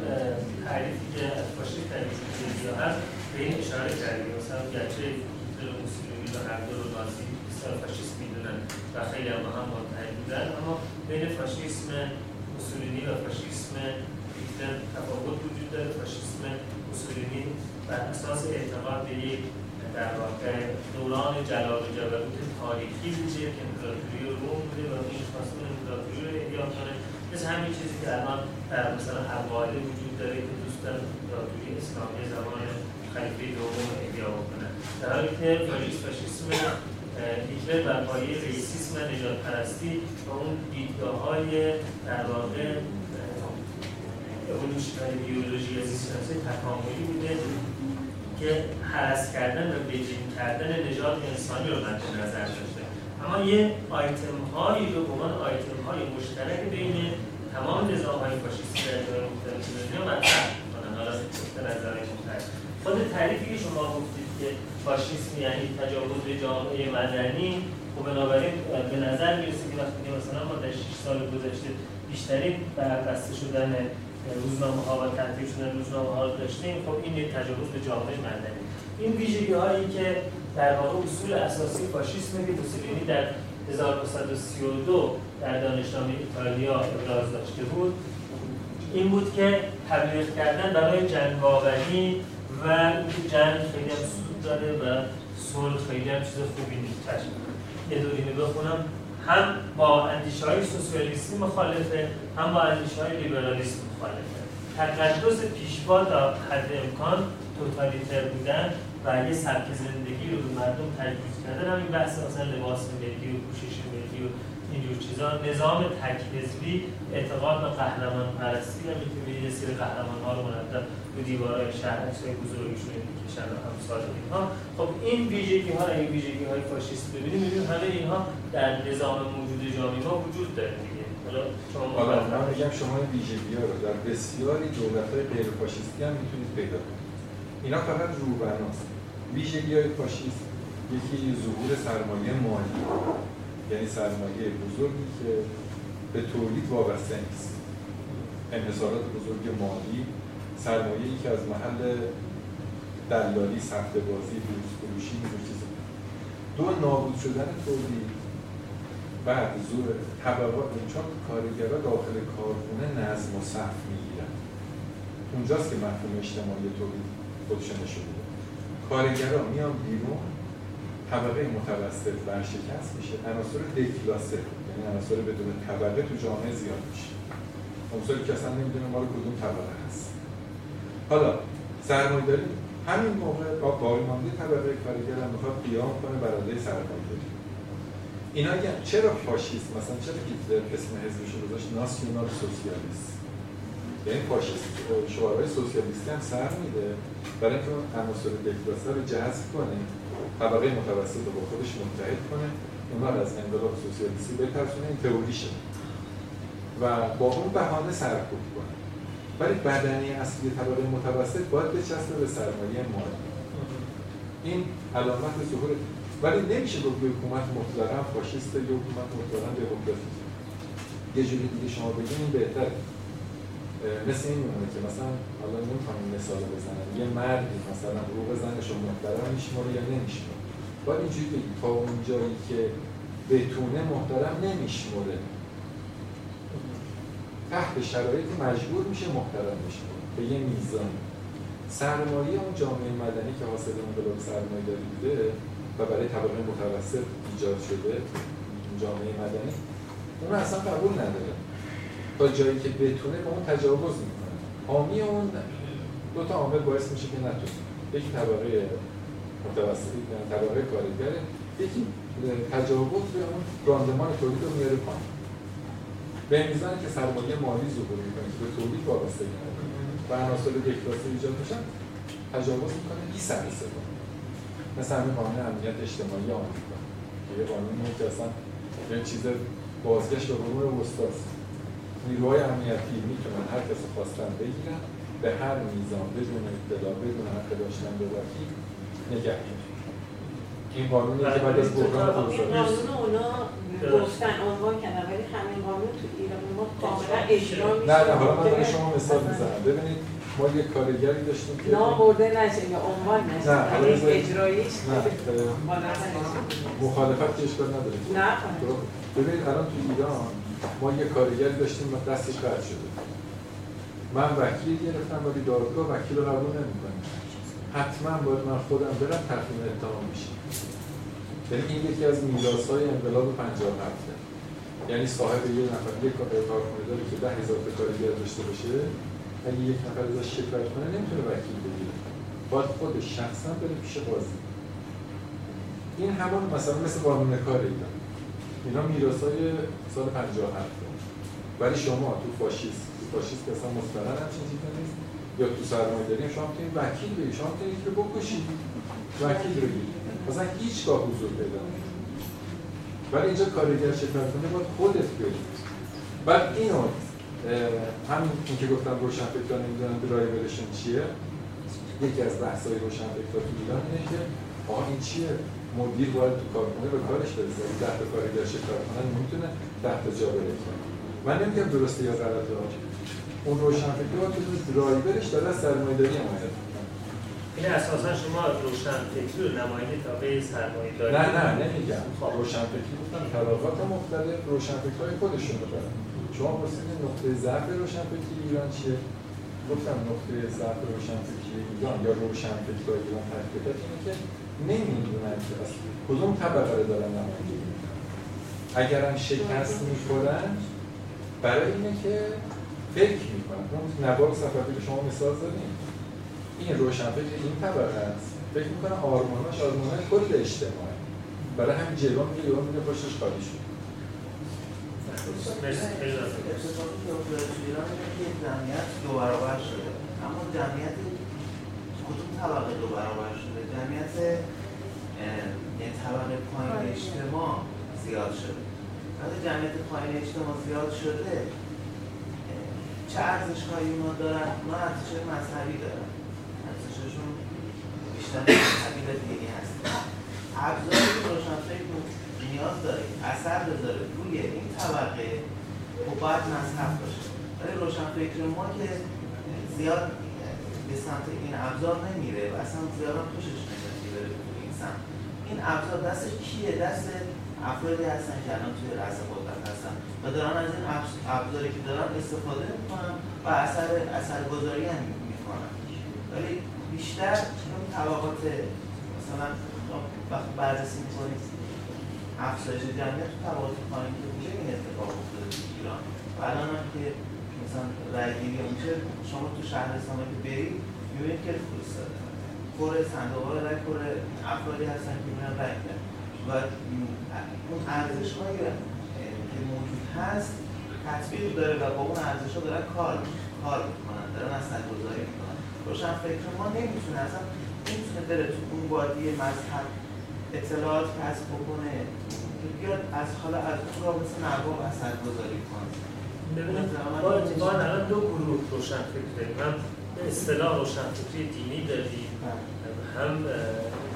Speaker 1: تعریفی که از فاشیسم تعریف یا هست به این اشاره کردیم مثلا گرچه هیتلر و موسولینی و هر دو رو نازی بسیار فاشیست می‌دونن و خیلی هم هم متحد بودن اما بین فاشیسم موسولینی و فاشیسم هیتلر تفاوت وجود داره. فاشیسم موسولینی بر اساس اعتقاد به یک در واقع دوران جلال و جبروت تاریخی بوده که امپراتوری روم بوده و این خواست امپراتوری رو احیا کنه. مثل همین چیزی که الان در مثلا القاعده وجود داره که دوست دارن امپراتوری اسلامی زمان خلیفه دوم احیا بکنه در حالی که فاشیسم هیتلر بر پایه ریسیسم نجات پرستی و اون دیدگاه های در واقع اولوشنری بیولوژی یا زیستشناسی تکاملی بوده که حرس کردن و بجین کردن نژاد انسانی رو مد نظر داشته. اما یه آیتم هایی رو به عنوان آیتم های مشترک بین تمام نظام های فاشیستی در جای مختلف دنیا مطرح حالا به خود تعریفی که شما گفتید که فاشیسم یعنی تجاوز به جامعه مدنی خب بنابراین به نظر می‌رسه که وقتی مثلا ما در 6 سال گذشته بیشترین بربسته شدن روزنامه ها و تنظیم شدن روزنامه ها داشتیم خب این یک تجاوز به جامعه مدنی این ویژگی هایی که در واقع اصول اساسی فاشیسم که موسولینی در 1932 در دانشنامه ایتالیا ابراز داشته بود این بود که تبلیغ کردن برای جنگ آوری و اینکه جنگ خیلی هم سود داره و صلح خیلی هم چیز خوبی نیست. یه دوری بخونم. هم با اندیشه های سوسیالیستی مخالفه هم با اندیشه های لیبرالیسم. مخالفه تقدس پیشوا تا حد امکان توتالیتر بودن و یه سبک زندگی رو به مردم تجویز کردن همین بحث مثلا لباس ملی و پوشش ملی و اینجور چیزا. نظام تک حزبی اعتقاد به قهرمان پرستی هم می‌تونه یه سری قهرمان ها رو مرتب دیوارهای شهر عکسای بزرگشون می‌کشن و همسال اینها. خب این ویژگی ها این ویژگی های فاشیست ببینیم همه اینها در نظام موجود جامعه ما وجود داره. حالا
Speaker 12: من میگم شما این ویژگی ها رو در بسیاری دولت های غیر فاشیستی هم می‌تونید پیدا کنید. اینا فقط روبناست. ویژگی های فاشیست یکی ظهور سرمایه مالی. یعنی سرمایه بزرگی که به تولید وابسته نیست. انحصارات بزرگ مالی سرمایه ای که از محل دلالی سخت بازی بروز فروشی دو نابود شدن تولید. بعد زور طبقات چون کارگرها داخل کارخونه نظم و صف می‌گیرن. اونجاست که مفهوم اجتماعی تولید خودش نشون میده کارگرها میان بیرون طبقه متوسط ورشکست میشه. عناصر دیکلاسه یعنی عناصر بدون طبقه تو جامعه زیاد میشه. عنصری که اصلا نمی‌دونه مال کدوم طبقه هست. حالا سرمایه داری همین موقع با باقیمانده طبقه کارگر هم می‌خواد قیام کنه بر علیه سرمایه داری اینا اگر چرا فاشیست؟ مثلا چرا هیتلر اسم حزبش رو گذاشت؟ ناسیونال سوسیالیست. یعنی فاشیست. شعارهای سوسیالیستی هم سر میده. برای اینکه عناصر دکلاسه رو جذب کنه طبقه متوسط رو با خودش متحد کنه اونا از انقلاب سوسیالیستی بترسونه این تئوریشه. و با اون بهانه سرکوب کنه. ولی بدنی اصلی طبقه متوسط باید بچسبه به سرمایه مالی. این علامت ظهور ولی نمیشه گفت حکومت مطلقا فاشیست یا حکومت مطلقا دموکراتیک یه جوری دیگه شما بگین بهتره. مثل این میمونه که مثلا حالا نمی‌خوام مثال بزنم. یه مردی مثلا حقوق زنش رو محترم میشماره یا نمیشماره؟ باید اینجوری بگی تا اون جایی که بتونه محترم نمیشمره تحت شرایطی مجبور میشه محترم بشماره. به یه میزان. سرمایه اون جامعه مدنی که حاصل انقلاب سرمایه داری بوده و برای طبقه متوسط ایجاد شده جامعه مدنی اون اصلا قبول نداره. تا جایی که بتونه با اون تجاوز می‌کنه. حامی اون دو تا عامل باعث میشه که نتونه. یکی طبقه متوسطی طبقه کارگره یکی تجاوز به اون راندمان تولید رو میاره پایین. به میزانی که سرمایه مالی ظهور می‌کنه که به تولید وابسته و عناصر یکداسته ایجاد میشن تجاوز می‌کنه بی سر مثل همین قانون امنیت اجتماعی آمریکا. یه قانونیه که اصلا یه چیز بازگشت به امور وسطاست نیروهای امنیتی می‌تونن هر کس خواستن بگیرن به هر میزان بدون اطلاع بدون حق داشتن به وکیل نگه این قانونی که بعد از بحران
Speaker 15: این قانون اونا گفتن عنوان کردن ولی همین قانون تو ایران ما کاملا اجرا میشه
Speaker 12: نه نه حالا من برای شما مثال می‌زنم. ببینید ما یه کارگری داشتیم که
Speaker 15: نام برده نشه یا عنوان نشه.
Speaker 12: نه بذارید-
Speaker 15: اجراییش
Speaker 12: نه مخالفت که اشکال نداره.
Speaker 15: نه
Speaker 12: خب، ببینید الان تو ایران ما یه کارگری داشتیم و دستش قطع شده. من وکیل گرفتم ولی دادگاه وکیل رو قبول نمی‌کنه حتما باید من خودم برم تقدیم اتهام بشم یعنی این یکی از میراث‌های انقلاب 57 یعنی صاحب یه نفر یک کارخونه داره که ده هزار کارگر داشته باشه اگه یک نفر ازش شکایت کنه نمی‌تونه وکیل بگیره. باید خودش شخصا بره پیش قاضی این همون مثلا مثل قانون کار ایران اینا میراثای سال 57 ولی شما تو فاشیست تو فاشیست که اصلا مستقر همچین چیزی نیست. یا تو سرمایه داریم شما می‌تونید وکیل بگیرید شما می‌تونید که بکشید وکیل بگیرید مثلا هیچگاه حضور پیدا. ولی اینجا کارگر شکایت کنه باید خودت بری. بعد اینو همین این که گفتم روشنفکران نمی‌دونن درایورشون چیه. یکی از بحث‌های روشنفکران تو ایران اینه که آقا این چیه؟ مدیر باید تو کارخونه به کارش برسه. اگه ده تا کارگر شکایت کنن نمی‌تونه ده تا جا بره. من نمیگم درسته یا غلطه اون روشنفکر باید بدونه درایورش داره از سرمایه‌داری حمایت.
Speaker 1: این اساسا شما روشن فکری رو نماینده تابع سرمایه داری
Speaker 12: نه نه نمیگم. روشنفکری گفتم طبقات مختلف روشنفکرهای خودشون رو دارن. شما پرسیدین نقطه ضعف روشنفکری ایران چیه؟ گفتم نقطه ضعف روشنفکری ایران یا روشنفکرهای ایران حقیقت اینه که نمی‌دونن که از کدوم طبقه رو دارن نمایندگی می‌کنن. اگر هم شکست می‌خورن برای اینه که فکر می‌کنن. اون نوار صفحاتی که شما مثال زدین. این روشنفکر این طبقه است. فکر می‌کنه آرماناش آرمانای کل اجتماعی برای همین جلو میگه یهو میگه پشتش خالی شد
Speaker 4: افتاده تو ایران اینه که جمعیت دو برابر شده اما جمعیت کدوم طبقه دو برابر شده جمعیت یعنی طبقه پایین اجتماع زیاد شده وقتی جمعیت پایین اجتماع زیاد شده چه ارزش هایی اونا دارن؟ اونا ارزش مذهبی دارن ارزششون بیشتر مذهبی و دینی هست ابزاری روشنفکر نیاز داره اثر بذاره روی این طبقه خب باید مذهب باشه. ولی روشنفکر ما که زیاد به سمت این ابزار نمیره و اصلا زیاد هم خوشش نمیاد که بره این سمت. این ابزار دست کیه؟ دست افرادی هستن که الان توی رأس قدرت هستن و دارن از این ابز- ابزاری که دارن استفاده می‌کنن و اثر اثر گذاری هم می‌کنن. ولی بیشتر اون طبقات مثلا شما وقتی بررسی می‌کنید افزایش جمعیت تو پایین که بوده این اتفاق افتاده تو ایران. و الان هم که مثلا رأیگیری اونچه شما تو شهرستان که برید می‌بینید که پر صندوق های رأی پر افرادی هستن که میرن رأی میدن. و اون ارزش که موجود هست تطبیق داره و با اون ارزش ها دارن کار کار می‌کنن دارن اثر گذاری می‌کنن. روشن فکر ما نمی‌تونه اصلا نمی‌تونه بره تو اون وادی مذهب اطلاعات کسب بکنه. بیاد از حالا از اون را مثل نواب اثر گذاری کنه
Speaker 1: ببینید ما اتفاقا الان دو گروه روشنفکر داریم هم به اصطلاح روشنفکری دینی داریم هم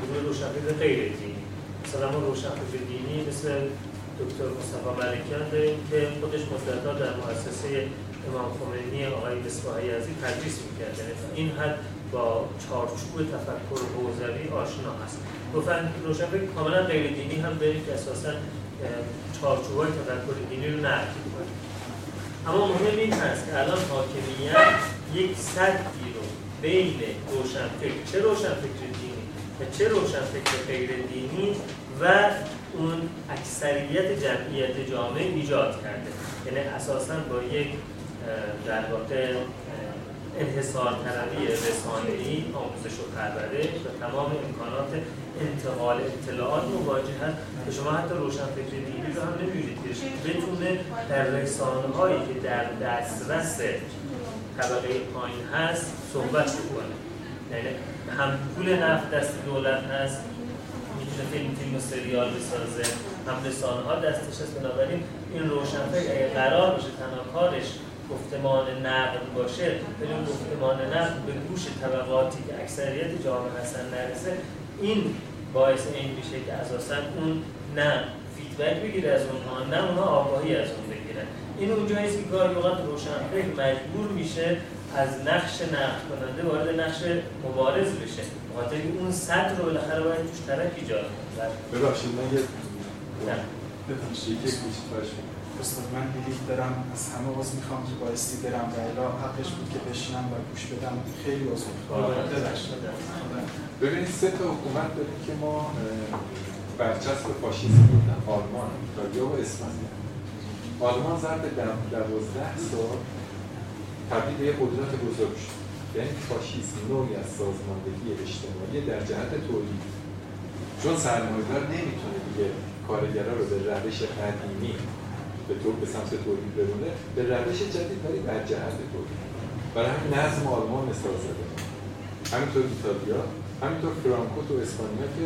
Speaker 1: گروه روشنفکر غیر دینی. مثلا ما روشنفکر دینی مثل دکتر مصطفی ملکیان داریم که خودش مدتها در مؤسسه امام خمینی آقای مصباح یزدی تدریس می‌کرد. یعنی این حد با چارچوب تفکر حوزوی آشنا هست. گفتن روشنفکر کاملا غیر دینی هم داریم که اساسا چارچوب های تفکر دینی رو نقد می‌کنه اما مهم این هست که الان حاکمیت یک سدی رو بین روشنفکر چه روشنفکر دینی و چه روشنفکر غیر دینی و اون اکثریت جمعیت جامعه ایجاد کرده. یعنی اساسا با یک در واقع انحصار طلبی رسانه‌ای آموزش و پرورش و تمام امکانات انتقال اطلاعات مواجه هست. که شما حتی روشنفکر دینی رو هم نمی‌بینید. که بتونه در رسانه که در دسترس طبقه پایین هست صحبت بکنه. یعنی هم پول نفت دست دولت هست می‌تونه فیلم فیلم و سریال بسازه. حمله ها دستش است بنابراین این روشنفکر اگه قرار باشه تنها کارش گفتمان نقد باشه ولی اون گفتمان نقد به گوش طبقاتی که اکثریت جامعه هستن نرسه این باعث این میشه که اساسا اون نه فیدبک بگیره از اونها نه اونها آگاهی از اون بگیرن. این اونجایی که گاهی اوقات روشنفکر مجبور میشه از نقش نقد کننده وارد نقش مبارز بشه بخاطر اون صد رو بالاخره باید توش طرف ایجاد کنه.
Speaker 12: ببخشید من یه
Speaker 1: نه.
Speaker 9: استاد من بلیت دارم از همه عضو می‌خوام که بایستی برم و الا حقش بود که بشینم و گوش بدم. خیلی عضو می‌خوام.
Speaker 12: ببینید سه تا حکومت داریم که ما برچسب فاشیسم بودن آلمان ایتالیا و اسپانیا. آلمان ضرب دوازده سال تبدیل به قدرت بزرگ شد. یعنی فاشیسم نوعی از سازماندهی اجتماعی در جهت تولید. چون سرمایه‌دار نمی‌تونه دیگه کارگرا رو به روش قدیمی به طور به سمت تولید برونه به روش جدید ولی در جهت تولید. برای همین نظم آلمان مثال زده. همینطور ایتالیا همینطور فرانکو تو اسپانیا که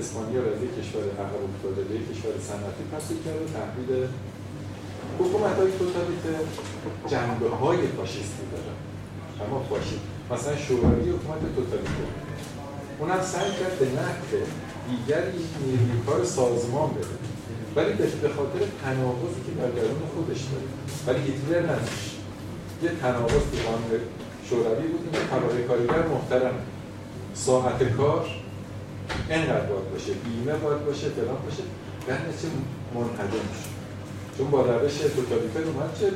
Speaker 12: اسپانیا از کشور عقب افتاده به کشور صنعتی تبدیل کرده تحویل حکومت های توتالیته جنبه های فاشیستی دارن اما فاشیست. مثلا شوروی حکومت توتالیته اونم سعی کرد به نقد دیگری نیروی کار سازمان بده. ولی به خاطر تناقضی که در درون خودش داره. ولی هیتلر نداشت. یه تناقض تو قانون شوروی بود که طبقه کارگر محترم. ساعت کار اینقدر باید باشه بیمه باید باشه فلان باشه. در نتیجه منهدم شد. چون با روش توتالیتر اومد چه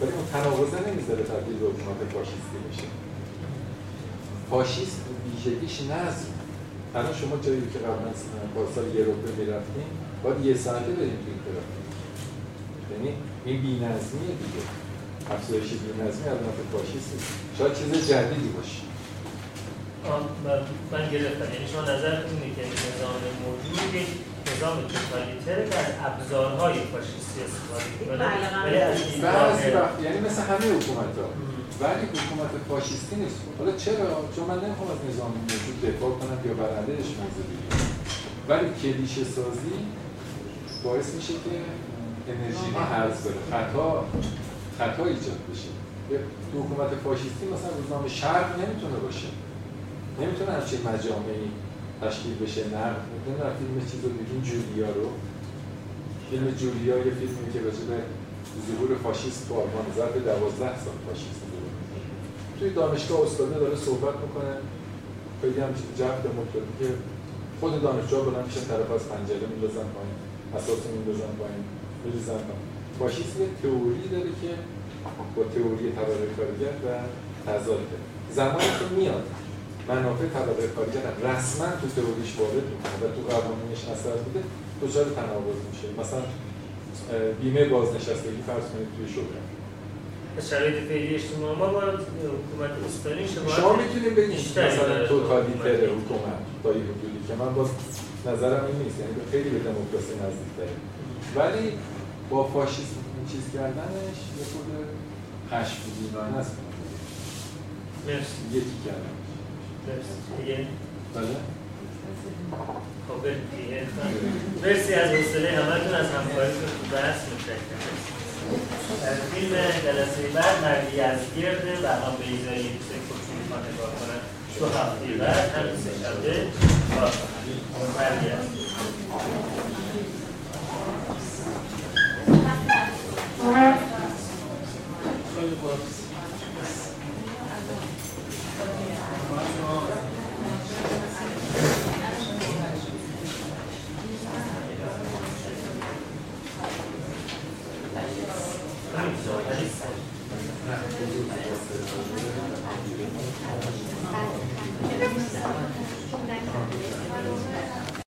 Speaker 12: ولی اون تناقضه نمی‌ذاره تبدیل به حکومت فاشیستی بشه. فاشیست ویژگیش نظم الان شما جایی که قبلا پارسال یه روبه می‌رفتیم باید یه ساعته بریم توی ترافیک یعنی این بی‌نظمیه دیگه افزایش بی‌نظمی علامت فاشیست شاید چیز جدیدی باشه
Speaker 1: من گرفتم یعنی شما نظر اینه که نظام موجودی نظام توتالیتره که از ابزارهای فاشیستی استفاده کنه ولی از
Speaker 12: بعضی وقت یعنی مثل همه حکومت ها ولی حکومت فاشیستی نیست حالا چرا چون من نمی‌خوام از نظام موجود دفاع کنم یا برندهش موضوع بگیرم ولی کلیشه سازی باعث میشه که انرژی ها هرز بره خطا خطا ایجاد بشه. تو حکومت فاشیستی مثلا روزنامه شرق نمی‌تونه باشه. نمی‌تونه همچین مجامعی تشکیل بشه نه نمی‌دونم فیلم چیز رو دیدین جولیا رو. فیلم جولیا یه فیلمی که راجع به ظهور فاشیست تو آلمان ظرف دوازده سال فاشیست ظهور توی دانشگاه استاده داره صحبت می‌کنه. خیلی هم جو دموکراتی که خود دانشجو بلند میشن طرف از پنجره میندازن پایین. اساس میندازن پایین میریزن پایین فاشیسم یه تئوری داره که با تئوری طبقه کارگر و تضاد زمانی که میاد منافع طبقه کارگر رسما تو تئوریش وارد می‌کنه و تو قوانینش اثر بوده دچار تناقض میشه. مثلا بیمه بازنشستگی فرض کنید توی شغل.
Speaker 1: شرایط فعلی اجتماع ما با حکومت استانی شما
Speaker 12: شما می‌تونید بگید مثلا توتالیتر حکومت. تا یه حدودی که من باز نظرم این نیست. یعنی خیلی به دموکراسی نزدیک‌تره ولی با فاشیسم چیز کردنش یه خود خشمگینانه است
Speaker 1: مرسی.
Speaker 12: یکی کردن
Speaker 1: مرسی.
Speaker 12: بله.
Speaker 1: خب مرسی از حوصله همتون از همکاریتون تو بحث متشکرم. فیلم جلسه بعد مردی از گرده و هم بیزایی سه کچی می‌خوان نگاه کنن. دو هفته بعد همین سه شبه مردی از خیلی Thank you.